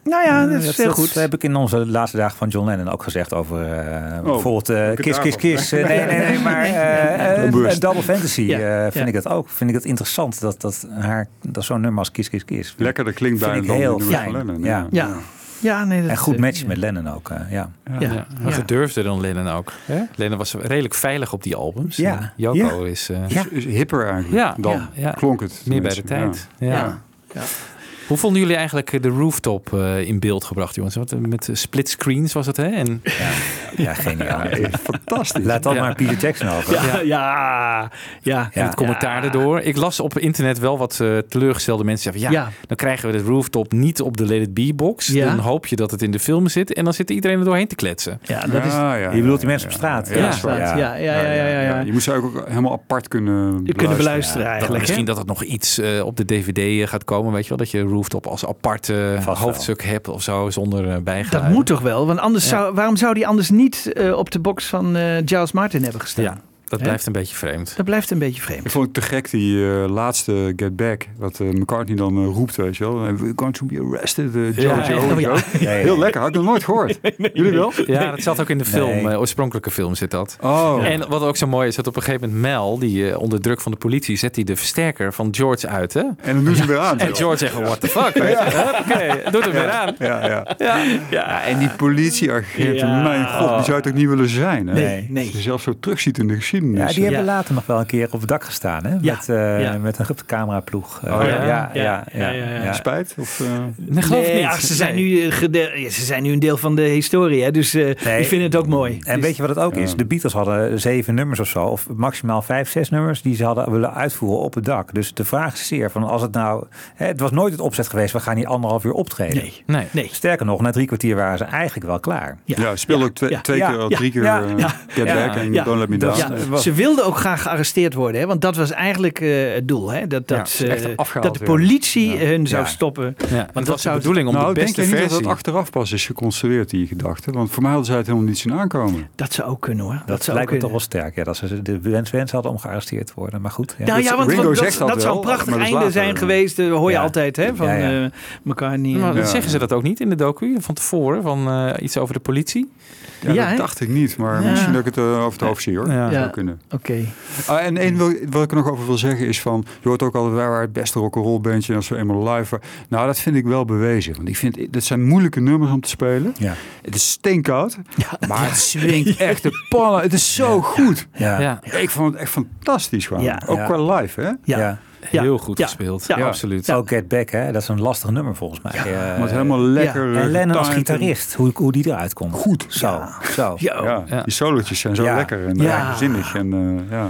Nou ja, dat is dat, heel dat goed. heb ik in onze laatste dagen van John Lennon ook gezegd over eh, Oh, bijvoorbeeld eh, het Kiss, Kiss. Kiss. Eh, nee, nee, nee, maar eh, eh. Double Fantasy Ja, eh, vind ja. ik dat ook. Vind ik dat interessant dat, dat, haar, dat zo'n nummer als Kiss, Kiss, Kiss. Lekker, dat klinkt ik dan heel fijn. van Lennon, Ja. Ja. Ja, nee, dat En goed eh, match met Lennon ook. eh, ja. Ja. Maar gedurfder dan Lennon ook. Lennon was redelijk veilig op die albums. Ja. Joko Ja. is... eh, Ja. Is, is hipper eigenlijk Ja, dan. Klonk het. Meer bij de tijd. Ja. Ja. Hoe vonden jullie eigenlijk eh, de rooftop eh, in beeld gebracht, jongens? Wat, eh, met split screens was het, hè? En, ja, geniaal. Fantastisch. Laat dat Ja. maar Peter Jackson over. Ja, ja, ja. ja. en het commentaar erdoor. Ik las op internet wel wat teleurgestelde mensen zeggen... ja, Ja. dan krijgen we de rooftop niet op de Let It Be box. Ja. Dan hoop je dat het in de film zit. En dan zit iedereen er doorheen te kletsen. Ja, dat is... Ja, ja, Je bedoelt die ja, mensen op straat? Ja, Ja. Ja, ja, ja, ja, ja, ja. Je moet ze ook helemaal apart kunnen Je kunnen beluisteren eigenlijk. misschien dat het nog iets eh, op de DVD gaat komen, weet je wel? Dat je rooftop als apart eh, Vast wel. hoofdstuk hebt of zo, zonder eh bijgeluid. Dat moet toch wel? Want anders Ja. zou, waarom zou die anders niet eh, op de box van eh Giles Martin hebben gestaan? Ja, dat blijft een beetje vreemd. Dat blijft een beetje vreemd. Ik vond het te gek, die eh, laatste Get Back, wat eh, McCartney dan eh, roept, weet je wel. And We're going to be arrested, Joe, Ja, Joe, oh ja. Joe. Ja, ja, ja. Heel lekker, had ik nog nooit gehoord. Jullie wel? Ja, dat zat ook in de film, Nee. eh, oorspronkelijke film zit dat. Oh, En wat ook zo mooi is, dat op een gegeven moment Mel, die onder druk van de politie, zet hij de versterker van George uit, hè? en dan doen ze hem weer aan. En George zegt, what the fuck, weet je? Oké, doet hem weer aan. Ja, ja. Ja. ja, en die politieagenten, Ja. mijn god, die zou het ook niet willen zijn. Hè? Nee, nee. Als je zelf zo terugziet in de geschiedenis. Ja, die hebben Ja. later nog wel een keer op het dak gestaan, hè? Ja. Met, eh, Ja. met een cameraploeg. Eh, Oh, ja? ja, ja, ja, Ja, ja, ja, ja. ja. Spijt? Of, eh, Nee, geloof Nee, niet. ach, ze, zijn nu, eh, gede- ja, ze zijn nu een deel van de historie, hè? dus eh, Nee. die vinden het ook mooi. En Dus- weet je wat het ook is? Ja. De Beatles hadden zeven nummers of zo, of maximaal vijf, zes nummers, die ze hadden willen uitvoeren op het dak. Dus de vraag is zeer van als het nou, hè, het was nooit het opzet geweest, we gaan hier anderhalf uur optreden. Nee, Nee. nee. Sterker nog, na drie kwartier waren ze eigenlijk wel klaar. ja, speel ook twee, ja, twee ja, keer al ja, drie keer ja, eh, ja, Get ja, Back en ja. Don't Let Me Down. Ja. Ze, wilden ook graag gearresteerd worden, hè? want dat was eigenlijk eh, het doel. Hè? Dat, dat, Ja, eh, dat de politie hun zou Ja. stoppen. Ja, want dat dat was de zou- bedoeling om nou, de denk beste je niet dat versie... dat achteraf pas is geconstrueerd, die gedachte? Want voor mij hadden zij het helemaal niet zien aankomen. Dat zou ook kunnen hoor. Dat, Dat, zou lijkt me ook toch wel sterk. Ja, dat ze de wens, wens hadden om gearresteerd te worden. Maar goed. Ja. Nou ja, want, Ringo want zegt dat, dat dat zou een prachtig dat einde later. zijn geweest. eh, hoor je Ja. altijd hè, van Ja, ja. Maar en- Ja. zeggen ze dat ook niet in de docu van tevoren? Van eh, iets over de politie? Ja, Ja, dat dacht ik niet, maar Ja. misschien dat ik het over het hoofd zie hoor. Ja. Ja. kunnen. Oké. Ah, en één wil, wat ik er nog over wil zeggen is van... Je hoort ook altijd, wij waren het beste rock'n'roll bandje als we eenmaal live waren. Nou, dat vind ik wel bewezen. Want ik vind, dat zijn moeilijke nummers om te spelen. Ja. Het is steenkoud, maar het swingt echt de pannen. Het is zo goed. Ja. Ja, Ik vond het echt fantastisch gewoon. Ja. Ook Ja. qua live, hè? Ja. Ja. Ja. heel goed Ja. gespeeld. Ja. Ja, absoluut. Ook Get Back, hè? dat is een lastig nummer volgens mij. Eh, Maar het helemaal lekker. en Lennon als gitarist, hoe, hoe die eruit komt. Goed. Zo, zo. Ja. Ja, Ja. die solootjes zijn zo Ja. lekker en Ja. eigenzinnig. En, eh, ja.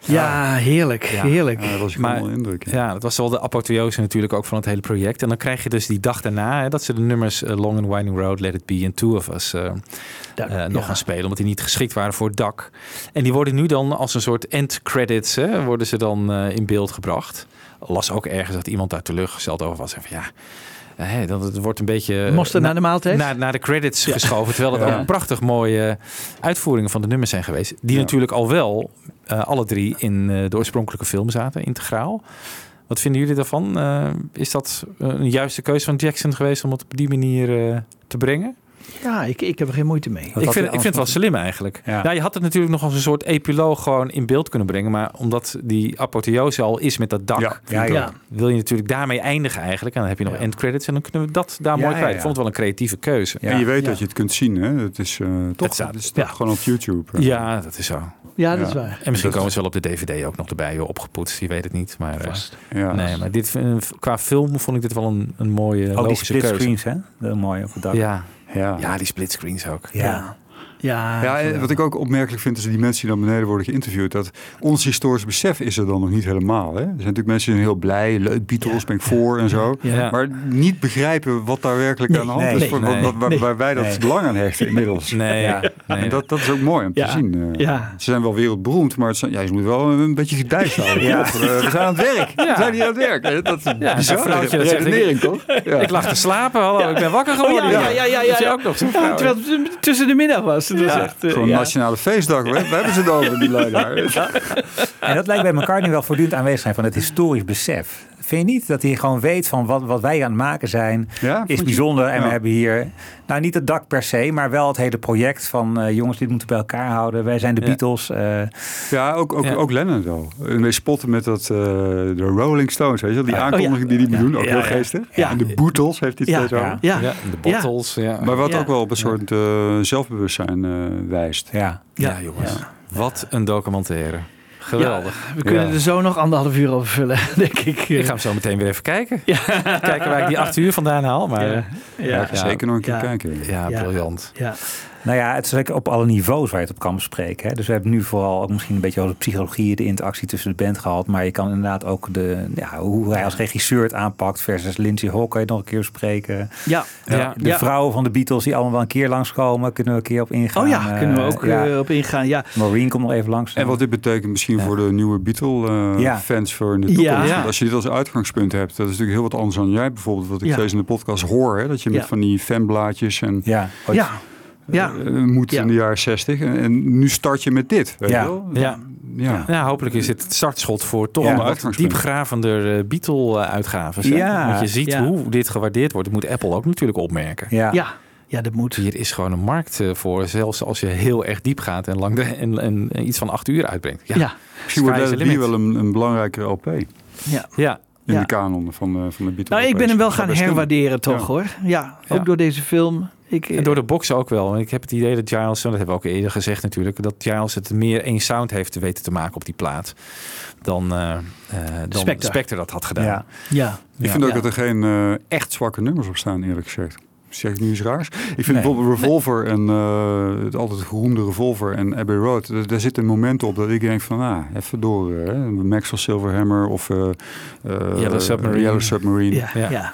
Ja. Ja, heerlijk. Ja. Heerlijk. ja, dat was Maar- indruk. ja. Ja, dat was wel de apotheose natuurlijk ook van het hele project. En dan krijg je dus die dag daarna hè, dat ze de nummers eh, Long and Winding Road, Let It Be en Two of Us eh, eh, nog ja. gaan spelen. Omdat die niet geschikt waren voor het dak. En die worden nu dan als een soort end credits hè, worden ze dan eh, in beeld gebracht. Las ook ergens dat iemand daar teleurgesteld over was. En van ja, dat het wordt een beetje... Moest er naar de maaltijd? naar, naar de credits geschoven. Terwijl het Ja. ook prachtig mooie uitvoeringen van de nummers zijn geweest. Die Ja. natuurlijk al wel eh, alle drie in eh, de oorspronkelijke film zaten, integraal. Wat vinden jullie daarvan? Eh, is dat een juiste keuze van Jackson geweest om het op die manier te brengen? Ja, ik, ik heb er geen moeite mee. Ik vind, ik vind het wel slim eigenlijk. Ja. Nou, je had het natuurlijk nog als een soort epiloog gewoon in beeld kunnen brengen. Maar omdat die apotheose al is met dat dak, Ja. Ja, wil je natuurlijk daarmee eindigen eigenlijk. En dan heb je nog Ja. end credits en dan kunnen we dat daar Ja, mooi kwijt. ja. Ik vond het wel een creatieve keuze. Ja. En je weet Ja. dat je het kunt zien, hè? Het is eh, toch Het staat- het is toch ja. gewoon op YouTube. hè? Ja, dat is zo. Ja, dat Ja. is waar. En misschien Dat- komen ze wel op de DVD ook nog erbij, joh, opgepoetst. Je weet het niet. Maar, eh, Ja. nee, maar dit, eh, qua film vond ik dit wel een, een mooie Ook die logische split keuze. screens, hè? Mooi op het dak. Ja. Ja. ja, die split screens ook. Ja. Ja, Ja, en wat ik ook opmerkelijk vind, is die mensen die naar beneden worden geïnterviewd, dat ons historisch besef is er dan nog niet helemaal. Hè? Er zijn natuurlijk mensen die heel blij, leuk Beatles, ben ik voor en zo. Ja. Maar niet begrijpen wat daar werkelijk aan de hand nee, is, voor, nee, wat- waar, wij dat belang aan hechten inmiddels. Nee, Ja. nee. En dat, dat is ook mooi om te zien. eh. Ja. Ze zijn wel wereldberoemd, maar het zijn, ja, je moet wel een beetje gedijst houden. Ja. Eh, we zijn aan het werk. We zijn hier aan het werk. hè. Dat is een Ja, vrouwtje dat redenering, toch? Ik lag te slapen, hallo, ik ben wakker geworden. Oh, ja, ja, ja, ja, ook nog terwijl het tussen de middag was. Dat was echt, Gewoon ja. nationale feestdag, hoor. We hebben ze het over, die lui daar. En dat lijkt bij McCartney wel voortdurend aanwezig zijn van het historisch besef. Vind je niet dat hij gewoon weet van wat, wat wij aan het maken zijn Ja, is bijzonder. En Ja. we hebben hier, nou niet het dak per se, maar wel het hele project van eh, jongens, dit moeten we bij elkaar houden. Wij zijn de Ja. Beatles. eh, Ja, ook, ook, Ja. ook Lennon wel. En wij spotten met dat, eh, de Rolling Stones, weet je wel? Die aankondiging die die doen, ook Ja, heel geestig. Ja. En de Beatles heeft hij steeds over. Ja. De bottles. Ja, Maar wat Ja. ook wel op een soort eh, zelfbewustzijn wijst. ja. ja, jongens. Wat een documentaire. Geweldig. We kunnen Ja. er zo nog anderhalf uur over vullen, denk ik. Ik ga hem zo meteen weer even kijken. Kijken waar ik die acht uur vandaan haal. Maar Ja. ja, Ja. Ga zeker nog een keer Ja. kijken. ja, Ja. briljant. Ja. Nou ja, het is eigenlijk op alle niveaus waar je het op kan bespreken. Hè. Dus we hebben nu vooral ook misschien een beetje over de psychologie, de interactie tussen de band gehad. Maar je kan inderdaad ook de, ja, hoe hij als regisseur het aanpakt versus Lindsay Hall kan je nog een keer bespreken. Ja. Ja. De Ja. vrouwen van de Beatles die allemaal wel een keer langskomen, kunnen we een keer op ingaan. Oh ja, kunnen we Eh, ook ja. eh, op ingaan. Ja. Maureen komt nog even langs. En wat dit betekent misschien voor de nieuwe Ja. Beatle-fans voor in de toekomst. Ja. Want Als je dit als uitgangspunt hebt, dat is natuurlijk heel wat anders dan jij bijvoorbeeld, wat ik Ja. steeds in de podcast hoor. Hè? Dat je met Ja. van die fanblaadjes en Ja, Ja. Ja. eh, moet Ja. in de jaren zestig. En, en nu start je met dit. Weet Ja. je wel? Ja. Ja. Ja, hopelijk is het het startschot voor toch Ja, een diepgravender eh, Beatle-uitgaves. Ja. Want je ziet Ja. hoe dit gewaardeerd wordt. Dat moet Apple ook natuurlijk opmerken. ja. Ja. Ja, dat moet. Hier is gewoon een markt eh, voor, zelfs als je heel erg diep gaat en, lang de, en, en, en iets van acht uur uitbrengt. Ja, Ja. Misschien wordt wel een, een belangrijke LP in Ja. Ja. de kanon van, eh, van de Beatles. Nou, ik ben hem wel gaan herwaarderen toch Ja. hoor. Ja, ook Ja. door deze film. Ik, En door de box ook wel. Ik heb het idee dat Giles, dat hebben we ook eerder gezegd natuurlijk, dat Giles het meer één sound heeft te weten te maken op die plaat dan, eh, eh, dan Spectre. Spectre. dat had gedaan. Ja. ja. Ik Ja. vind ook dat er geen eh, echt zwakke nummers op staan, eerlijk gezegd. Zeg ik nu iets raars? Ik vind Nee. bijvoorbeeld Revolver en uh, het altijd geroemde Revolver en Abbey Road. Daar, daar zitten momenten op dat ik denk van, ah, even door. Hè? Maxwell Silverhammer of uh, Yellow Submarine. Yellow Submarine. Ja, ja, Ja.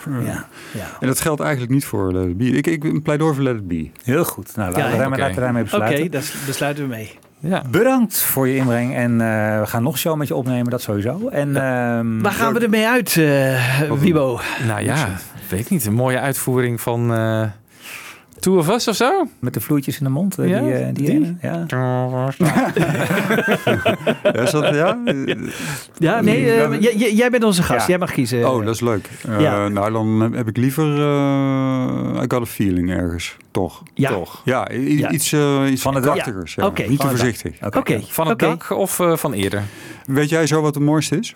ja. En dat geldt eigenlijk niet voor Let It Be. Ik, ik een pleidooi voor Let It Be. Heel goed. Nou, laten, Ja, we, daarmee, oké. laten we daarmee Oké, besluiten. daar besluiten we mee. Ja. Bedankt voor je inbreng. En uh, we gaan nog een show met je opnemen, dat sowieso. En, uh, Waar gaan we ermee uit, uh, Wibo? Nou ja, weet ik niet. Een mooie uitvoering van... Two of Us of zo? Met de vloeitjes in de mond. Ja, die, die, die? Ja. is dat, ja? Ja, nee, uh, jij, jij bent onze gast. Ja. Jij mag kiezen. Oh, dat is leuk. Uh, Ja. Nou, dan heb ik liever uh, I Got a Feeling ergens. Toch? Ja. Toch? Ja, i- Ja. iets, uh, iets Van het dak. krachtigers. Ja. Ja. Oké. Niet te voorzichtig. Oké. Van het dak of uh, van eerder? Weet jij zo wat het mooiste is?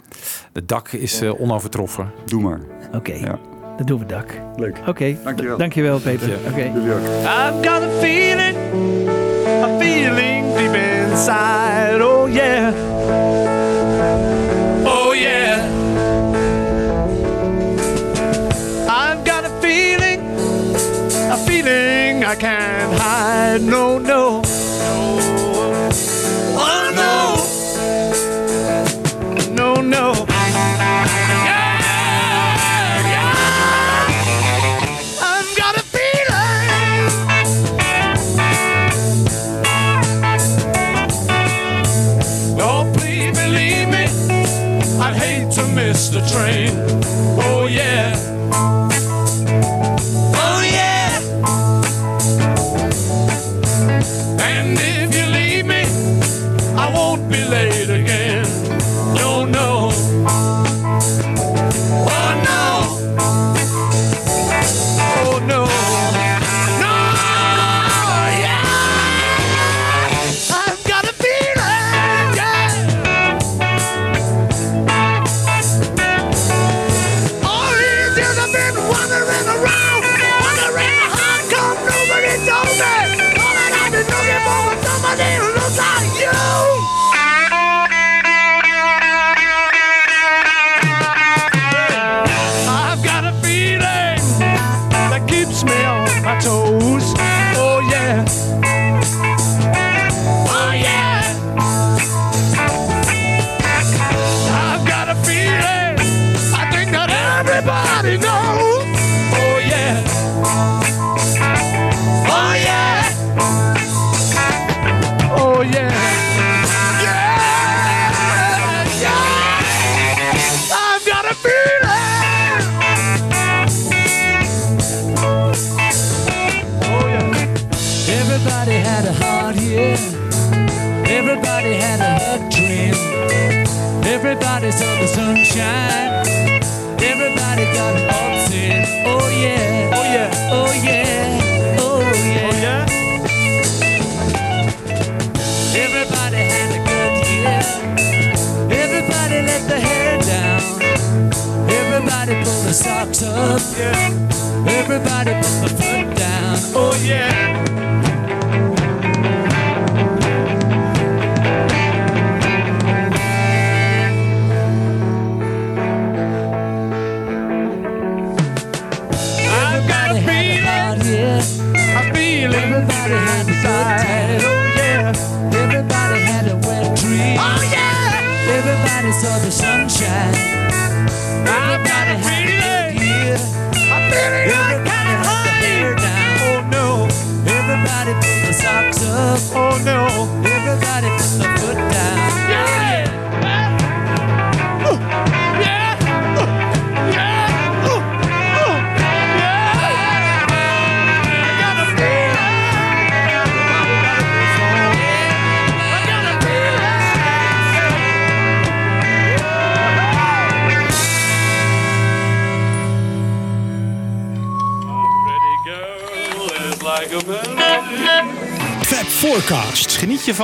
Het dak is uh, onovertroffen. Doe maar. Oké, Dan doen we dak. Leuk. Oké, Dankjewel. dankjewel Peter. Oké. Ook. I've got a feeling, a feeling deep inside. Oh yeah. Oh yeah. I've got a feeling, a feeling I can't hide. No, no. Oh no. No, train.